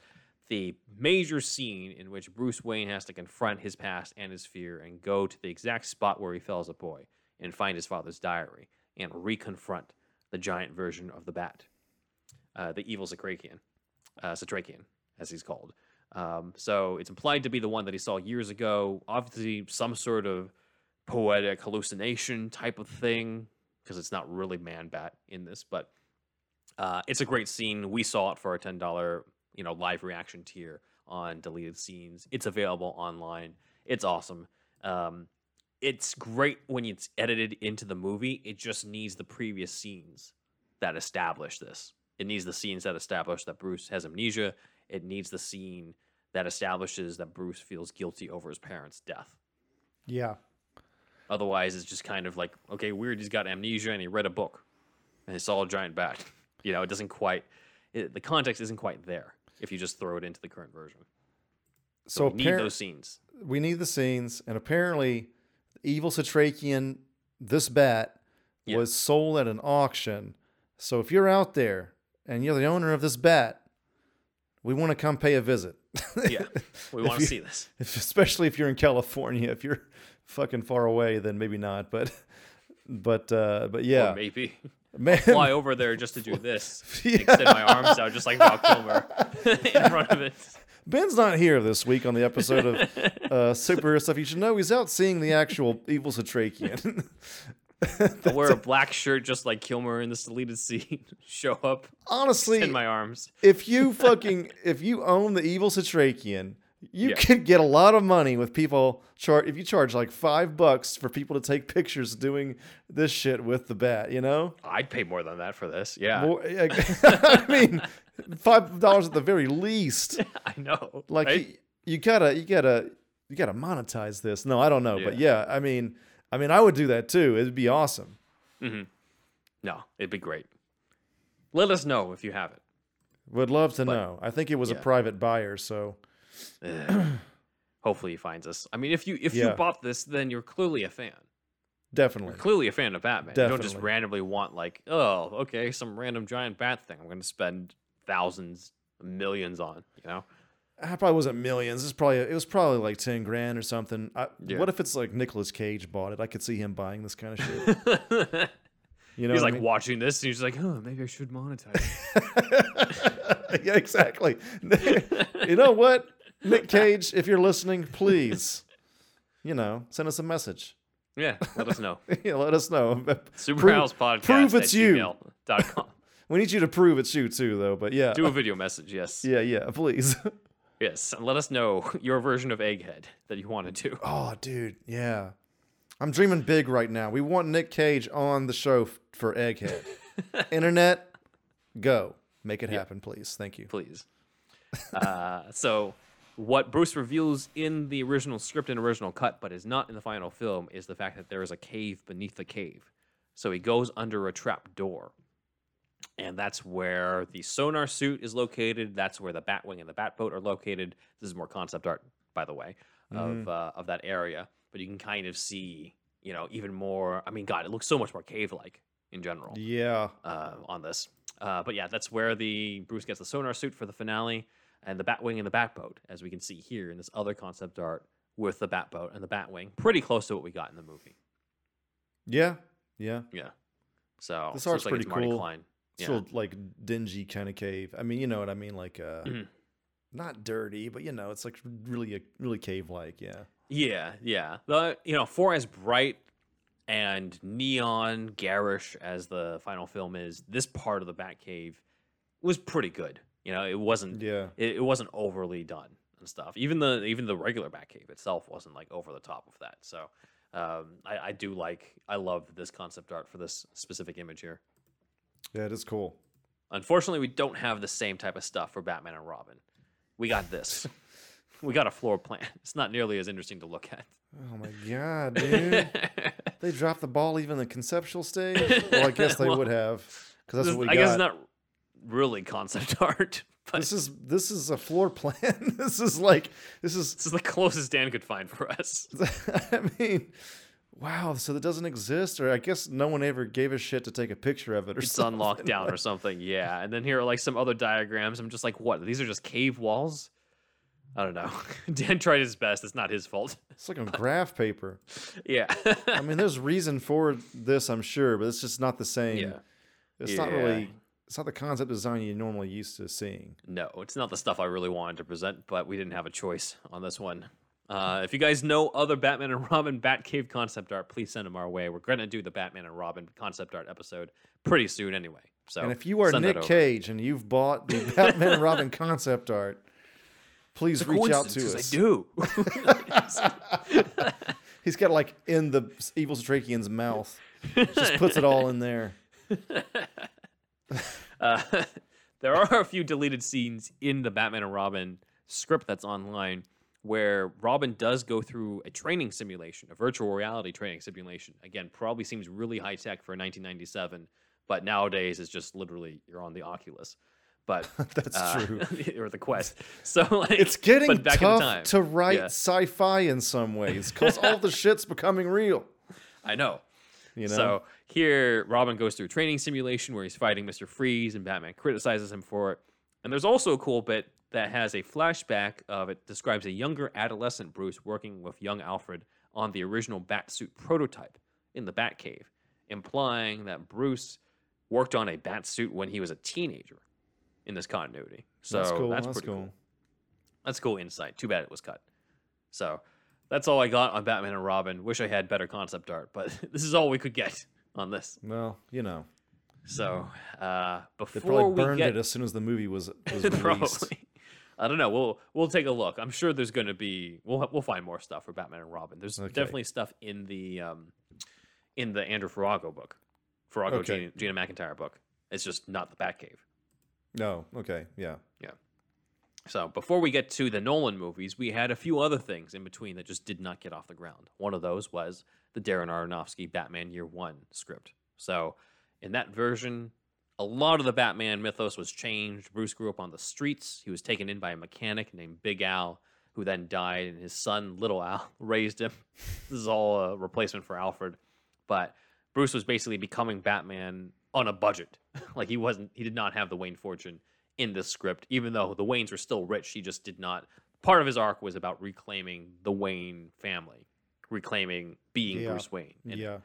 the major scene in which Bruce Wayne has to confront his past and his fear and go to the exact spot where he fell as a boy and find his father's diary and reconfront the giant version of the Bat, uh, the evil Satrakian, uh, as he's called. Um, so it's implied to be the one that he saw years ago. Obviously, some sort of poetic hallucination type of thing, because it's not really Man Bat in this, but uh, it's a great scene. We saw it for a ten dollar, you know, live reaction tier on deleted scenes. It's available online. It's awesome. Um, it's great when it's edited into the movie. It just needs the previous scenes that establish this. It needs the scenes that establish that Bruce has amnesia. It needs the scene that establishes that Bruce feels guilty over his parents' death. Yeah. Otherwise, it's just kind of like, okay, weird. He's got amnesia and he read a book and he saw a giant bat. *laughs* You know, it doesn't quite, it, the context isn't quite there if you just throw it into the current version. So, So we need those scenes. we need the scenes, and apparently, the evil Satrakian, this bat, Yeah. was sold at an auction. So if you're out there and you're the owner of this bat, we want to come pay a visit. *laughs* Yeah, we want to see this. *laughs* If, especially if you're in California. If you're fucking far away, then maybe not. But *laughs* but uh, but yeah, Or maybe man, fly over there just to do *laughs* this. Extend my arms out just like Val Kilmer *laughs* in front of it. Ben's not here this week on the episode of *laughs* uh, superhero stuff. You should know he's out seeing the actual evil Satrakian. I wear a black shirt just like Kilmer in this deleted scene. Show up Honestly, in my arms. if you fucking if you own the evil Satrakian, you Yeah. could get a lot of money with people char if you charge like five bucks for people to take pictures doing this shit with the bat, you know? I'd pay more than that for this. Yeah, More- *laughs* I mean, five dollars at the very least. *laughs* I know. Like right? you, you gotta you gotta you gotta monetize this. No, I don't know, but yeah, I mean, I mean, I would do that too. It'd be awesome. mm-hmm. no, it'd be great. Let us know if you have it. Would love to know. I think it was a private buyer, so Hopefully he finds us. I mean, if you if Yeah. you bought this, then you're clearly a fan. definitely. Clearly a fan of Batman. You don't just Definitely. randomly want like, oh, okay, some random giant bat thing. I'm going to spend thousands, millions on. You know? Ah, I probably wasn't millions. It's probably it was probably like ten grand or something. I, Yeah. What if it's like Nicolas Cage bought it? I could see him buying this kind of shit. *laughs* You know, he's what like I mean? watching this, and he's like, oh, maybe I should monetize. it." *laughs* yeah, exactly. *laughs* you know what, Nick Cage, if you're listening, please, you know, send us a message. yeah, let us know. *laughs* yeah, let us know. Superhouse podcast. prove it's you. gmail.com. *laughs* We need you to prove it's you too, though. But yeah, Do a video message, yes. yeah, yeah, please. *laughs* Yes. And let us know your version of Egghead that you want to do. oh, dude, yeah. I'm dreaming big right now. We want Nick Cage on the show f- for Egghead. Internet, go. Make it happen, please. Thank you. please. Uh, so, what Bruce reveals in the original script and original cut, but is not in the final film, is the fact that there is a cave beneath the cave. So he goes under a trap door, and that's where the sonar suit is located. That's where the Batwing and the Batboat are located. This is more concept art, by the way, of uh, of that area. But you can kind of see, you know, even more. I mean, God, it looks so much more cave-like in general Yeah. uh, on this. Uh, but yeah, that's where the Bruce gets the sonar suit for the finale, and the Batwing and the Batboat, as we can see here in this other concept art with the Batboat and the Batwing, pretty close to what we got in the movie. Yeah. Yeah. Yeah. So This art's like pretty it's cool. Klein. It's Yeah. like dingy kind of cave. I mean, you know what I mean? Like, uh, Mhm. not dirty, but you know, it's like really, a, really cave like. Yeah. Yeah, yeah. The you know, for as bright and neon garish as the final film is, this part of the Batcave was pretty good. You know, it wasn't Yeah. it, it wasn't overly done and stuff. Even the even the regular Batcave itself wasn't like over the top of that. So um, I, I do like I love this concept art for this specific image here. Yeah, it is cool. Unfortunately, we don't have the same type of stuff for Batman and Robin. We got this. *laughs* we got a floor plan. It's not nearly as interesting to look at. Oh my god, dude! *laughs* they dropped the ball even the conceptual stage. Well, I guess they *laughs* Well, would have, because that's what we I got. guess it's not really concept *laughs* art, but this is this is a floor plan. *laughs* this is like this is. this is the closest Dan could find for us. *laughs* I mean, Wow, so that doesn't exist, or I guess no one ever gave a shit to take a picture of it, or It's something. on lockdown or something. Yeah. And then here are like some other diagrams. I'm just like, what? These are just cave walls? I don't know. Dan tried his best. It's not his fault. It's like on graph paper. yeah. I mean, there's reason for this, I'm sure, but it's just not the same. Yeah. It's not really. It's not the concept design you're normally used to seeing. No, it's not the stuff I really wanted to present, but we didn't have a choice on this one. Uh, if you guys know other Batman and Robin Batcave concept art, please send them our way. We're going to do the Batman and Robin concept art episode pretty soon anyway. So and if you are Nick. Cage and you've bought the *laughs* Batman and Robin concept art, please It's reach out to us. I do. *laughs* *laughs* He's got like in the evil Strakian's mouth. Just puts it all in there. *laughs* Uh, *laughs* there are a few deleted scenes in the Batman and Robin script that's online where Robin does go through a training simulation, a virtual reality training simulation. Again, probably seems really high tech for 1997, but nowadays it's just literally you're on the Oculus. But *laughs* That's uh, true. or the Quest. So like, It's getting but back in time, tough to write Yeah, sci-fi in some ways because all the shit's becoming real. I know. You know. So here, Robin goes through a training simulation where he's fighting Mr. Freeze, and Batman criticizes him for it. And there's also a cool bit that has a flashback of it describes a younger adolescent Bruce working with young Alfred on the original Batsuit prototype in the Batcave, implying that Bruce worked on a Batsuit when he was a teenager in this continuity. So that's cool. That's, That's, pretty cool. cool. That's cool insight. Too bad it was cut. So that's all I got on Batman and Robin. Wish I had better concept art, but *laughs* this is all we could get on this. Well, you know, So uh, they before probably we burned get it as soon as the movie was *laughs* was released. probably, I don't know. We'll we'll take a look. I'm sure there's going to be we'll we'll find more stuff for Batman and Robin. There's Okay. definitely stuff in the um in the Andrew Farago book, Farago Okay. Gina, Gina McIntyre book. It's just not the Batcave. No, okay, yeah. So before we get to the Nolan movies, we had a few other things in between that just did not get off the ground. One of those was the Darren Aronofsky Batman Year One script. So in that version, a lot of the Batman mythos was changed. Bruce grew up on the streets. He was taken in by a mechanic named Big Al, who then died, and his son Little Al *laughs* raised him. this is all a replacement for Alfred, but Bruce was basically becoming Batman on a budget. *laughs* like he wasn't, he did not have the Wayne fortune in this script, even though the Waynes were still rich. He just did not. Part of his arc was about reclaiming the Wayne family, reclaiming being Yeah. Bruce Wayne. And Yeah.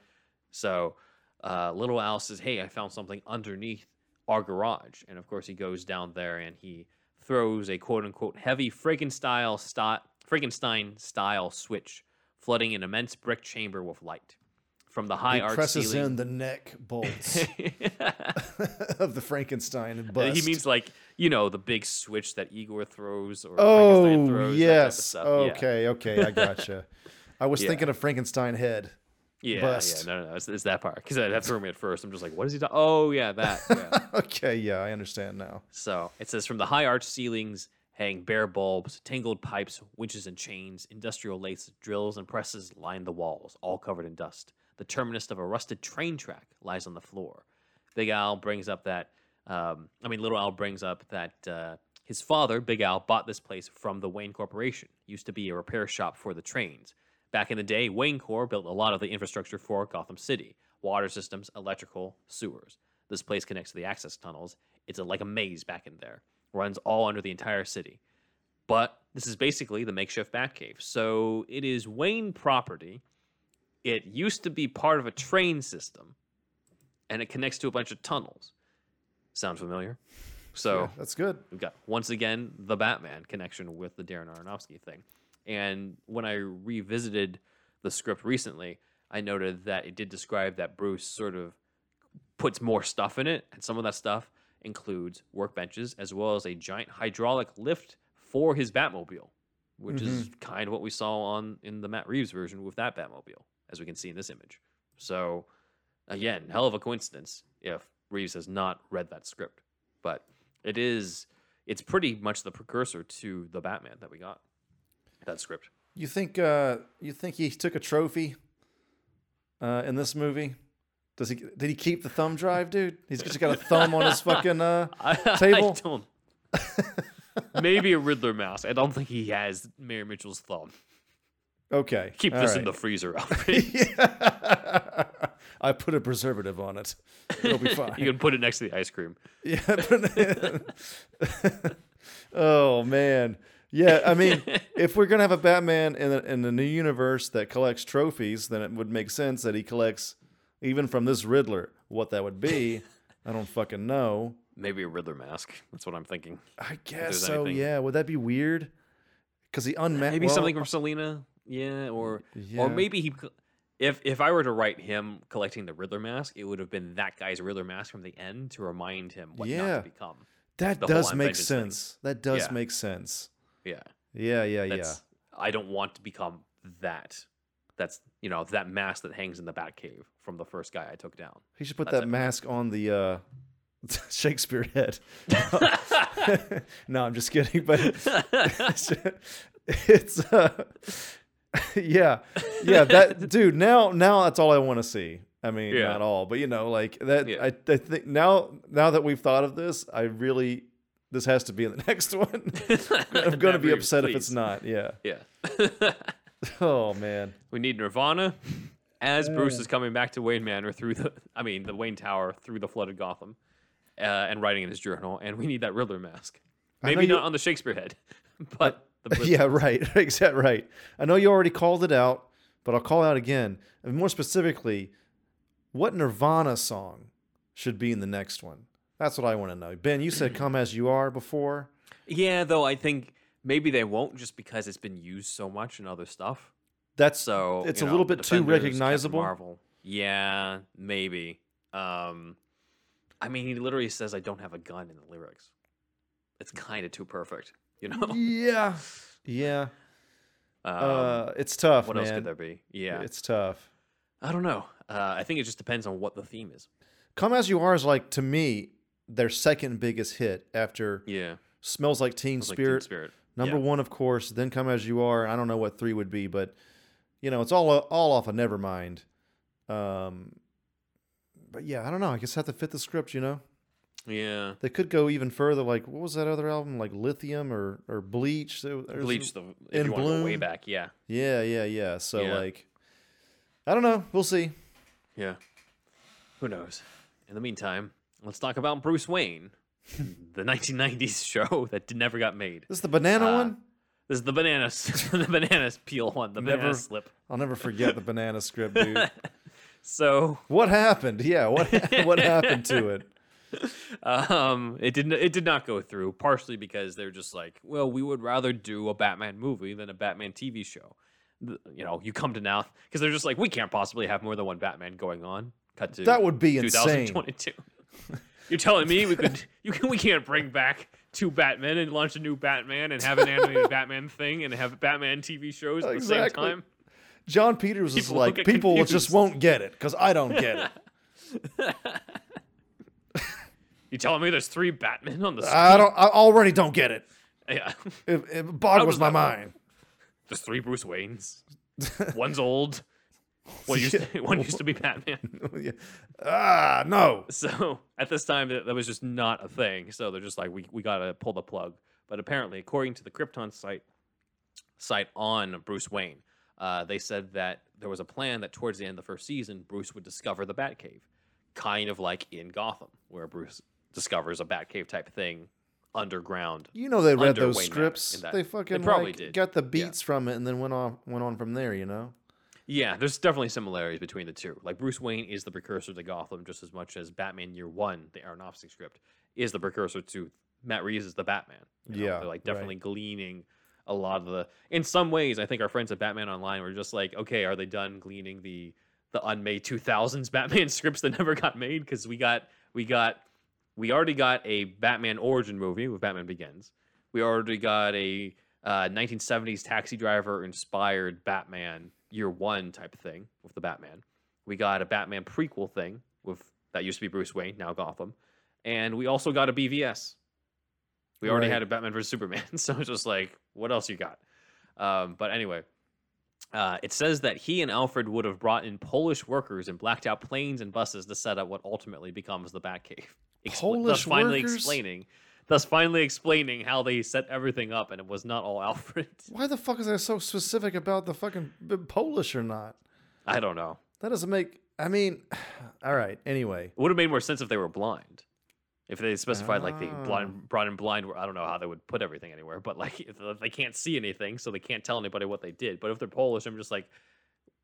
so uh, little Al says, "Hey, I found something underneath our garage," and of course he goes down there and he throws a quote unquote heavy Frankenstein style Frankenstein style switch, flooding an immense brick chamber with light. From the high he arch presses ceiling, in the neck bolts *laughs* *laughs* of the Frankenstein and bust. he means like you know the big switch that Igor throws or Frankenstein oh throws. yes. that type of stuff. Yeah. Okay, okay, I gotcha. I was *laughs* Yeah. thinking of Frankenstein head. Yeah, Bust. yeah, no, no, no, it's, it's that part because that threw me at first. I'm just like, what is he talking? Oh, yeah, that. Yeah. *laughs* Okay, yeah, I understand now. So it says from the high arch ceilings hang bare bulbs, tangled pipes, winches and chains, industrial lathes, drills, and presses line the walls, all covered in dust. The terminus of a rusted train track lies on the floor. Big Al brings up that, um, I mean, Little Al brings up that uh, his father, Big Al, bought this place from the Wayne Corporation. Used to be a repair shop for the trains. Back in the day, Wayne Corp built a lot of the infrastructure for Gotham City water systems, electrical, sewers. This place connects to the access tunnels. It's a, like a maze back in there, runs all under the entire city. But this is basically the makeshift Batcave. So it is Wayne property. It used to be part of a train system, and it connects to a bunch of tunnels. Sound familiar? So Yeah, that's good. we've got once again the Batman connection with the Darren Aronofsky thing. And when I revisited the script recently, I noted that it did describe that Bruce sort of puts more stuff in it, and some of that stuff includes workbenches as well as a giant hydraulic lift for his Batmobile, which is mm-hmm. kind of what we saw on in the Matt Reeves version with that Batmobile, as we can see in this image. So, again, hell of a coincidence if Reeves has not read that script, but it is it's pretty much the precursor to the Batman that we got. That script. You think uh you think he took a trophy uh in this movie? Does he did he keep the thumb drive, dude? He's just got a thumb on his fucking uh *laughs* Table? I don't. Maybe a Riddler mouse. I don't think he has Mayor Mitchell's thumb. Okay. Keep this in the freezer, Alfred. *laughs* I put a preservative on it. *laughs* It'll be fine. you can put it next to the ice cream. Yeah. *laughs* but- *laughs* oh man. Yeah, I mean, if we're gonna have a Batman in a, in a new universe that collects trophies, then it would make sense that he collects even from this Riddler. What that would be, I don't fucking know. Maybe a Riddler mask. That's what I'm thinking. I guess so. anything. Yeah. Would that be weird? Because he unmasked. Maybe something from Selina. Yeah, or Yeah. or maybe he. If if I were to write him collecting the Riddler mask, it would have been that guy's Riddler mask from the end to remind him what not Yeah. to become. that does make vengeance thing. sense. That does Yeah. make sense. Yeah, Yeah. Yeah. Yeah. that's. I don't want to become that. That's you know that mask that hangs in the Batcave from the first guy I took down. He should put That's that mask on the uh, *laughs* Shakespeare head. *laughs* *laughs* no, I'm just kidding. But it's, it's uh, *laughs* yeah, yeah. That dude. Now, now that's all I want to see. I mean, Yeah. not all, but you know, like that. Yeah. I, I think now, now that we've thought of this, I really this has to be in the *laughs* next one. *laughs* I'm going to be upset if it's not. Yeah. Yeah. Oh man. we need Nirvana as Bruce is coming back to Wayne Manor through the, I mean, the Wayne Tower through the flooded Gotham, uh, and writing in his journal. And we need that Riddler mask. Maybe you- not on the Shakespeare head, but. *laughs* Yeah, right. *laughs* Exactly right. I know you already called it out, but I'll call it out again. And more specifically, what Nirvana song should be in the next one? That's what I want to know. Ben, you said "Come as You Are" before. Yeah, though I think maybe they won't just because it's been used so much in other stuff. That's So it's a know, little bit too Defenders, Captain recognizable. Marvel. Yeah, maybe. Um, I mean, he literally says, "I don't have a gun" in the lyrics. It's kind of too perfect, you know. *laughs* Yeah, yeah. Um, uh, it's tough, what man. else could there be? Yeah, It's tough. I don't know. Uh, I think it just depends on what the theme is. "Come as You Are" is like to me their second biggest hit after Yeah, "Smells Like Teen it's like Teen Spirit." Spirit. Number Yeah. one, of course. Then "Come as You Are." I don't know what three would be, but you know, it's all all off of Nevermind. Um, but yeah, I don't know. I guess I have to fit the script. You know, Yeah, they could go even further. Like, what was that other album? Like Lithium or or Bleach? There's- Bleach. The if in you want to go way back, yeah, Yeah, yeah, yeah. So Yeah. like, I don't know. We'll see. yeah. Who knows? In the meantime, let's talk about Bruce Wayne, *laughs* the 1990s show *laughs* that never got made. This is the banana Uh, one. This is the bananas, *laughs* the bananas peel one, the banana slip. I'll never forget the banana script, dude. So, What happened? Yeah, what what happened to it? *laughs* um, it didn't. It did not go through. Partially because they're just like, well, we would rather do a Batman movie than a Batman TV show. The- You know, you come to now because they're just like, we can't possibly have more than one Batman going on. Cut to That would be insane. 2022. *laughs* You're telling me we could? You can? We can't bring back two Batmen and launch a new Batman and have an animated *laughs* Batman thing and have Batman TV shows at the Exactly. same time. Jon Peters is People will like, people just won't get it because I don't get it. You telling me there's three Batmen on the screen? I don't. I already don't get it. yeah. It, it *laughs* boggles my mind. There's three Bruce Waynes. *laughs* One's old. One used, to, *laughs* one used to be Batman. Yeah. Ah, no. So at this time, that, that was just not a thing. So they're just like, we, we got to pull the plug. But apparently, according to the Krypton site, site on Bruce Wayne, uh, they said that there was a plan that towards the end of the first season, Bruce would discover the Batcave, kind of like in Gotham, where Bruce discovers a Batcave type thing underground. You know they read those Wayne scripts. that. They They fucking probably like, did. got the Yeah. beats from it and then went on went on from there. You know. Yeah, there's definitely similarities between the two. Like Bruce Wayne is the precursor to Gotham just as much as Batman Year One, the Aronofsky script, is the precursor to Matt Reeves is the Batman. you know? Yeah, they're like right. definitely gleaning a lot of the. In some ways, I think our friends at Batman Online were just like, okay, are they done gleaning the the unmade 2000s Batman *laughs* scripts that never got made? Because we got we got we already got a Batman origin movie with Batman Begins. We already got a uh, 1970s taxi driver inspired Batman year one type of thing with the Batman. We got a Batman prequel thing with that used to be Bruce Wayne, now Gotham. And we also got a BVS. We already Right. had a Batman vs Superman, *laughs* so it's just like, what else you got? Um, but anyway, uh, it says that he and Alfred would have brought in Polish workers and blacked out planes and buses to set up what ultimately becomes the Batcave. Expl- thus finally workers? explaining thus finally explaining how they set everything up, and it was not all *laughs* Alfred. Why the fuck is that so specific about the fucking Polish or not? I don't know. That doesn't make. I mean, *sighs* all right. Anyway, It would have made more sense if they were blind. If they specified like the Ah. blind, brought in blind, I don't know how they would put everything anywhere. But like, if if they can't see anything, so they can't tell anybody what they did. But if they're Polish, I'm just like,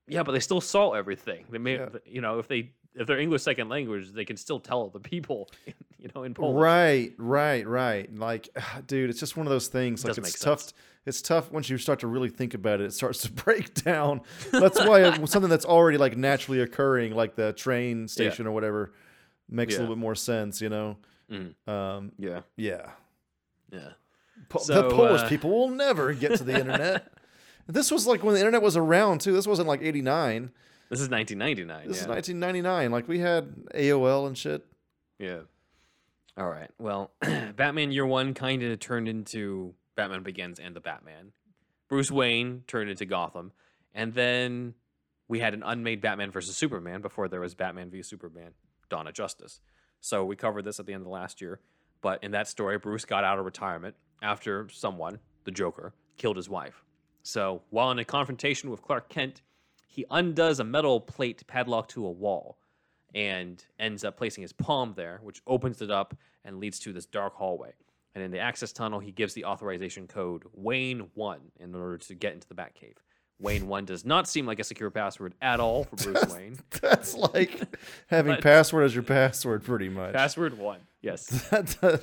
yeah, but they still saw everything. They may, Yeah. you know, if they if they're English second language, they can still tell the people, *laughs* you know, in Polish. right, right, right. Like, *sighs* dude, it's just one of those things. Like, doesn't it's make tough. sense. It's tough once you start to really think about it. It starts *laughs* to break down. That's why something that's already like naturally occurring, like the train station or whatever, makes a little bit more sense. You know. Mm. Um, Yeah, yeah. yeah. Po- So, the Polish uh, people will never get to the *laughs* internet. this was like when the internet was around too. This wasn't like '89. This is 1999. This yeah. is 1999. Like we had AOL and shit. Yeah. All right. Well, *clears throat* Batman Year One kind of turned into Batman Begins and the Batman. Bruce Wayne turned into Gotham, and then we had an unmade Batman versus Superman before there was Batman v Superman: Dawn of Justice. So we covered this at the end of last year. But in that story, Bruce got out of retirement after someone, the Joker, killed his wife. So while in a confrontation with Clark Kent, he undoes a metal plate padlocked to a wall and ends up placing his palm there, which opens it up and leads to this dark hallway. And in the access tunnel, he gives the authorization code Wayne 1 in order to get into the Batcave. Wayne 1 does not seem like a secure password at all for Bruce *laughs* Wayne. *laughs* That's like *laughs* having But- password as your password, pretty much. Password 1. Yes. That-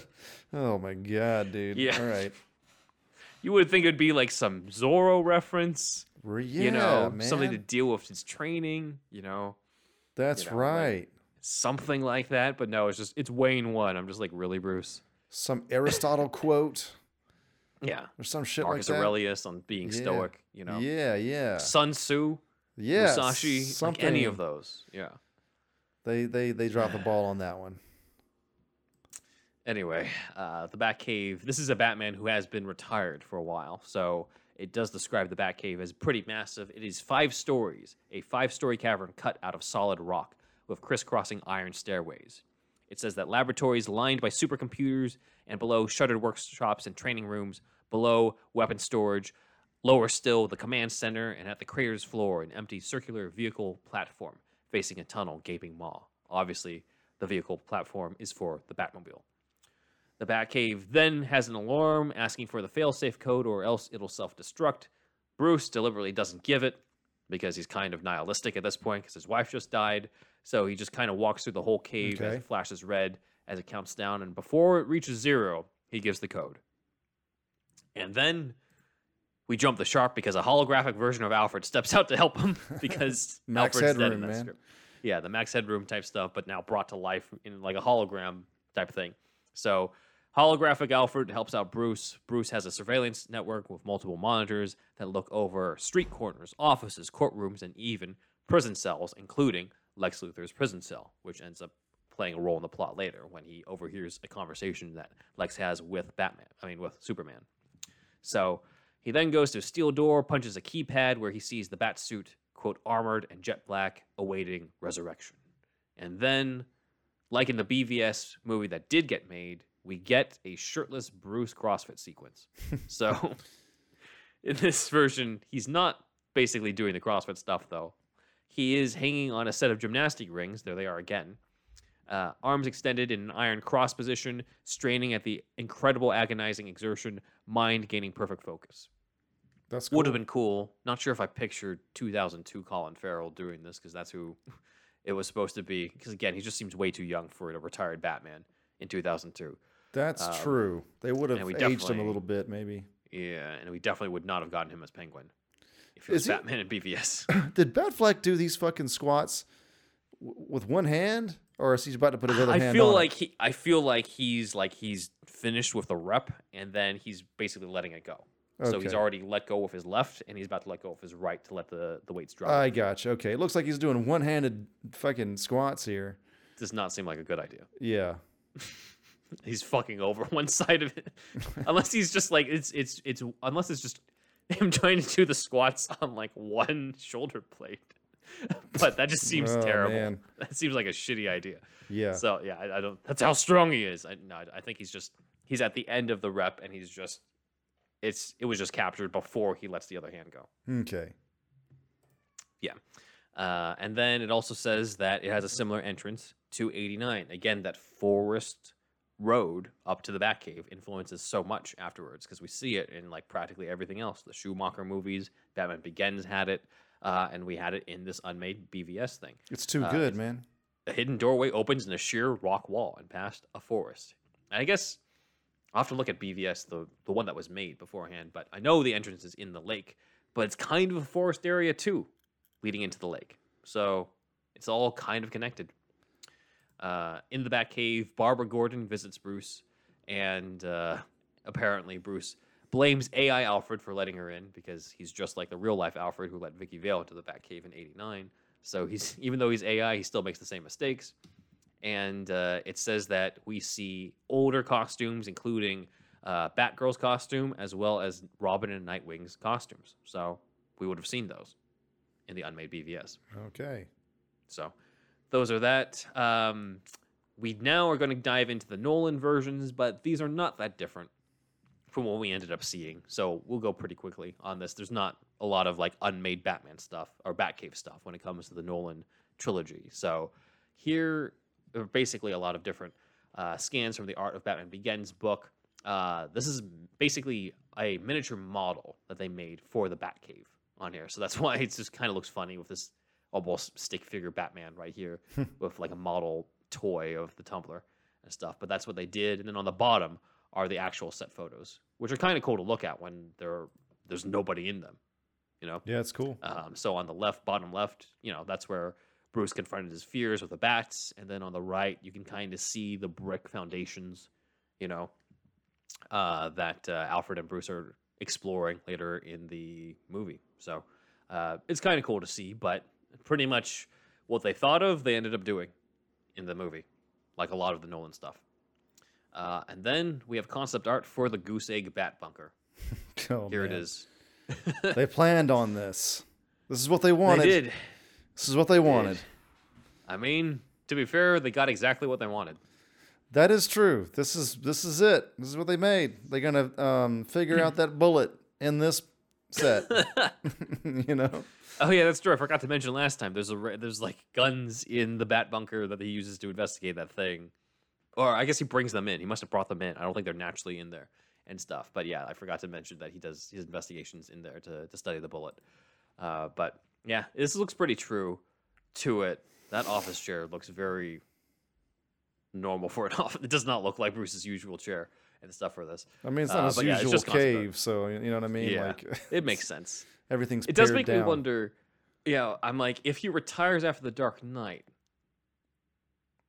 oh my god, dude. Yeah. All right. You would think it would be like some Zorro reference, Re- Yeah, you know, man. something to deal with his training, you know, That's you know, like- right. something like that. But no, it's just, it's Wayne 1. I'm just like, really, Bruce? Some Aristotle *laughs* quote Yeah. or some shit Marcus like that. Marcus Aurelius on being Yeah. stoic, you know. Yeah, yeah, Sun Tzu, yeah. Musashi, like any of those. Yeah. They they they dropped the ball *sighs* on that one. Anyway, uh, the Batcave. This is a Batman who has been retired for a while, so it does describe the Batcave as pretty massive. It is five stories, a five-story cavern cut out of solid rock with crisscrossing iron stairways. It says that laboratories lined by supercomputers and below shuttered workshops and training rooms, below weapon storage, lower still the command center, and at the crater's floor an empty circular vehicle platform facing a tunnel gaping maw. Obviously, the vehicle platform is for the Batmobile. The Batcave then has an alarm asking for the failsafe code or else it'll self destruct. Bruce deliberately doesn't give it because he's kind of nihilistic at this point because his wife just died. So he just kind of walks through the whole cave as it flashes red as it counts down. And before it reaches zero, he gives the code. And then we jump the shark because a holographic version of Alfred steps out to help him *laughs* *laughs* because Max Alfred's dead in that man. script. Yeah, the Max Headroom type stuff, but now brought to life in like a hologram type thing. So holographic Alfred helps out Bruce. Bruce has a surveillance network with multiple monitors that look over street corners, offices, courtrooms, and even prison cells, including Lex Luthor's prison cell, which ends up playing a role in the plot later when he overhears a conversation that Lex has with Batman. I mean, with Superman. So he then goes to a steel door, punches a keypad where he sees the bat suit, quote, armored and jet black, awaiting resurrection. And then, like in the BVS movie that did get made, we get a shirtless Bruce CrossFit sequence. *laughs* so *laughs* in this version, he's not basically doing the CrossFit stuff, though. He is hanging on a set of gymnastic rings. There they are again. Uh, arms extended in an iron cross position, straining at the incredible agonizing exertion, mind gaining perfect focus. That's cool. Would have been cool. Not sure if I pictured 2002 Colin Farrell doing this because that's who it was supposed to be. Because again, he just seems way too young for a retired Batman in 2002. That's um, true. They would have aged him a little bit, maybe. Yeah, and we definitely would not have gotten him as Penguin if it was Is he- Batman and BVS. *coughs* Did Batfleck do these fucking squats w- with one hand, or is he about to put his other I hand feel on it? like he, I feel like he's like he's finished with the rep, and then he's basically letting it go. So he's already let go of his left, and he's about to let go of his right to let the the weights drop. I gotcha. Okay, it looks like he's doing one-handed fucking squats here. Does not seem like a good idea. Yeah. *laughs* he's fucking over *laughs* one side of it *laughs* unless he's just like it's it's it's unless it's just him *laughs* trying to do the squats on like one shoulder plate but that just seems Oh, terrible man. that seems like a shitty idea Yeah. so yeah I, I don't that's how strong he is i no I- i think he's just he's at the end of the rep and he's just it's it was just captured before he lets the other hand go. Okay. Yeah. Uh, and then it also says that it has a similar entrance to 89. Again, that forest road up to the Batcave influences so much afterwards because we see it in like practically everything else. The Schumacher movies, Batman Begins had it, uh, and we had it in this unmade BVS thing. It's too Uh, good, it's- man. A hidden doorway opens in a sheer rock wall and past a forest. And I guess I'll have to look at BVS, the, the one that was made beforehand, but I know the entrance is in the lake, but it's kind of a forest area too, leading into the lake. So it's all kind of connected. Uh, in the Batcave, Barbara Gordon visits Bruce, and uh, apparently Bruce blames AI Alfred for letting her in because he's just like the real life Alfred who let Vicki Vale into the Batcave in '89. So he's *laughs* even though he's AI, he still makes the same mistakes. And uh, it says that we see older costumes, including uh, Batgirl's costume as well as Robin and Nightwing's costumes. So we would have seen those in the unmade BVS. Okay. So those are that. Um, we now are going to dive into the Nolan versions, but these are not that different from what we ended up seeing. So we'll go pretty quickly on this. There's not a lot of like unmade Batman stuff or Batcave stuff when it comes to the Nolan trilogy. So here are basically a lot of different uh, scans from the Art of Batman Begins book. Uh, this is basically a miniature model that they made for the Batcave on here. So that's *laughs* why it just kind of looks funny with this almost stick figure Batman right here *laughs* with like a model toy of the Tumbler and stuff. But that's what they did. And then on the bottom are the actual set photos, which are kind of cool to look at when there there's nobody in them. You know. Yeah, it's cool. Um, so on the left, bottom left, you know, that's where Bruce confronted his fears with the bats, and then on the right, you can kind of see the brick foundations, you know, uh, that uh, Alfred and Bruce are exploring later in the movie. So uh, it's kind of cool to see, but pretty much what they thought of, they ended up doing in the movie, like a lot of the Nolan stuff. Uh, and then we have concept art for the Goose Egg Bat Bunker. *laughs* Oh, Here it is. *laughs* they planned on this. This is what they wanted. They did. This is what they wanted. I mean, to be fair, they got exactly what they wanted. That is true. This is this is it. This is what they made. They're gonna um, figure out that bullet in this set. *laughs* *laughs* you know. Oh yeah, that's true. I forgot to mention last time. There's a there's like guns in the bat bunker that he uses to investigate that thing, or I guess he brings them in. He must have brought them in. I don't think they're naturally in there and stuff. But yeah, I forgot to mention that he does his investigations in there to to study the bullet. Uh, but yeah, this looks pretty true to it. That office chair looks very normal for an *laughs* office. It does not look like Bruce's usual chair and stuff for this. I mean, it's not Uh, his yeah, usual art. cave, so you know what I mean. Yeah, Like *laughs* it makes sense. everything's. It does make me wonder. Yeah, I'm like, if he retires after the Dark Knight,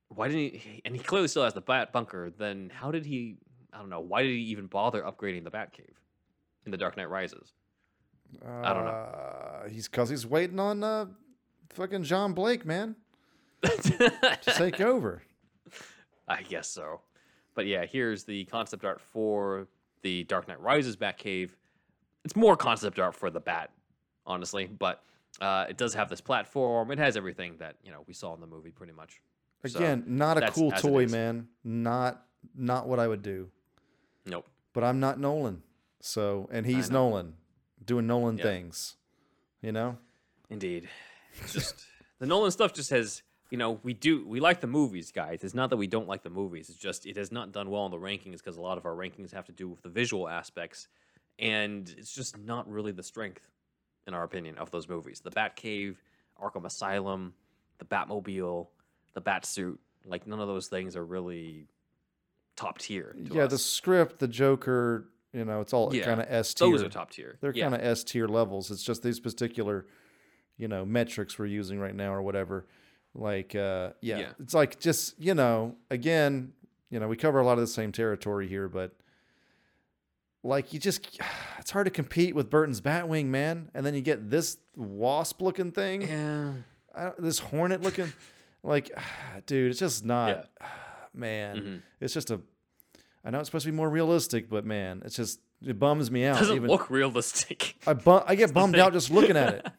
why didn't he? And he clearly still has the Bat Bunker. Then how did he? I don't know. Why did he even bother upgrading the Bat Cave in the Dark Knight Rises? I don't know. Uh, he's because he's waiting on uh, fucking John Blake, man, *laughs* to take over. I guess so. But yeah, here's the concept art for the Dark Knight Rises Batcave. It's more concept art for the Bat, honestly, but uh, it does have this platform. It has everything that you know we saw in the movie, pretty much. So, Again, not a cool toy, man. Not not what I would do. Nope. But I'm not Nolan, so and he's. Nolan, doing Nolan Yeah. things. You know. Indeed. It's just the Nolan stuff just has, you know, we do we like the movies, guys. It's not that we don't like the movies. It's just it has not done well in the rankings because a lot of our rankings have to do with the visual aspects, and it's just not really the strength, in our opinion, of those movies. The Batcave, Arkham Asylum, the Batmobile, the Batsuit, like none of those things are really top tier. yeah, us. the script, the Joker. You know, it's all Yeah, kind of S tier. those are top tier. They're Yeah. kind of S tier levels. It's just these particular, you know, metrics we're using right now or whatever. Like, uh, yeah, Yeah. it's like just you know, again, you know, we cover a lot of the same territory here, but like you just, *sighs* it's hard to compete with Burton's Batwing, man. And then you get this wasp looking thing, Yeah. I don't- this hornet looking, *sighs* like, *sighs* dude, it's just not, Yeah. man. Mhm. It's just a. I know it's supposed to be more realistic, but man, it's just it bums me out. Doesn't even, look realistic. I bu- I get bummed out just looking at it. *laughs*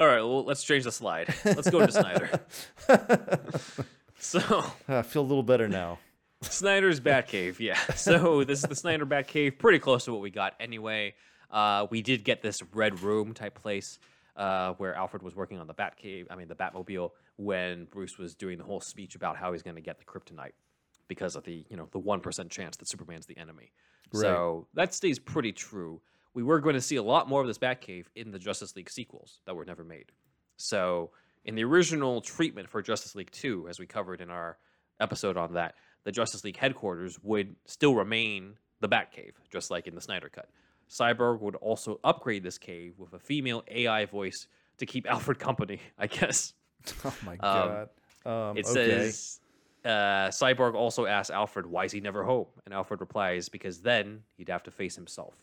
All right, well, let's change the slide. Let's go to Snyder. *laughs* So, I feel a little better now. Snyder's Batcave, yeah. *laughs* So this is the Snyder Batcave, pretty close to what we got anyway. Uh, we did get this red room type place uh, where Alfred was working on the Batcave, I mean the Batmobile, when Bruce was doing the whole speech about how he's going to get the kryptonite because of the you know the one percent chance that Superman's the enemy. So that stays pretty true. We were going to see a lot more of this Batcave in the Justice League sequels that were never made. So in the original treatment for Justice League 2, as we covered in our episode on that, the Justice League headquarters would still remain the Batcave, just like in the Snyder Cut. Cyborg would also upgrade this cave with a female AI voice to keep *laughs* Alfred company, I guess. *laughs* Oh my god. Um, It okay. says uh, Cyborg also asks Alfred, why is he never home? And Alfred replies, because then he'd have to face himself.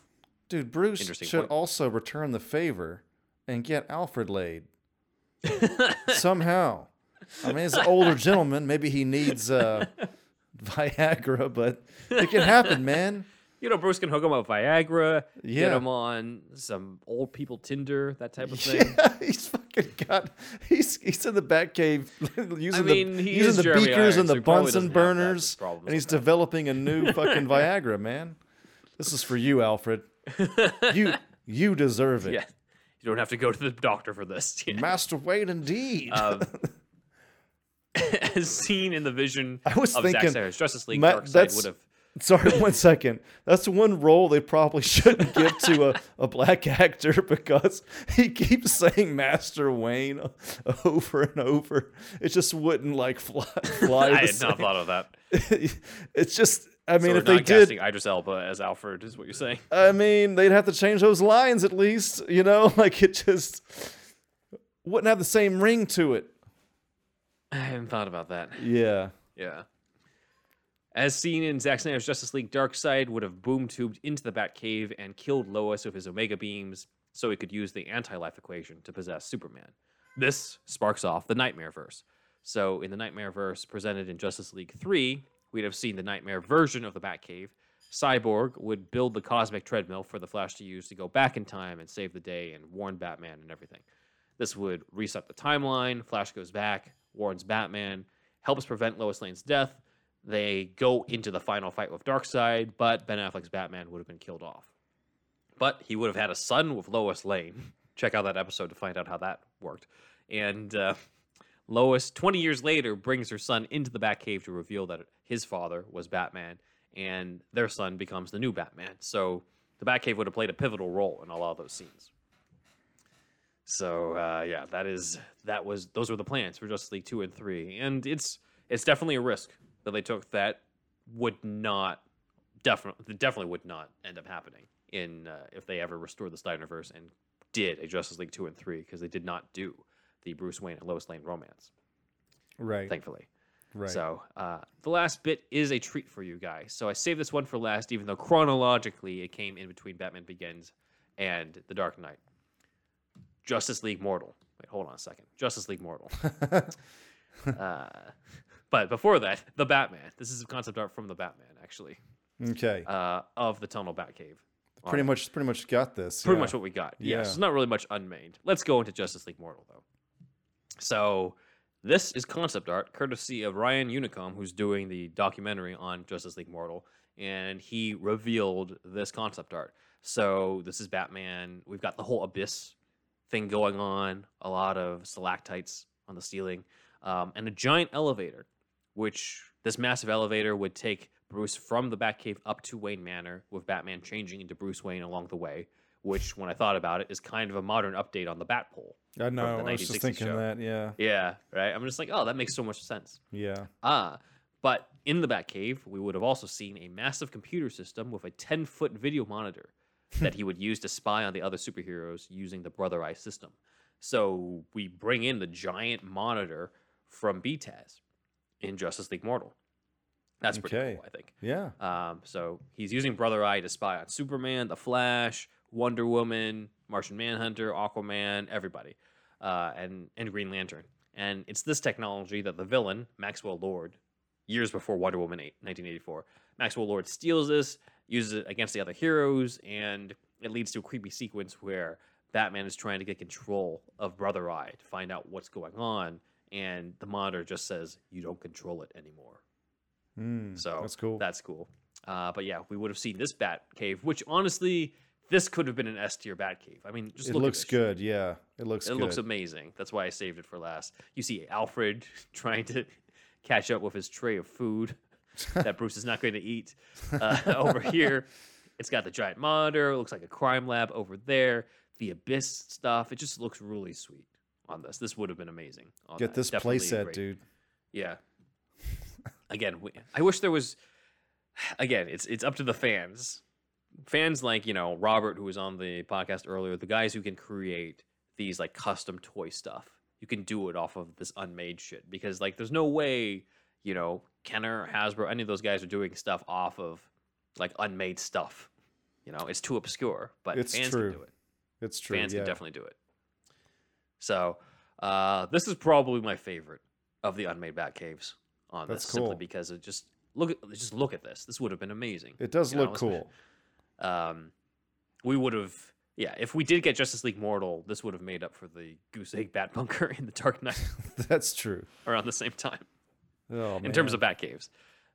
Dude, Bruce should point. also return the favor and get Alfred laid. *laughs* Somehow. I mean, he's an older gentleman, maybe he needs uh, *laughs* Viagra, but it can happen, man. You know, Bruce can hook him up with Viagra, Yeah. get him on some old people Tinder, that type of *laughs* thing. Yeah, he's fucking got. He's he's in the Batcave using mean, the using the beakers Irons, and the Bunsen doesn't have that burners, and he's developing a new fucking Viagra, man. This is for you, Alfred. You you deserve it. *laughs* Yeah. You don't have to go to the doctor for this. *laughs* Yeah. Master Wade, indeed. Um, *laughs* as seen in the vision I was of thinking, Zack Snyder's Justice League, Ma- Darkseid would have. Sorry, one second. That's one role they probably shouldn't give to a, a black actor because he keeps saying Master Wayne over and over. It just wouldn't like fly. fly I had same. not thought of that. it's just. I mean, so if they did, Idris Elba as Alfred, is what you're saying? I mean, they'd have to change those lines at least. You know, *laughs* like it just wouldn't have the same ring to it. I hadn't thought about that. Yeah. Yeah. As seen in Zack Snyder's Justice League, Darkseid would have boom tubed into the Batcave and killed Lois with his Omega beams so he could use the anti life equation to possess Superman. This sparks off the Knightmare verse. So, in the Knightmare verse presented in Justice League 3, we'd have seen the Knightmare version of the Batcave. Cyborg would build the cosmic treadmill for the Flash to use to go back in time and save the day and warn Batman and everything. This would reset the timeline. Flash goes back, warns Batman, helps prevent Lois Lane's death. They go into the final fight with Darkseid, but Ben Affleck's Batman would have been killed off. But he would have had a son with Lois Lane. *laughs* Check out that episode to find out how that worked. And uh, Lois, 20 years later, brings her son into the Batcave to reveal that his father was Batman, and their son becomes the new Batman. So the Batcave would have played a pivotal role in a lot of those scenes. So uh, yeah, that is that was those were the plans for Justice League two and three, and it's it's definitely a risk that they took that would not definitely definitely would not end up happening in uh, if they ever restored the Snyderverse and did a Justice League two and three because they did not do the Bruce Wayne and Lois Lane romance, Right. thankfully. Right. So uh, the last bit is a treat for you guys. So I saved this one for last, even though chronologically it came in between Batman Begins and The Dark Knight. Justice League Mortal. Wait, hold on a second. Justice League Mortal. *laughs* uh, but before that, the Batman. This is a concept art from the Batman, actually, okay. uh, of the Tunnel Batcave. pretty much. Pretty much got this. Pretty yeah. much what we got. Yeah. Yes, not really much unmade. Let's go into Justice League Mortal though. So this is concept art, courtesy of Ryan Unicom, who's doing the documentary on Justice League Mortal, and he revealed this concept art. So this is Batman. We've got the whole abyss thing going on, a lot of stalactites on the ceiling, um, and a giant elevator, which this massive elevator would take Bruce from the Batcave up to Wayne Manor, with Batman changing into Bruce Wayne along the way. Which, when I thought about it, is kind of a modern update on the Batpole. I know. I was just thinking show. that. Yeah. Yeah, right. I'm just like, oh, that makes so much sense. Yeah. Ah, but in the Batcave, we would have also seen a massive computer system with a 10 foot video monitor *laughs* that he would use to spy on the other superheroes using the Brother Eye system. So we bring in the giant monitor from BTAS in Justice League Mortal. That's pretty Okay. cool, I think. Yeah. Um, so he's using Brother Eye to spy on Superman, The Flash, Wonder Woman, Martian Manhunter, Aquaman, everybody, uh, and and Green Lantern. And it's this technology that the villain Maxwell Lord, years before Wonder Woman 8, 1984, Maxwell Lord steals this, uses it against the other heroes, and it leads to a creepy sequence where Batman is trying to get control of Brother Eye to find out what's going on, and the monitor just says, "You don't control it anymore." so Hmm, that's cool. That's cool. Uh, but yeah, we would have seen this bat cave, which honestly, this could have been an S tier bat cave. I mean, just It look looks good. Yeah, it looks. It good. looks amazing. That's why I saved it for last. You see Alfred *laughs* trying to catch up with his tray of food *laughs* that Bruce is not going to eat. Uh, *laughs* over here, it's got the giant monitor. It looks like a crime lab over there. The abyss stuff. It just looks really sweet on this. This would have been amazing. Get that. this playset, dude. Yeah. Again, we, I wish there was. *sighs* Again, it's it's up to the fans. Fans like you know Robert, who was on the podcast earlier, the guys who can create these like custom toy stuff. You can do it off of this unmade shit because like there's no way you know Kenner, Hasbro, any of those guys are doing stuff off of like unmade stuff. You know, it's too obscure, but It's fans true. can do it It's true. fans yeah. can definitely do it. So uh, this is probably my favorite of the unmade bat caves on That's this, simply because it just look at just look at this. This would have been amazing. It does you know, look especially- cool. Um, we would have, yeah, if we did get Justice League Mortal, this would have made up for the Goose Egg Bat Bunker *laughs* in the Dark Knight *laughs* That's true. around the same time Oh, in terms of bat caves.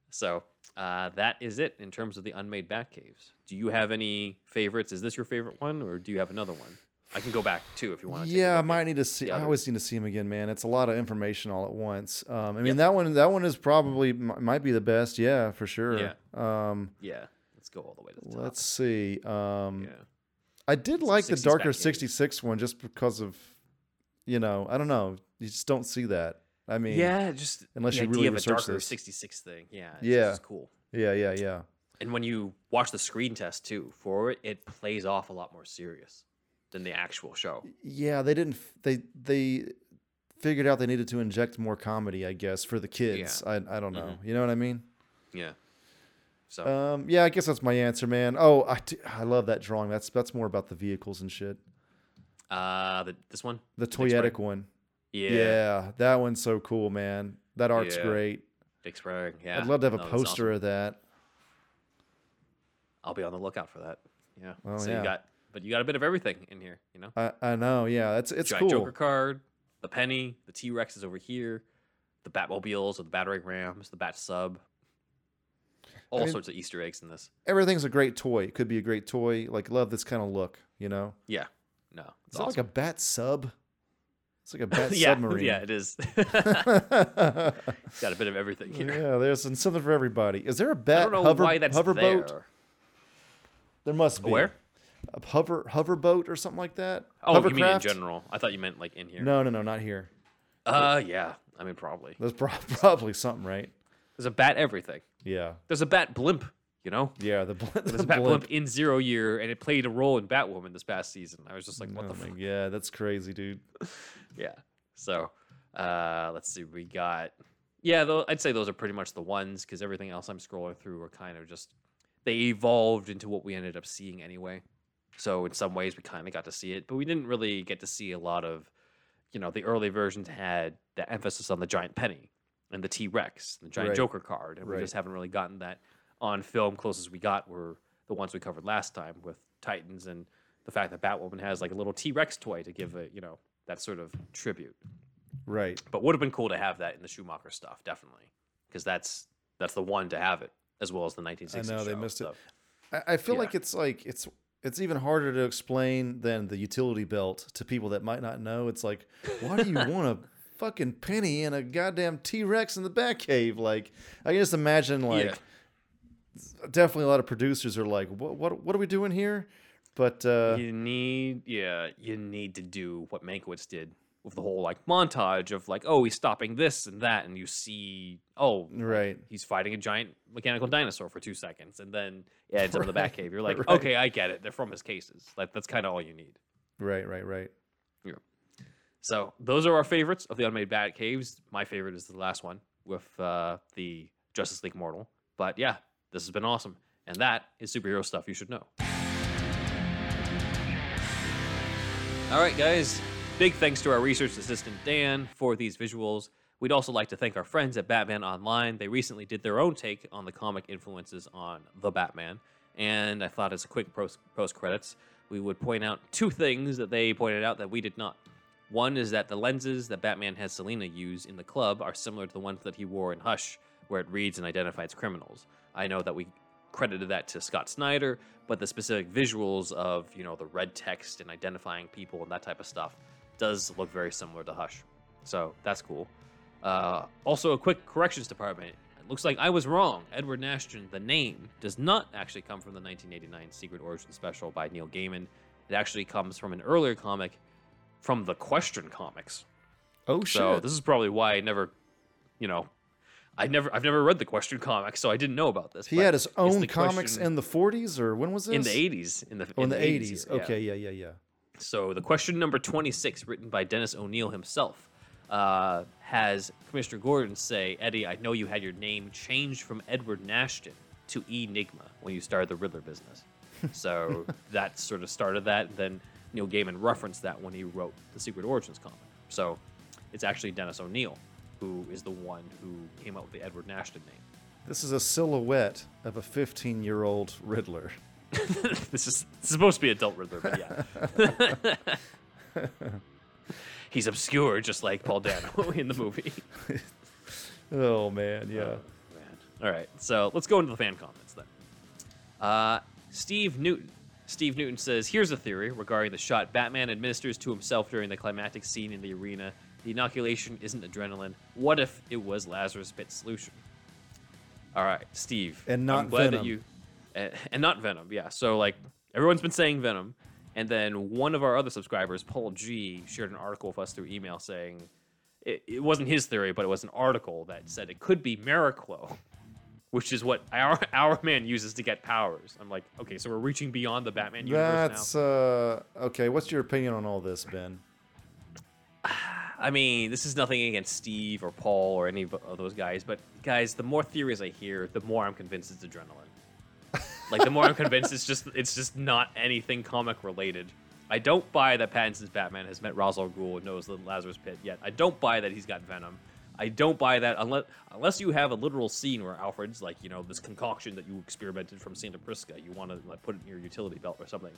So uh, that is it in terms of the unmade bat caves. Do you have any favorites? Is this your favorite one, or do you have another one? I can go back too if you want to. Yeah, I might need to see. I always need to see him again, man. It's a lot of information all at once. Um, I mean, that one, that one is probably might be the best. Yeah, for sure. Yeah. Um, Yeah, go all the way to the top. let's see. Um, yeah. I did like the darker Batcaves. '66 one just because of, you know, I don't know. You just don't see that. I mean, Yeah, just unless the you really of a research darker this. 66 thing. Yeah, it's Yeah. cool. yeah, yeah, yeah. And when you watch the screen test too for it, it plays off a lot more serious than the actual show. Yeah, they didn't. They they figured out they needed to inject more comedy, I guess, for the kids. Yeah. I I don't know. You know what I mean? Yeah. So Um, yeah, I guess that's my answer, man. Oh, I, I love that drawing. That's that's more about the vehicles and shit. uh the, this one? The toyetic one. Yeah. Yeah. that one's so cool, man. That art's Yeah. great. Dick Sprang. Yeah. I'd love to have a No, that's poster awesome. of that. I'll be on the lookout for that. Yeah. Oh, so yeah. you got but you got a bit of everything in here, you know? I, I know. Yeah, it's it's Giant cool. Joker card, the penny, the T Rex is over here, the Batmobiles or the Battering Rams, the Bat Sub. All mean- sorts of Easter eggs in this. Everything's a great toy. It could be a great toy. Like love this kind of look. You know, Yeah. No. It's that like a bat sub? It's like a *laughs* bat yeah, submarine. Yeah, it is. *laughs* *laughs* Got a bit of everything here. Yeah, there's something for everybody. Is there a bat don't know hover why that's hover there. boat? There must be. Where? A hover hover boat or something like that? Oh, you mean in general? I thought you meant like in here. No, no, no, not here. Uh, yeah. I mean, probably. There's pro- probably something, right? There's a bat everything. Yeah, There's a bat blimp. You know, yeah. The, bl- *laughs* there's a bat blimp. blimp in Zero Year, and it played a role in Batwoman this past season. I was just like, what oh the fuck? god, that's crazy, dude. *laughs* Yeah. So, uh, let's see. We got, yeah, though I'd say those are pretty much the ones because everything else I'm scrolling through are kind of just they evolved into what we ended up seeing anyway. So in some ways we kind of got to see it, but we didn't really get to see a lot of, you know, the early versions had the emphasis on the giant penny and the T Rex, the giant Right. Joker card, and we just haven't really gotten that on film. Closest we got were the ones we covered last time with Titans and the fact that Batwoman has like a little T Rex toy to give it, you know, that sort of tribute. Right. But would have been cool to have that in the Schumacher stuff, definitely, because that's that's the one to have it as well as the 1960s. I know, they show, missed it. so- I, I feel Yeah. like it's like it's it's even harder to explain than the utility belt to people that might not know. It's like, why do you *laughs* want a fucking penny and a goddamn T Rex in the back Batcave? Like, I can just imagine like Yeah. definitely a lot of producers are like, what what what are we doing here? But uh, you need, yeah, you need to do what Mankiewicz did with the whole like montage of like, oh, he's stopping this and that, and you see, oh, right, he's fighting a giant mechanical dinosaur for two seconds, and then it ends up in the *laughs* back Batcave. You're like, Right. okay, I get it. They're from his cases. Like that's kind of all you need. right, right, right. So those are our favorites of the unmade Bat Caves. My favorite is the last one with uh, the Justice League Mortal. But yeah, this has been awesome, and that is superhero stuff you should know. All right, guys. Big thanks to our research assistant Dan for these visuals. We'd also like to thank our friends at Batman Online. They recently did their own take on the comic influences on the Batman, and I thought as a quick post credits, we would point out two things that they pointed out that we did not. One is that the lenses that Batman has Selina use in the club are similar to the ones that he wore in Hush where it reads and identifies criminals. I know that we credited that to Scott Snyder, but the specific visuals of you know the red text and identifying people and that type of stuff does look very similar to Hush. So that's cool. Uh, also, a quick corrections department. It looks like I was wrong. Edward Nashton, the name, does not actually come from the 1989 Secret Origin special by Neil Gaiman. It actually comes from an earlier comic from the Question comics. Oh shit! So this is probably why I never, you know, I never, I've never read the Question comics, so I didn't know about this. he had his own comics in the 40s, or when was this? in the 80s. In the Oh, in the 80s. 80s. yeah. Okay, yeah, yeah, yeah. So the question number 26, written by Dennis O'Neil himself, uh, has Commissioner Gordon say, Eddie, I know you had your name changed from Edward Nashton to Enigma when you started the Riddler business. *laughs* So that sort of started that. And then Neil Gaiman referenced that when he wrote the Secret Origins comic. So it's actually Dennis O'Neil who is the one who came up with the Edward Nashton name. This is a silhouette of a 15 year old Riddler. *laughs* this is supposed to be adult Riddler, but yeah. *laughs* He's obscure, just like Paul Dano *laughs* in the movie. Oh, man, yeah. Man. All right, so let's go into the fan comments then. Uh, Steve Newton. Steve Newton says, "Here's a theory regarding the shot Batman administers to himself during the climactic scene in the arena. The inoculation isn't adrenaline. What if it was Lazarus Pit solution?" All right, Steve. And not I'm glad that Venom. you, and, and not Venom. Yeah. So like everyone's been saying Venom, and then one of our other subscribers, Paul G, shared an article with us through email saying it, it wasn't his theory, but it was an article that said it could be Miraclo, which is what *laughs* our Hourman uses to get powers. I'm like, okay, so we're reaching beyond the Batman universe That's, now. uh, okay. What's your opinion on all this, Ben? I mean, this is nothing against Steve or Paul or any of of those guys, but guys, the more theories I hear, the more I'm convinced it's adrenaline. *laughs* like the more I'm convinced it's just it's just not anything comic related. I don't buy that Pattinson's Batman has met Ra's al Ghul and knows the Lazarus Pit yet. I don't buy that he's got Venom. I don't buy that unless unless you have a literal scene where Alfred's like, you know, this concoction that you experimented from Santa Prisca, you want to like put it in your utility belt or something.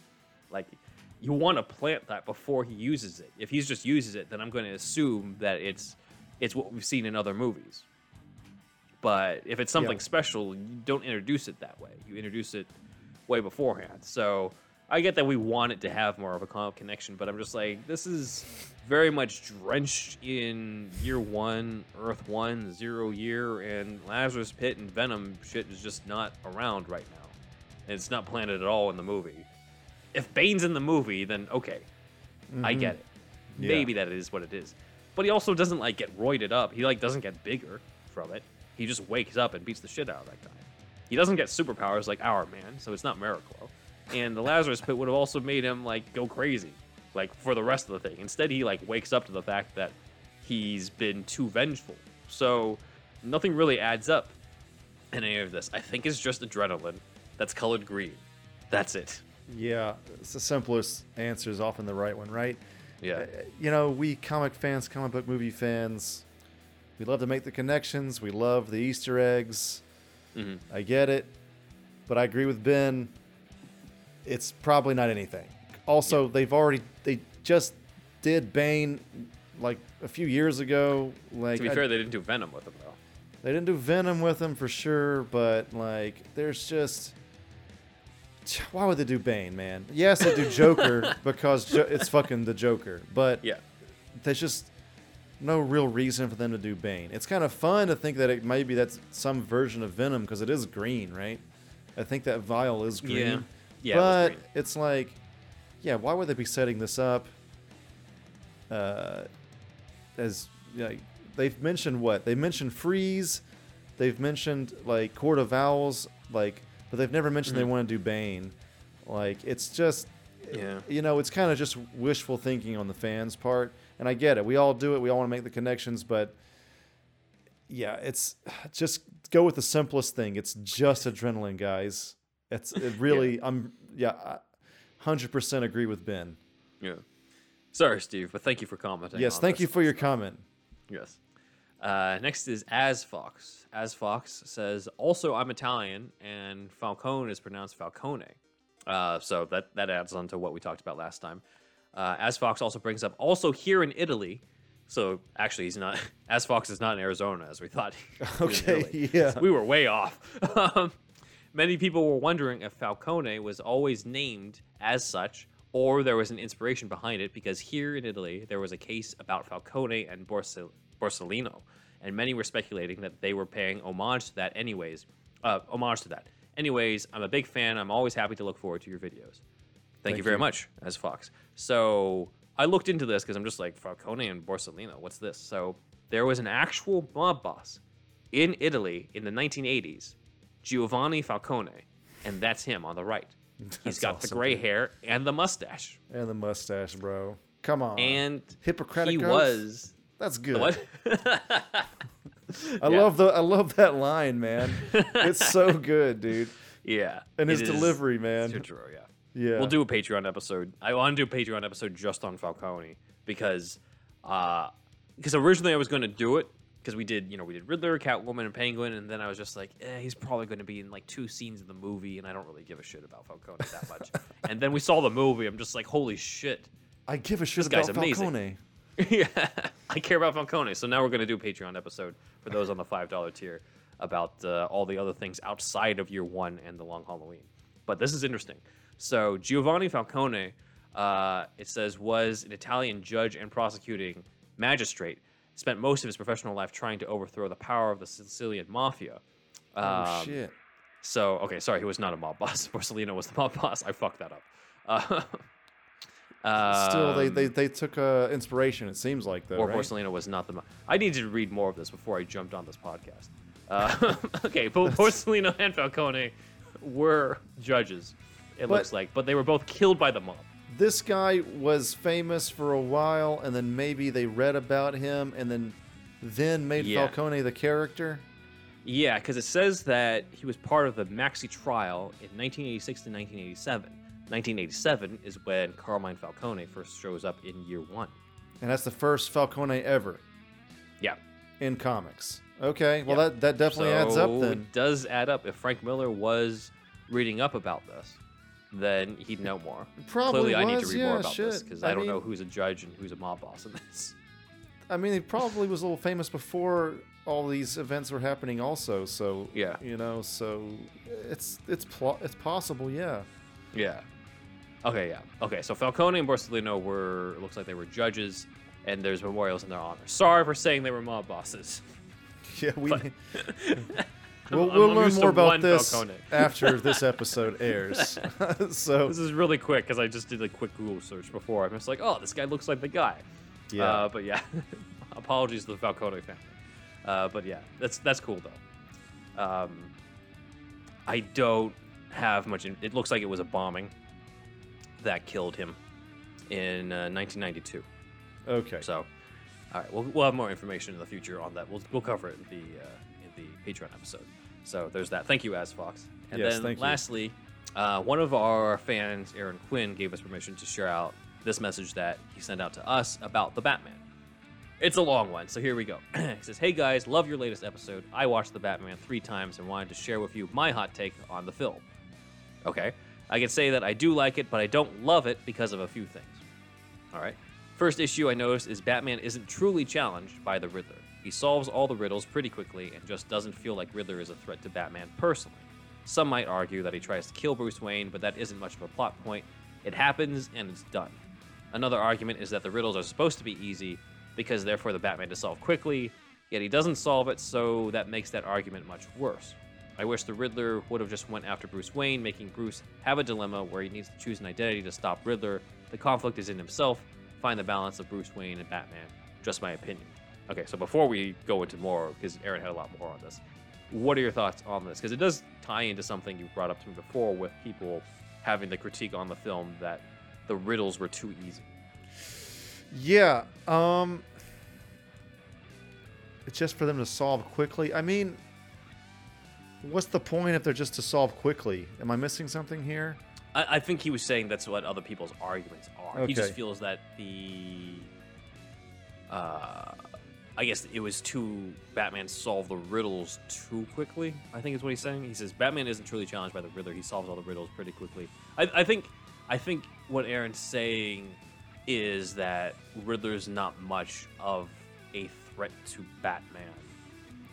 Like you want to plant that before he uses it. If he's just uses it, then I'm going to assume that it's it's what we've seen in other movies. But if it's something Yeah. special, you don't introduce it that way. You introduce it way beforehand. So I get that we want it to have more of a comic connection, but I'm just like, this is very much drenched in year one, Earth one, zero year, and Lazarus Pit and Venom shit is just not around right now. And it's not planted at all in the movie. If Bane's in the movie, then okay. I mm-hmm. get it. Yeah. Maybe that is what it is. But he also doesn't like get roided up. He like doesn't get bigger from it. He just wakes up and beats the shit out of that guy. He doesn't get superpowers like Hourman, so it's not Miraclo. And the Lazarus Pit would have also made him like go crazy, like for the rest of the thing. Instead, he like wakes up to the fact that he's been too vengeful. So nothing really adds up in any of this. I think it's just adrenaline that's colored green. That's it. Yeah, it's the simplest answer is often the right one, right? Yeah. Uh, You know, we comic fans, comic book movie fans, we love to make the connections. We love the Easter eggs. Mm-hmm. I get it, but I agree with Ben. It's probably not anything. Also, they've already they just did Bane like a few years ago. Like To be I- fair, they didn't do Venom with him though. they didn't do Venom with him for sure, but like, there's just why would they do Bane, man? Yes, they do *laughs* Joker because jo- it's fucking the Joker, but Yeah. there's just no real reason for them to do Bane. It's kind of fun to think that it maybe that's some version of Venom because it is green, right? I think that vial is green. Yeah. Yeah, but green. it's like, yeah, why would they be setting this up? Uh, as like they've mentioned what they mentioned freeze, they've mentioned like court of owls, like, but they've never mentioned they want to do Bane. Like it's just, Mm-hmm. Yeah. you know, it's kind of just wishful thinking on the fans' part, and I get it. We all do it. We all want to make the connections, but yeah, it's just go with the simplest thing. It's just adrenaline, guys. It's it *laughs* really. I'm yeah, hundred percent agree with Ben. Yeah. Sorry, Steve, but thank you for commenting. Yes, thank you for your comment. Yes. Uh, next is As Fox. As Fox says, also I'm Italian, and Falcone is pronounced Falcone. Uh, so that that adds on to what we talked about last time. Uh, As Fox also brings up, also here in Italy, So actually, he's not. *laughs* As Fox is not in Arizona as we thought. he was in *laughs* Okay, yeah. we were way off. Um, Many people were wondering if Falcone was always named as such, or there was an inspiration behind it, because here in Italy there was a case about Falcone and Borsell- Borsellino, and many were speculating that they were paying homage to that, anyways. Uh, homage to that. Anyways, I'm a big fan. I'm always happy to look forward to your videos. Thank, you very much, as Fox. So I looked into this because I'm just like Falcone and Borsellino. What's this? So there was an actual mob boss in Italy in the 1980s, Giovanni Falcone, and that's him on the right. *laughs* He's got the awesome, gray hair and the mustache, And the mustache, bro. Come on. and Hippocratic he oath? was That's good. what? *laughs* I Yeah. love the I love that line, man. it's so *laughs* good, dude. yeah, And his delivery, man. true, yeah. Yeah. We'll do a Patreon episode. I want to do a Patreon episode just on Falcone because, uh, because originally I was going to do it because we did, you know, we did Riddler, Catwoman, and Penguin, and then I was just like, eh, he's probably going to be in like two scenes of the movie, and I don't really give a shit about Falcone that much. *laughs* and then we saw the movie. I'm just like, holy shit. I give a shit This guy's about amazing. Falcone. *laughs* yeah, I care about Falcone. So now we're going to do a Patreon episode for those on the five dollar tier about uh, all the other things outside of year one and the Long Halloween. But this is interesting. So Giovanni Falcone, uh, it says, was an Italian judge and prosecuting magistrate. Spent most of his professional life trying to overthrow the power of the Sicilian mafia. Oh Um, shit. So, okay, sorry, he was not a mob boss. *laughs* Borsellino was the mob boss. I fucked that up. *laughs* Uh, Still, they, um, they they took uh, inspiration. It seems like though, or right? Borsellino was not the. Mo- I needed to read more of this before I jumped on this podcast. Uh, *laughs* okay, both Borsellino and Falcone were judges. It But- looks like, but they were both killed by the mob. This guy was famous for a while, and then maybe they read about him, and then then made Yeah. Falcone the character. Yeah, because it says that he was part of the Maxi trial in 1986 to 1987. 1987 is when Carmine Falcone first shows up in year one. And that's the first Falcone ever Yeah, in comics. Okay, well Yeah. that that definitely adds up So then. It does add up. If Frank Miller was reading up about this, then he'd know more. *laughs* Probably Clearly, I need to was, read more yeah, about this because I I, don't know who's a judge and who's a mob boss in this. *laughs* I mean, he probably was a little famous before all these events were happening, also. So Yeah. you know, so it's it's pl- it's possible, yeah. Yeah. Okay, yeah. Okay, so Falcone and Borsellino were, it looks like they were judges, and there's memorials in their honor. Sorry for saying they were mob bosses. *laughs* Yeah, we. But- we'll we'll learn more about this Falcone. *laughs* after this episode airs. *laughs* *laughs* so This is really quick because I just did a quick Google search before. I'm just like, oh, this guy looks like the guy. Yeah. Uh, but yeah, apologies to the Falcone family. Uh, but yeah, that's that's cool though. Um, I don't have much. In, it looks like it was a bombing that killed him in uh, 1992. okay. So, all right, we'll, we'll have more information in the future on that. We'll, we'll cover it in the uh, in the Patreon episode. So there's that. Thank you, As Fox. And Yes, then lastly, uh, one of our fans, Aaron Quinn, gave us permission to share out this message that he sent out to us about the Batman. It's a long one, so here we go. *clears throat* he says, Hey guys, love your latest episode. I watched the Batman three times and wanted to share with you my hot take on the film. Okay. I can say that I do like it, but I don't love it because of a few things. All right. First issue I noticed is Batman isn't truly challenged by the Riddler. He solves all the riddles pretty quickly and just doesn't feel like Riddler is a threat to Batman personally. Some might argue that he tries to kill Bruce Wayne, but that isn't much of a plot point. It happens and it's done. Another argument is that the riddles are supposed to be easy because they're for the Batman to solve quickly, yet he doesn't solve it, so that makes that argument much worse. I wish the Riddler would have just went after Bruce Wayne, making Bruce have a dilemma where he needs to choose an identity to stop Riddler. The conflict is in himself. Find the balance of Bruce Wayne and Batman. Just my opinion. Okay, so before we go into more, because Aaron had a lot more on this, what are your thoughts on this? Because it does tie into something you brought up to me before with people having the critique on the film that the riddles were too easy. Yeah. Um. It's just for them to solve quickly. I mean, what's the point if they're just to solve quickly? Am I missing something here? I, I think he was saying that's what other people's arguments are. He just feels that the, uh, I guess it was too Batman solved the riddles too quickly. I think is what he's saying. He says Batman isn't truly challenged by the Riddler. He solves all the riddles pretty quickly. I, I think, I think what Aaron's saying is that Riddler's not much of a threat to Batman,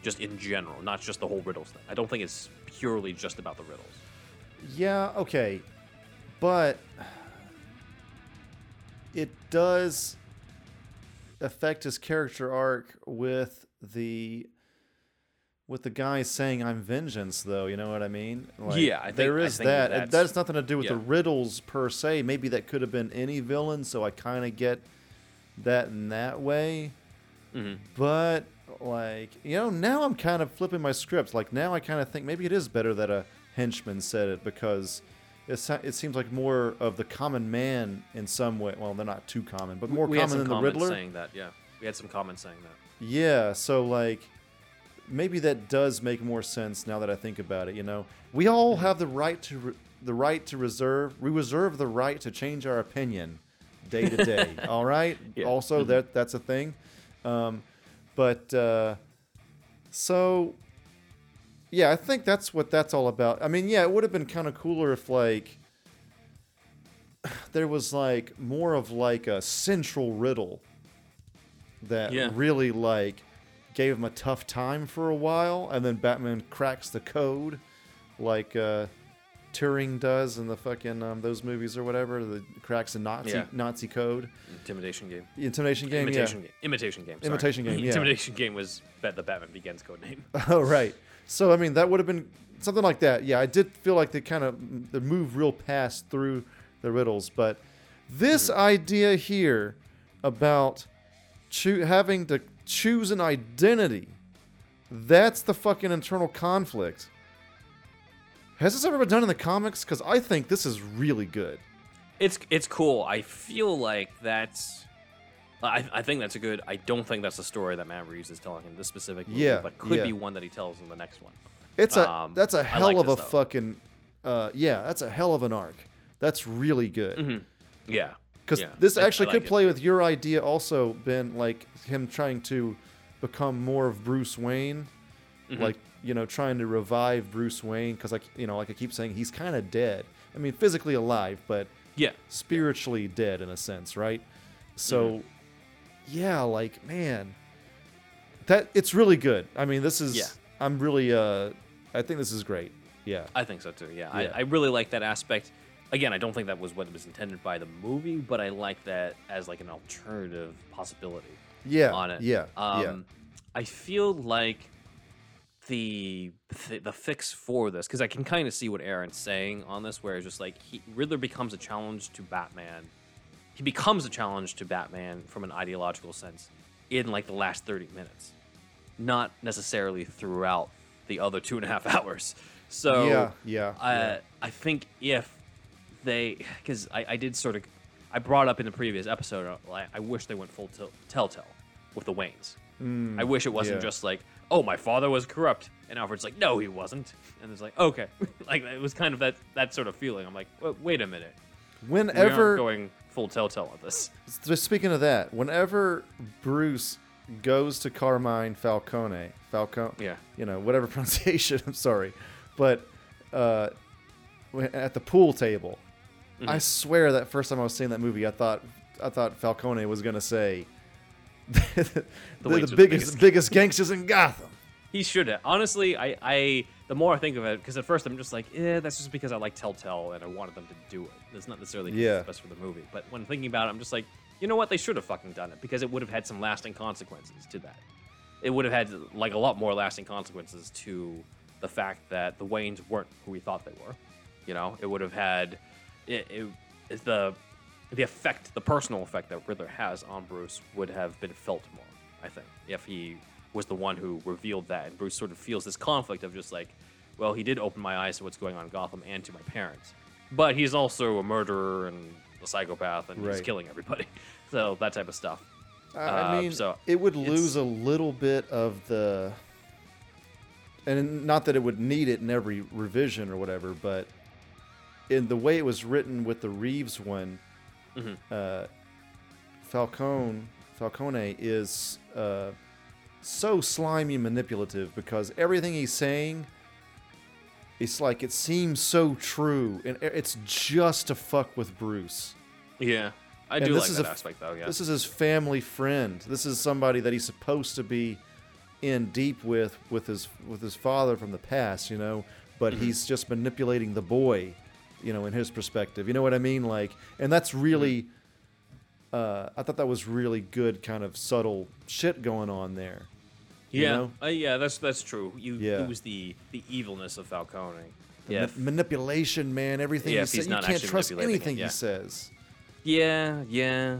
just in general, not just the whole riddles thing. I don't think it's purely just about the riddles. Yeah, okay. But it does affect his character arc with the with the guy saying I'm vengeance though, you know what I mean? Like, Yeah, I think- there is think that. that's- that has nothing to do with the riddles per se. Maybe that could have been any villain, so I kind of get that in that way. Mm-hmm. But like, you know, now I'm kind of flipping my script. Like now I kind of think maybe it is better that a henchman said it because it, it seems like more of the common man in some way. Well, they're not too common, but more we had common some than the comments Riddler. saying that. Yeah, we had some comments saying that. Yeah, so like maybe that does make more sense now that I think about it, you know. We all have the right to re- the right to reserve we reserve the right to change our opinion day to day, *laughs* all right? Yeah. Also that that's a thing. Um but uh so yeah, I think that's what that's all about. I mean, yeah, it would have been kind of cooler if like there was like more of like a central riddle that Yeah. really like gave him a tough time for a while and then Batman cracks the code like uh Turing does in the fucking um, those movies or whatever, the cracks the Nazi Yeah. Nazi code. Intimidation game. The intimidation game, Imitation yeah. game. Imitation game. sorry. Imitation game, yeah. *laughs* Intimidation game was the Batman Begins code name. *laughs* Oh right. So I mean that would have been something like that. Yeah, I did feel like they kind of they move real past through the riddles, but this mm-hmm. idea here about choo- having to choose an identity, that's the fucking internal conflict. Has this ever been done in the comics? Because I think this is really good. It's it's cool. I feel like that's. I, I think that's a good. I don't think that's the story that Matt Reeves is telling in this specific movie, Yeah, but could yeah. be one that he tells in the next one. It's a Um, that's a hell like of this, a though. fucking uh, yeah, that's a hell of an arc. That's really good. Yeah, Because yeah. this actually like could it. play with your idea also, Ben, like him trying to become more of Bruce Wayne, Mm-hmm. like you know, trying to revive Bruce Wayne. Because like you know, like I keep saying, he's kind of dead. I mean, physically alive, but Yeah, spiritually dead in a sense, right? So, Mm-hmm. Yeah, like man, that it's really good. I mean, this is Yeah. I'm really uh, I think this is great. Yeah, I think so too. Yeah, Yeah. I, I really like that aspect. Again, I don't think that was what was intended by the movie, but I like that as like an alternative possibility. yeah, on it. yeah, um, yeah. I feel like the th- the fix for this because I can kind of see what Aaron's saying on this, where it's just like he Riddler becomes a challenge to Batman. He becomes a challenge to Batman from an ideological sense in like the last thirty minutes, not necessarily throughout the other two and a half *laughs* hours. So Yeah, yeah, uh, yeah. I think if they, because I, I did sort of, I brought up in the previous episode, uh, like, I wish they went full tel- telltale with the Waynes. I wish it wasn't Mm, yeah. just like, oh, my father was corrupt, and Alfred's like, no, he wasn't, and it's like, okay, *laughs* like it was kind of that that sort of feeling. I'm like, wait a minute, Whenever going full telltale on this. just speaking of that, whenever Bruce goes to Carmine Falcone, Falcone, Yeah. you know, whatever *laughs* pronunciation, I'm sorry, but uh, at the pool table, Mm-hmm. I swear that first time I was seeing that movie, I thought I thought Falcone was gonna say *laughs* the, biggest the biggest- biggest gangsters in Gotham. He should have. Honestly, I, I the more I think of it, because at first I'm just like, eh, that's just because I like Telltale and I wanted them to do it. It's not necessarily Yeah. it's best for the movie. But when thinking about it, I'm just like, you know what? They should have fucking done it because it would have had some lasting consequences to that. It would have had like a lot more lasting consequences to the fact that the Waynes weren't who we thought they were. You know, it would have had it, it, the the effect, the personal effect that Riddler has on Bruce would have been felt more. I think if he was the one who revealed that, and Bruce sort of feels this conflict of just like, well, he did open my eyes to what's going on in Gotham and to my parents, but he's also a murderer and a psychopath, and he's Right. killing everybody. *laughs* So that type of stuff. I, I Uh, mean, so it would it's- lose a little bit of the, and not that it would need it in every revision or whatever, but in the way it was written with the Reeves one, Mm-hmm. uh, Falcone Falcone is uh, so slimy and manipulative because everything he's saying. It's like it seems so true, and it's just to fuck with Bruce. Yeah, I do this like is that a aspect though. Yeah. This is his family friend. This is somebody that he's supposed to be in deep with with his with his father from the past, you know, but Mm-hmm. he's just manipulating the boy, you know, in his perspective. You know what I mean? Like and that's really Mm-hmm. Uh I thought that was really good kind of subtle shit going on there. you yeah, know? uh, yeah, that's that's true. You Yeah. it was the the evilness of Falcone. The Yeah, ma- manipulation, man, everything Yeah, he says, you not can't actually trust manipulating it, anything yeah. he says. yeah, yeah.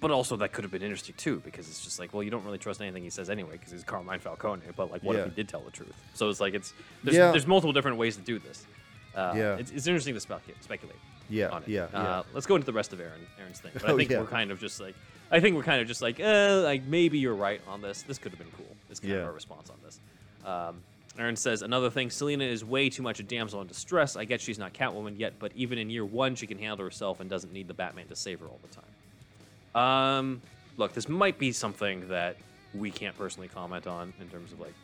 But also that could have been interesting too, because it's just like, well, you don't really trust anything he says anyway, because he's Carmine Falcone. But like, what if he did tell the truth? So it's like it's there's, there's multiple different ways to do this. Uh, Yeah. it's, it's interesting to speculate. speculate Yeah, on it. yeah, yeah. Uh, let's go into the rest of Aaron Aaron's thing. But I Oh, think yeah. we're kind of just like, I think we're kind of just like, uh, like maybe you're right on this. This could have been cool. It's kind of Yeah. our response on this. Um, Aaron says another thing. Selina is way too much a damsel in distress. I get she's not Catwoman yet, but even in year one, she can handle herself and doesn't need the Batman to save her all the time. Um, look, this might be something that we can't personally comment on in terms of like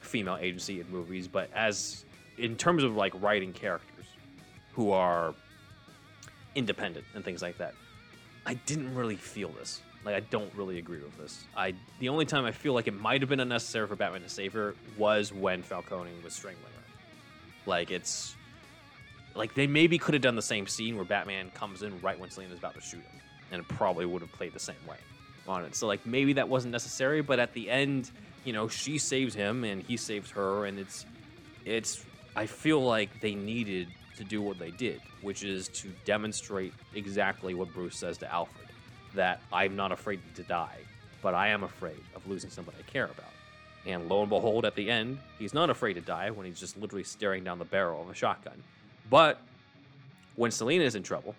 female agency in movies, but as in terms of like writing characters who are independent and things like that, I didn't really feel this. Like I don't really agree with this. I the only time I feel like it might have been unnecessary for Batman to save her was when Falcone was strangling her. Like it's like they maybe could have done the same scene where Batman comes in right when Selina's about to shoot him, and it probably would have played the same way on it. So like maybe that wasn't necessary, but at the end, you know, she saves him and he saves her, and it's it's I feel like they needed to do what they did, which is to demonstrate exactly what Bruce says to Alfred that I'm not afraid to die, but I am afraid of losing somebody I care about. And lo and behold, at the end, he's not afraid to die when he's just literally staring down the barrel of a shotgun. But when Selina is in trouble,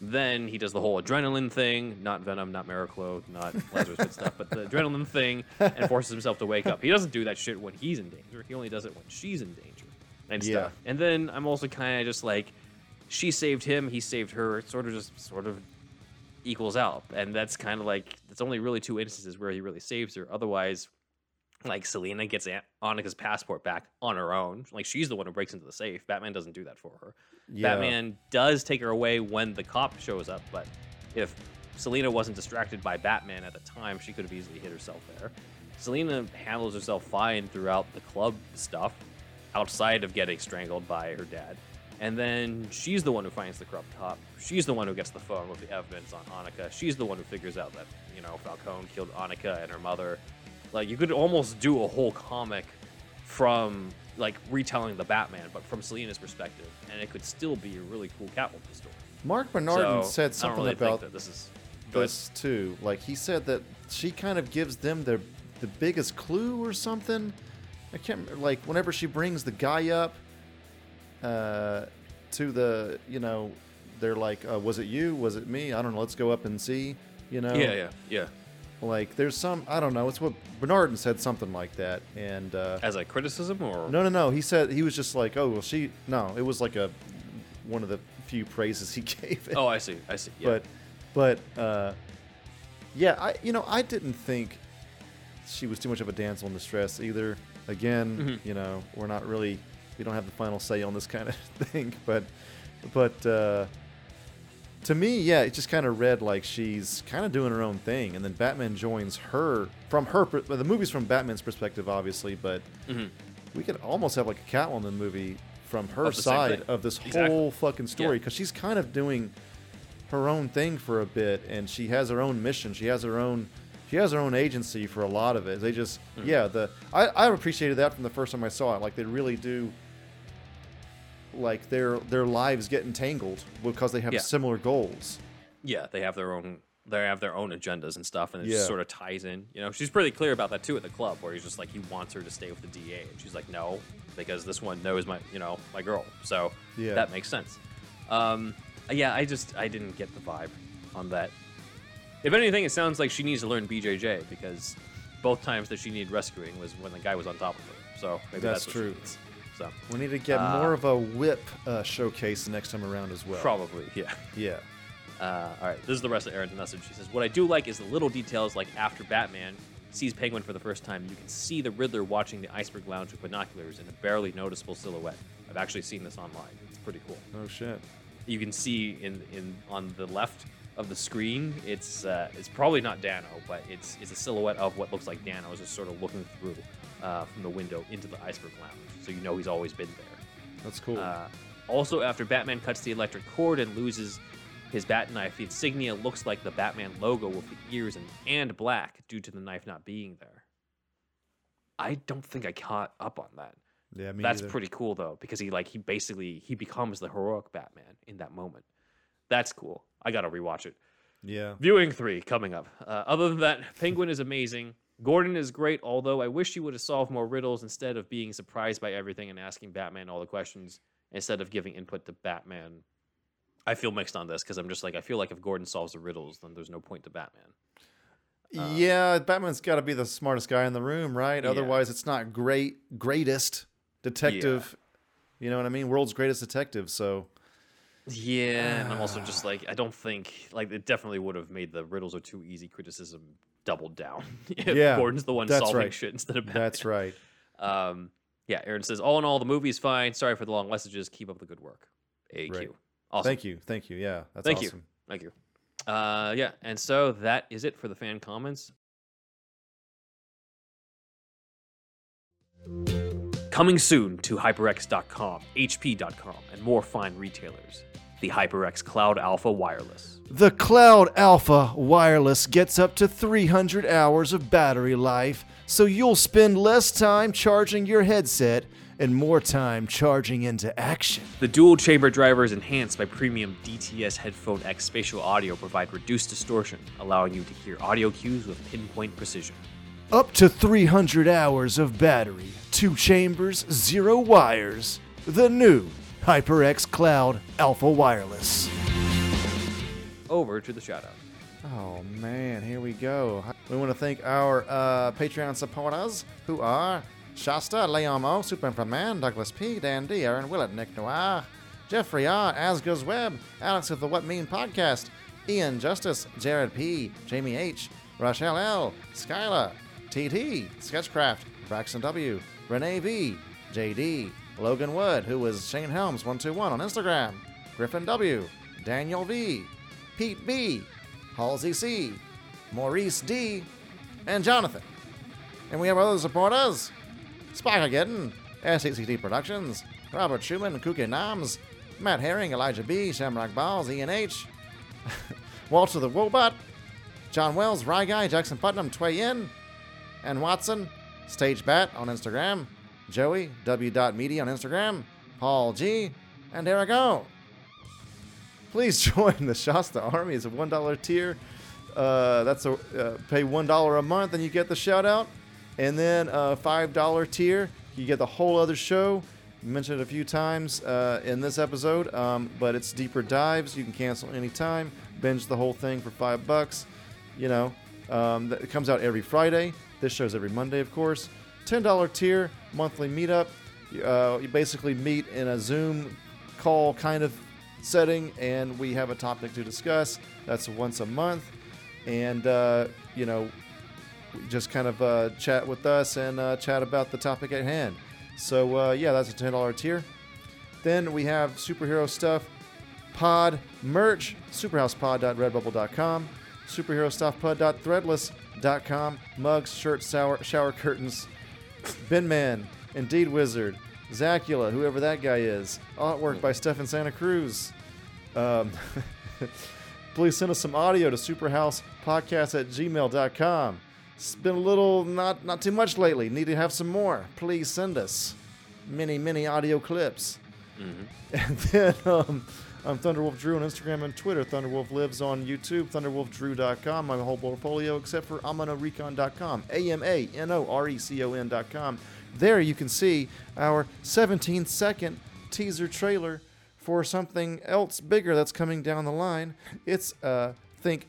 then he does the whole adrenaline thing, not Venom, not Miraclo, not Lazarus Pit stuff, but the adrenaline thing, and forces himself to wake up. He doesn't do that shit when he's in danger. He only does it when she's in danger and Yeah. stuff. And then I'm also kind of just like, she saved him, he saved her. It sort of just sort of equals out, and that's kind of like it's only really two instances where he really saves her. Otherwise, like Selina gets Aunt- Annika's passport back on her own. Like she's the one who breaks into the safe. Batman doesn't do that for her. Yeah. Batman does take her away when the cop shows up, but if Selina wasn't distracted by Batman at the time, she could have easily hit herself there. Selina handles herself fine throughout the club stuff, outside of getting strangled by her dad. And then she's the one who finds the corrupt cop. She's the one who gets the phone with the evidence on Annika. She's the one who figures out that, you know, Falcone killed Annika and her mother. Like, you could almost do a whole comic from, like, retelling the Batman, but from Selina's perspective. And it could still be a really cool Catwoman story. Mark Bernardin So, said something really about this is. This too. Like he said that she kind of gives them the the biggest clue or something. I can't remember. Like whenever she brings the guy up uh, to the, you know, they're like, uh, "Was it you? Was it me? I don't know. Let's go up and see." You know. Yeah, yeah, yeah. Like there's some. I don't know. It's what Bernardin said something like that. And uh, As a criticism, or no, no, no. He said he was just like, "Oh, well, she." No, it was like a one of the few praises he *laughs* gave. It Oh, I see. I see. Yeah. but but uh, yeah, I you know I didn't think she was too much of a damsel in distress either. Again, Mm-hmm. you know, we're not really we don't have the final say on this kind of *laughs* thing, but but uh, to me, yeah, it just kind of read like she's kind of doing her own thing, and then Batman joins her from her. Well, the movie's from Batman's perspective, obviously, but we could almost have like a Catwoman movie from her Of side of this Exactly. whole fucking story Yeah. because she's kind of doing her own thing for a bit and she has her own mission she has her own she has her own agency for a lot of it they just Mm-hmm. yeah the I, I appreciated that from the first time i saw it like they really do like their their lives get entangled because they have Yeah. similar goals yeah, they have their own they have their own agendas and stuff, and it Yeah. just sort of ties in. You know, she's pretty clear about that too at the club, where he's just like he wants her to stay with the DA, and she's like, no, because this one knows my you know my girl, so Yeah. that makes sense. Um, yeah, I just I didn't get the vibe on that. If anything, it sounds like she needs to learn BJJ because both times that she needed rescuing was when the guy was on top of her. So maybe That's that's, true. So we need to get Uh, more of a whip uh, showcase the next time around as well probably, yeah. *laughs* yeah Uh, all right, this is the rest of Aaron's message. She says, "What I do like is the little details, like after Batman sees Penguin for the first time, you can see the Riddler watching the iceberg lounge with binoculars in a barely noticeable silhouette. I've actually seen this online. It's pretty cool. oh shit You can see in in on the left of the screen, it's uh, it's probably not Dano, but it's it's a silhouette of what looks like Dano is just sort of looking through uh, from the window into the iceberg lounge. So you know he's always been there. That's cool. Uh, also, after Batman cuts the electric cord and loses his bat knife, the insignia looks like the Batman logo with the ears and, and black due to the knife not being there. I don't think I caught up on that. yeah, me That's neither. pretty cool though, because he like he basically he becomes the heroic Batman in that moment. That's cool. I gotta rewatch it. Yeah. Viewing three coming up. Uh, other than that, Penguin is amazing. Gordon is great, although I wish he would have solved more riddles instead of being surprised by everything and asking Batman all the questions instead of giving input to Batman. I feel mixed on this because I'm just like I feel like if Gordon solves the riddles, then there's no point to Batman. Uh, yeah, Batman's got to be the smartest guy in the room, right? Yeah. Otherwise, it's not great, greatest detective. You know what I mean? World's greatest detective. So Yeah, and I'm also just like I don't think like it definitely would have made the riddles are too easy criticism doubled down *laughs* Yeah, Gordon's the one solving right. shit instead of Batman. that's right. *laughs* Um, yeah, Aaron says, all in all, the movie's fine. Sorry for the long messages. Keep up the good work. AQ. Right. Awesome. Thank you, thank you. Yeah, that's Thank you. awesome. Thank you. Uh, yeah, and so that is it for the fan comments. Coming soon to HyperX.com, HP.com, and more fine retailers. The HyperX Cloud Alpha Wireless. The Cloud Alpha Wireless gets up to 300 hours of battery life, so you'll spend less time charging your headset and more time charging into action. The dual chamber drivers enhanced by premium DTS Headphone X spatial audio provide reduced distortion, allowing you to hear audio cues with pinpoint precision. Up to 300 hours of battery, two chambers, zero wires. The new HyperX Cloud Alpha Wireless. Over to the shout out. Oh man, here we go. We want to thank our uh, Patreon supporters who are Shasta, Leomo, Superman, Douglas P, Dan D, Aaron Willett, Nick Noir, Jeffrey R, Asgo's Web, Alex of the What Mean Podcast, Ian Justice, Jared P, Jamie H, Rochelle L, Skyla, TT, Sketchcraft, Braxton W, Renee V, JD, Logan Wood, who was Shane Helms 121 on Instagram, Griffin W, Daniel V, Pete B, Halsey C, Maurice D, and Jonathan. And we have other supporters Spikeageddon, SCCT Productions, Robert Schumann, Kuke Nams, Matt Herring, Elijah B, Shamrock Balls, Ian H, *laughs* Walter the Wobot, John Wells, Rye Guy, Jackson Putnam, Tway Yin, and Watson, Stage Bat on Instagram, Joey, W.Media on Instagram, Paul G, and Eric O. Please *laughs* join the Shasta Army. It's a $1 tier. Uh, that's a uh, pay $1 a month and you get the shout out. And then a $5 tier, you get the whole other show. Mentioned it a few times uh, in this episode, um, but it's deeper dives. You can cancel anytime. Binge the whole thing for five bucks. You know, um, it comes out every Friday. This show's every Monday, of course. $10 tier, monthly meetup. You, Uh, you basically meet in a Zoom call kind of setting, and we have a topic to discuss. That's once a month. And, uh, you know, just kind of uh, chat with us and uh, chat about the topic at hand. So, uh, yeah, that's a $10 tier. Then we have superhero stuff, pod merch, superhousepod.redbubble.com, superherostuffpod.threadless.com, mugs, shirts, shower, shower curtains, Ben Man, Indeed Wizard, Zacula, whoever that guy is, artwork by Stefan Santa Cruz. Um, *laughs* please send us some audio to superhousepodcast at gmail.com. It's been a little, not, not too much lately. Need to have some more. Please send us many, many audio clips. *laughs* And then um, I'm Thunderwolf Drew on Instagram and Twitter. Thunderwolf lives on YouTube, thunderwolfdrew.com, my whole portfolio except for amanorecon.com, A M A N O R E C O N.com. There you can see our 17 second teaser trailer for something else bigger that's coming down the line. It's, uh, think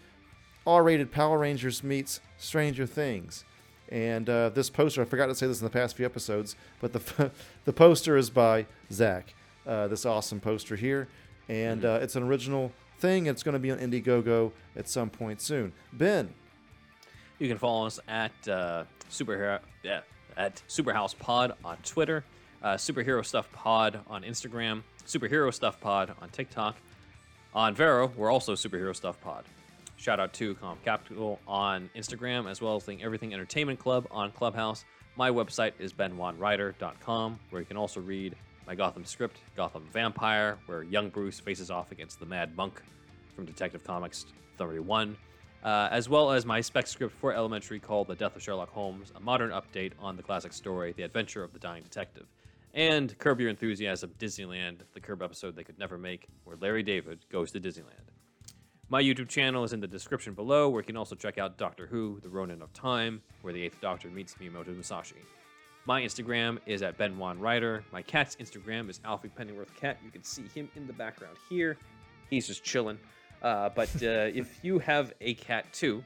R-rated Power Rangers meets Stranger Things. And uh, this poster, I forgot to say this in the past few episodes, but the *laughs* the poster is by Zach. Uh, this awesome poster here, and uh, it's an original thing. It's going to be on Indiegogo at some point soon. Ben, You can follow us at uh, superhero yeah, at Superhouse Pod on Twitter, uh, Superhero Stuff Pod on Instagram, Superhero Stuff Pod on TikTok. On Vero, we're also Superhero Stuff Pod. Shout out to Comp Capital on Instagram, as well as the Everything Entertainment Club on Clubhouse. My website is benwanrider.com, where you can also read my Gotham script, Gotham Vampire, where young Bruce faces off against the Mad Monk from Detective Comics 31, uh, as well as my spec script for Elementary called The Death of Sherlock Holmes, a modern update on the classic story, The Adventure of the Dying Detective. And Curb Your Enthusiasm Disneyland, the Curb episode they could never make, where Larry David goes to Disneyland. My YouTube channel is in the description below, where you can also check out Doctor Who, The Ronin of Time, where the Eighth Doctor meets Miyamoto Musashi. My Instagram is at Ben Juan Ryder. My cat's Instagram is Alfie Pennyworth Cat. You can see him in the background here. He's just chilling. Uh, but uh, *laughs* if you have a cat too,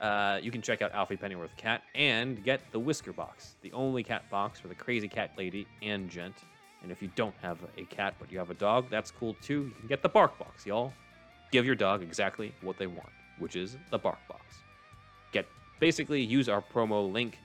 uh, you can check out Alfie Pennyworth Cat and get the Whisker Box, the only cat box for the crazy cat lady and gent. And if you don't have a cat but you have a dog, that's cool too. You can get the Bark Box, y'all. Give your dog exactly what they want, which is the Bark Box. Get basically use our promo link,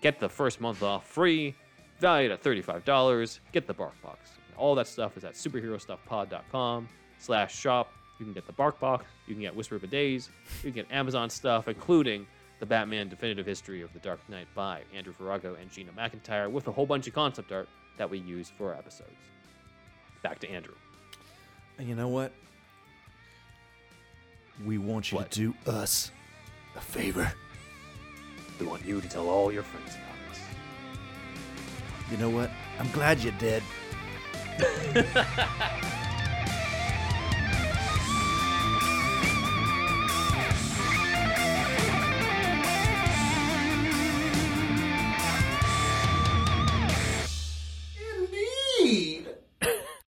get the first month off free, valued at $35. Get the Bark Box. All that stuff is at superherostuffpod.com slash shop. You can get the Bark Box. You can get Whisper of a Days. You can get Amazon stuff, including the Batman Definitive History of the Dark Knight by Andrew Farago and Gina McIntyre, with a whole bunch of concept art that we use for our episodes. Back to Andrew. You know what? We want you What? to do us a favor. We want you to tell all your friends about us. You know what? I'm glad you did. *laughs*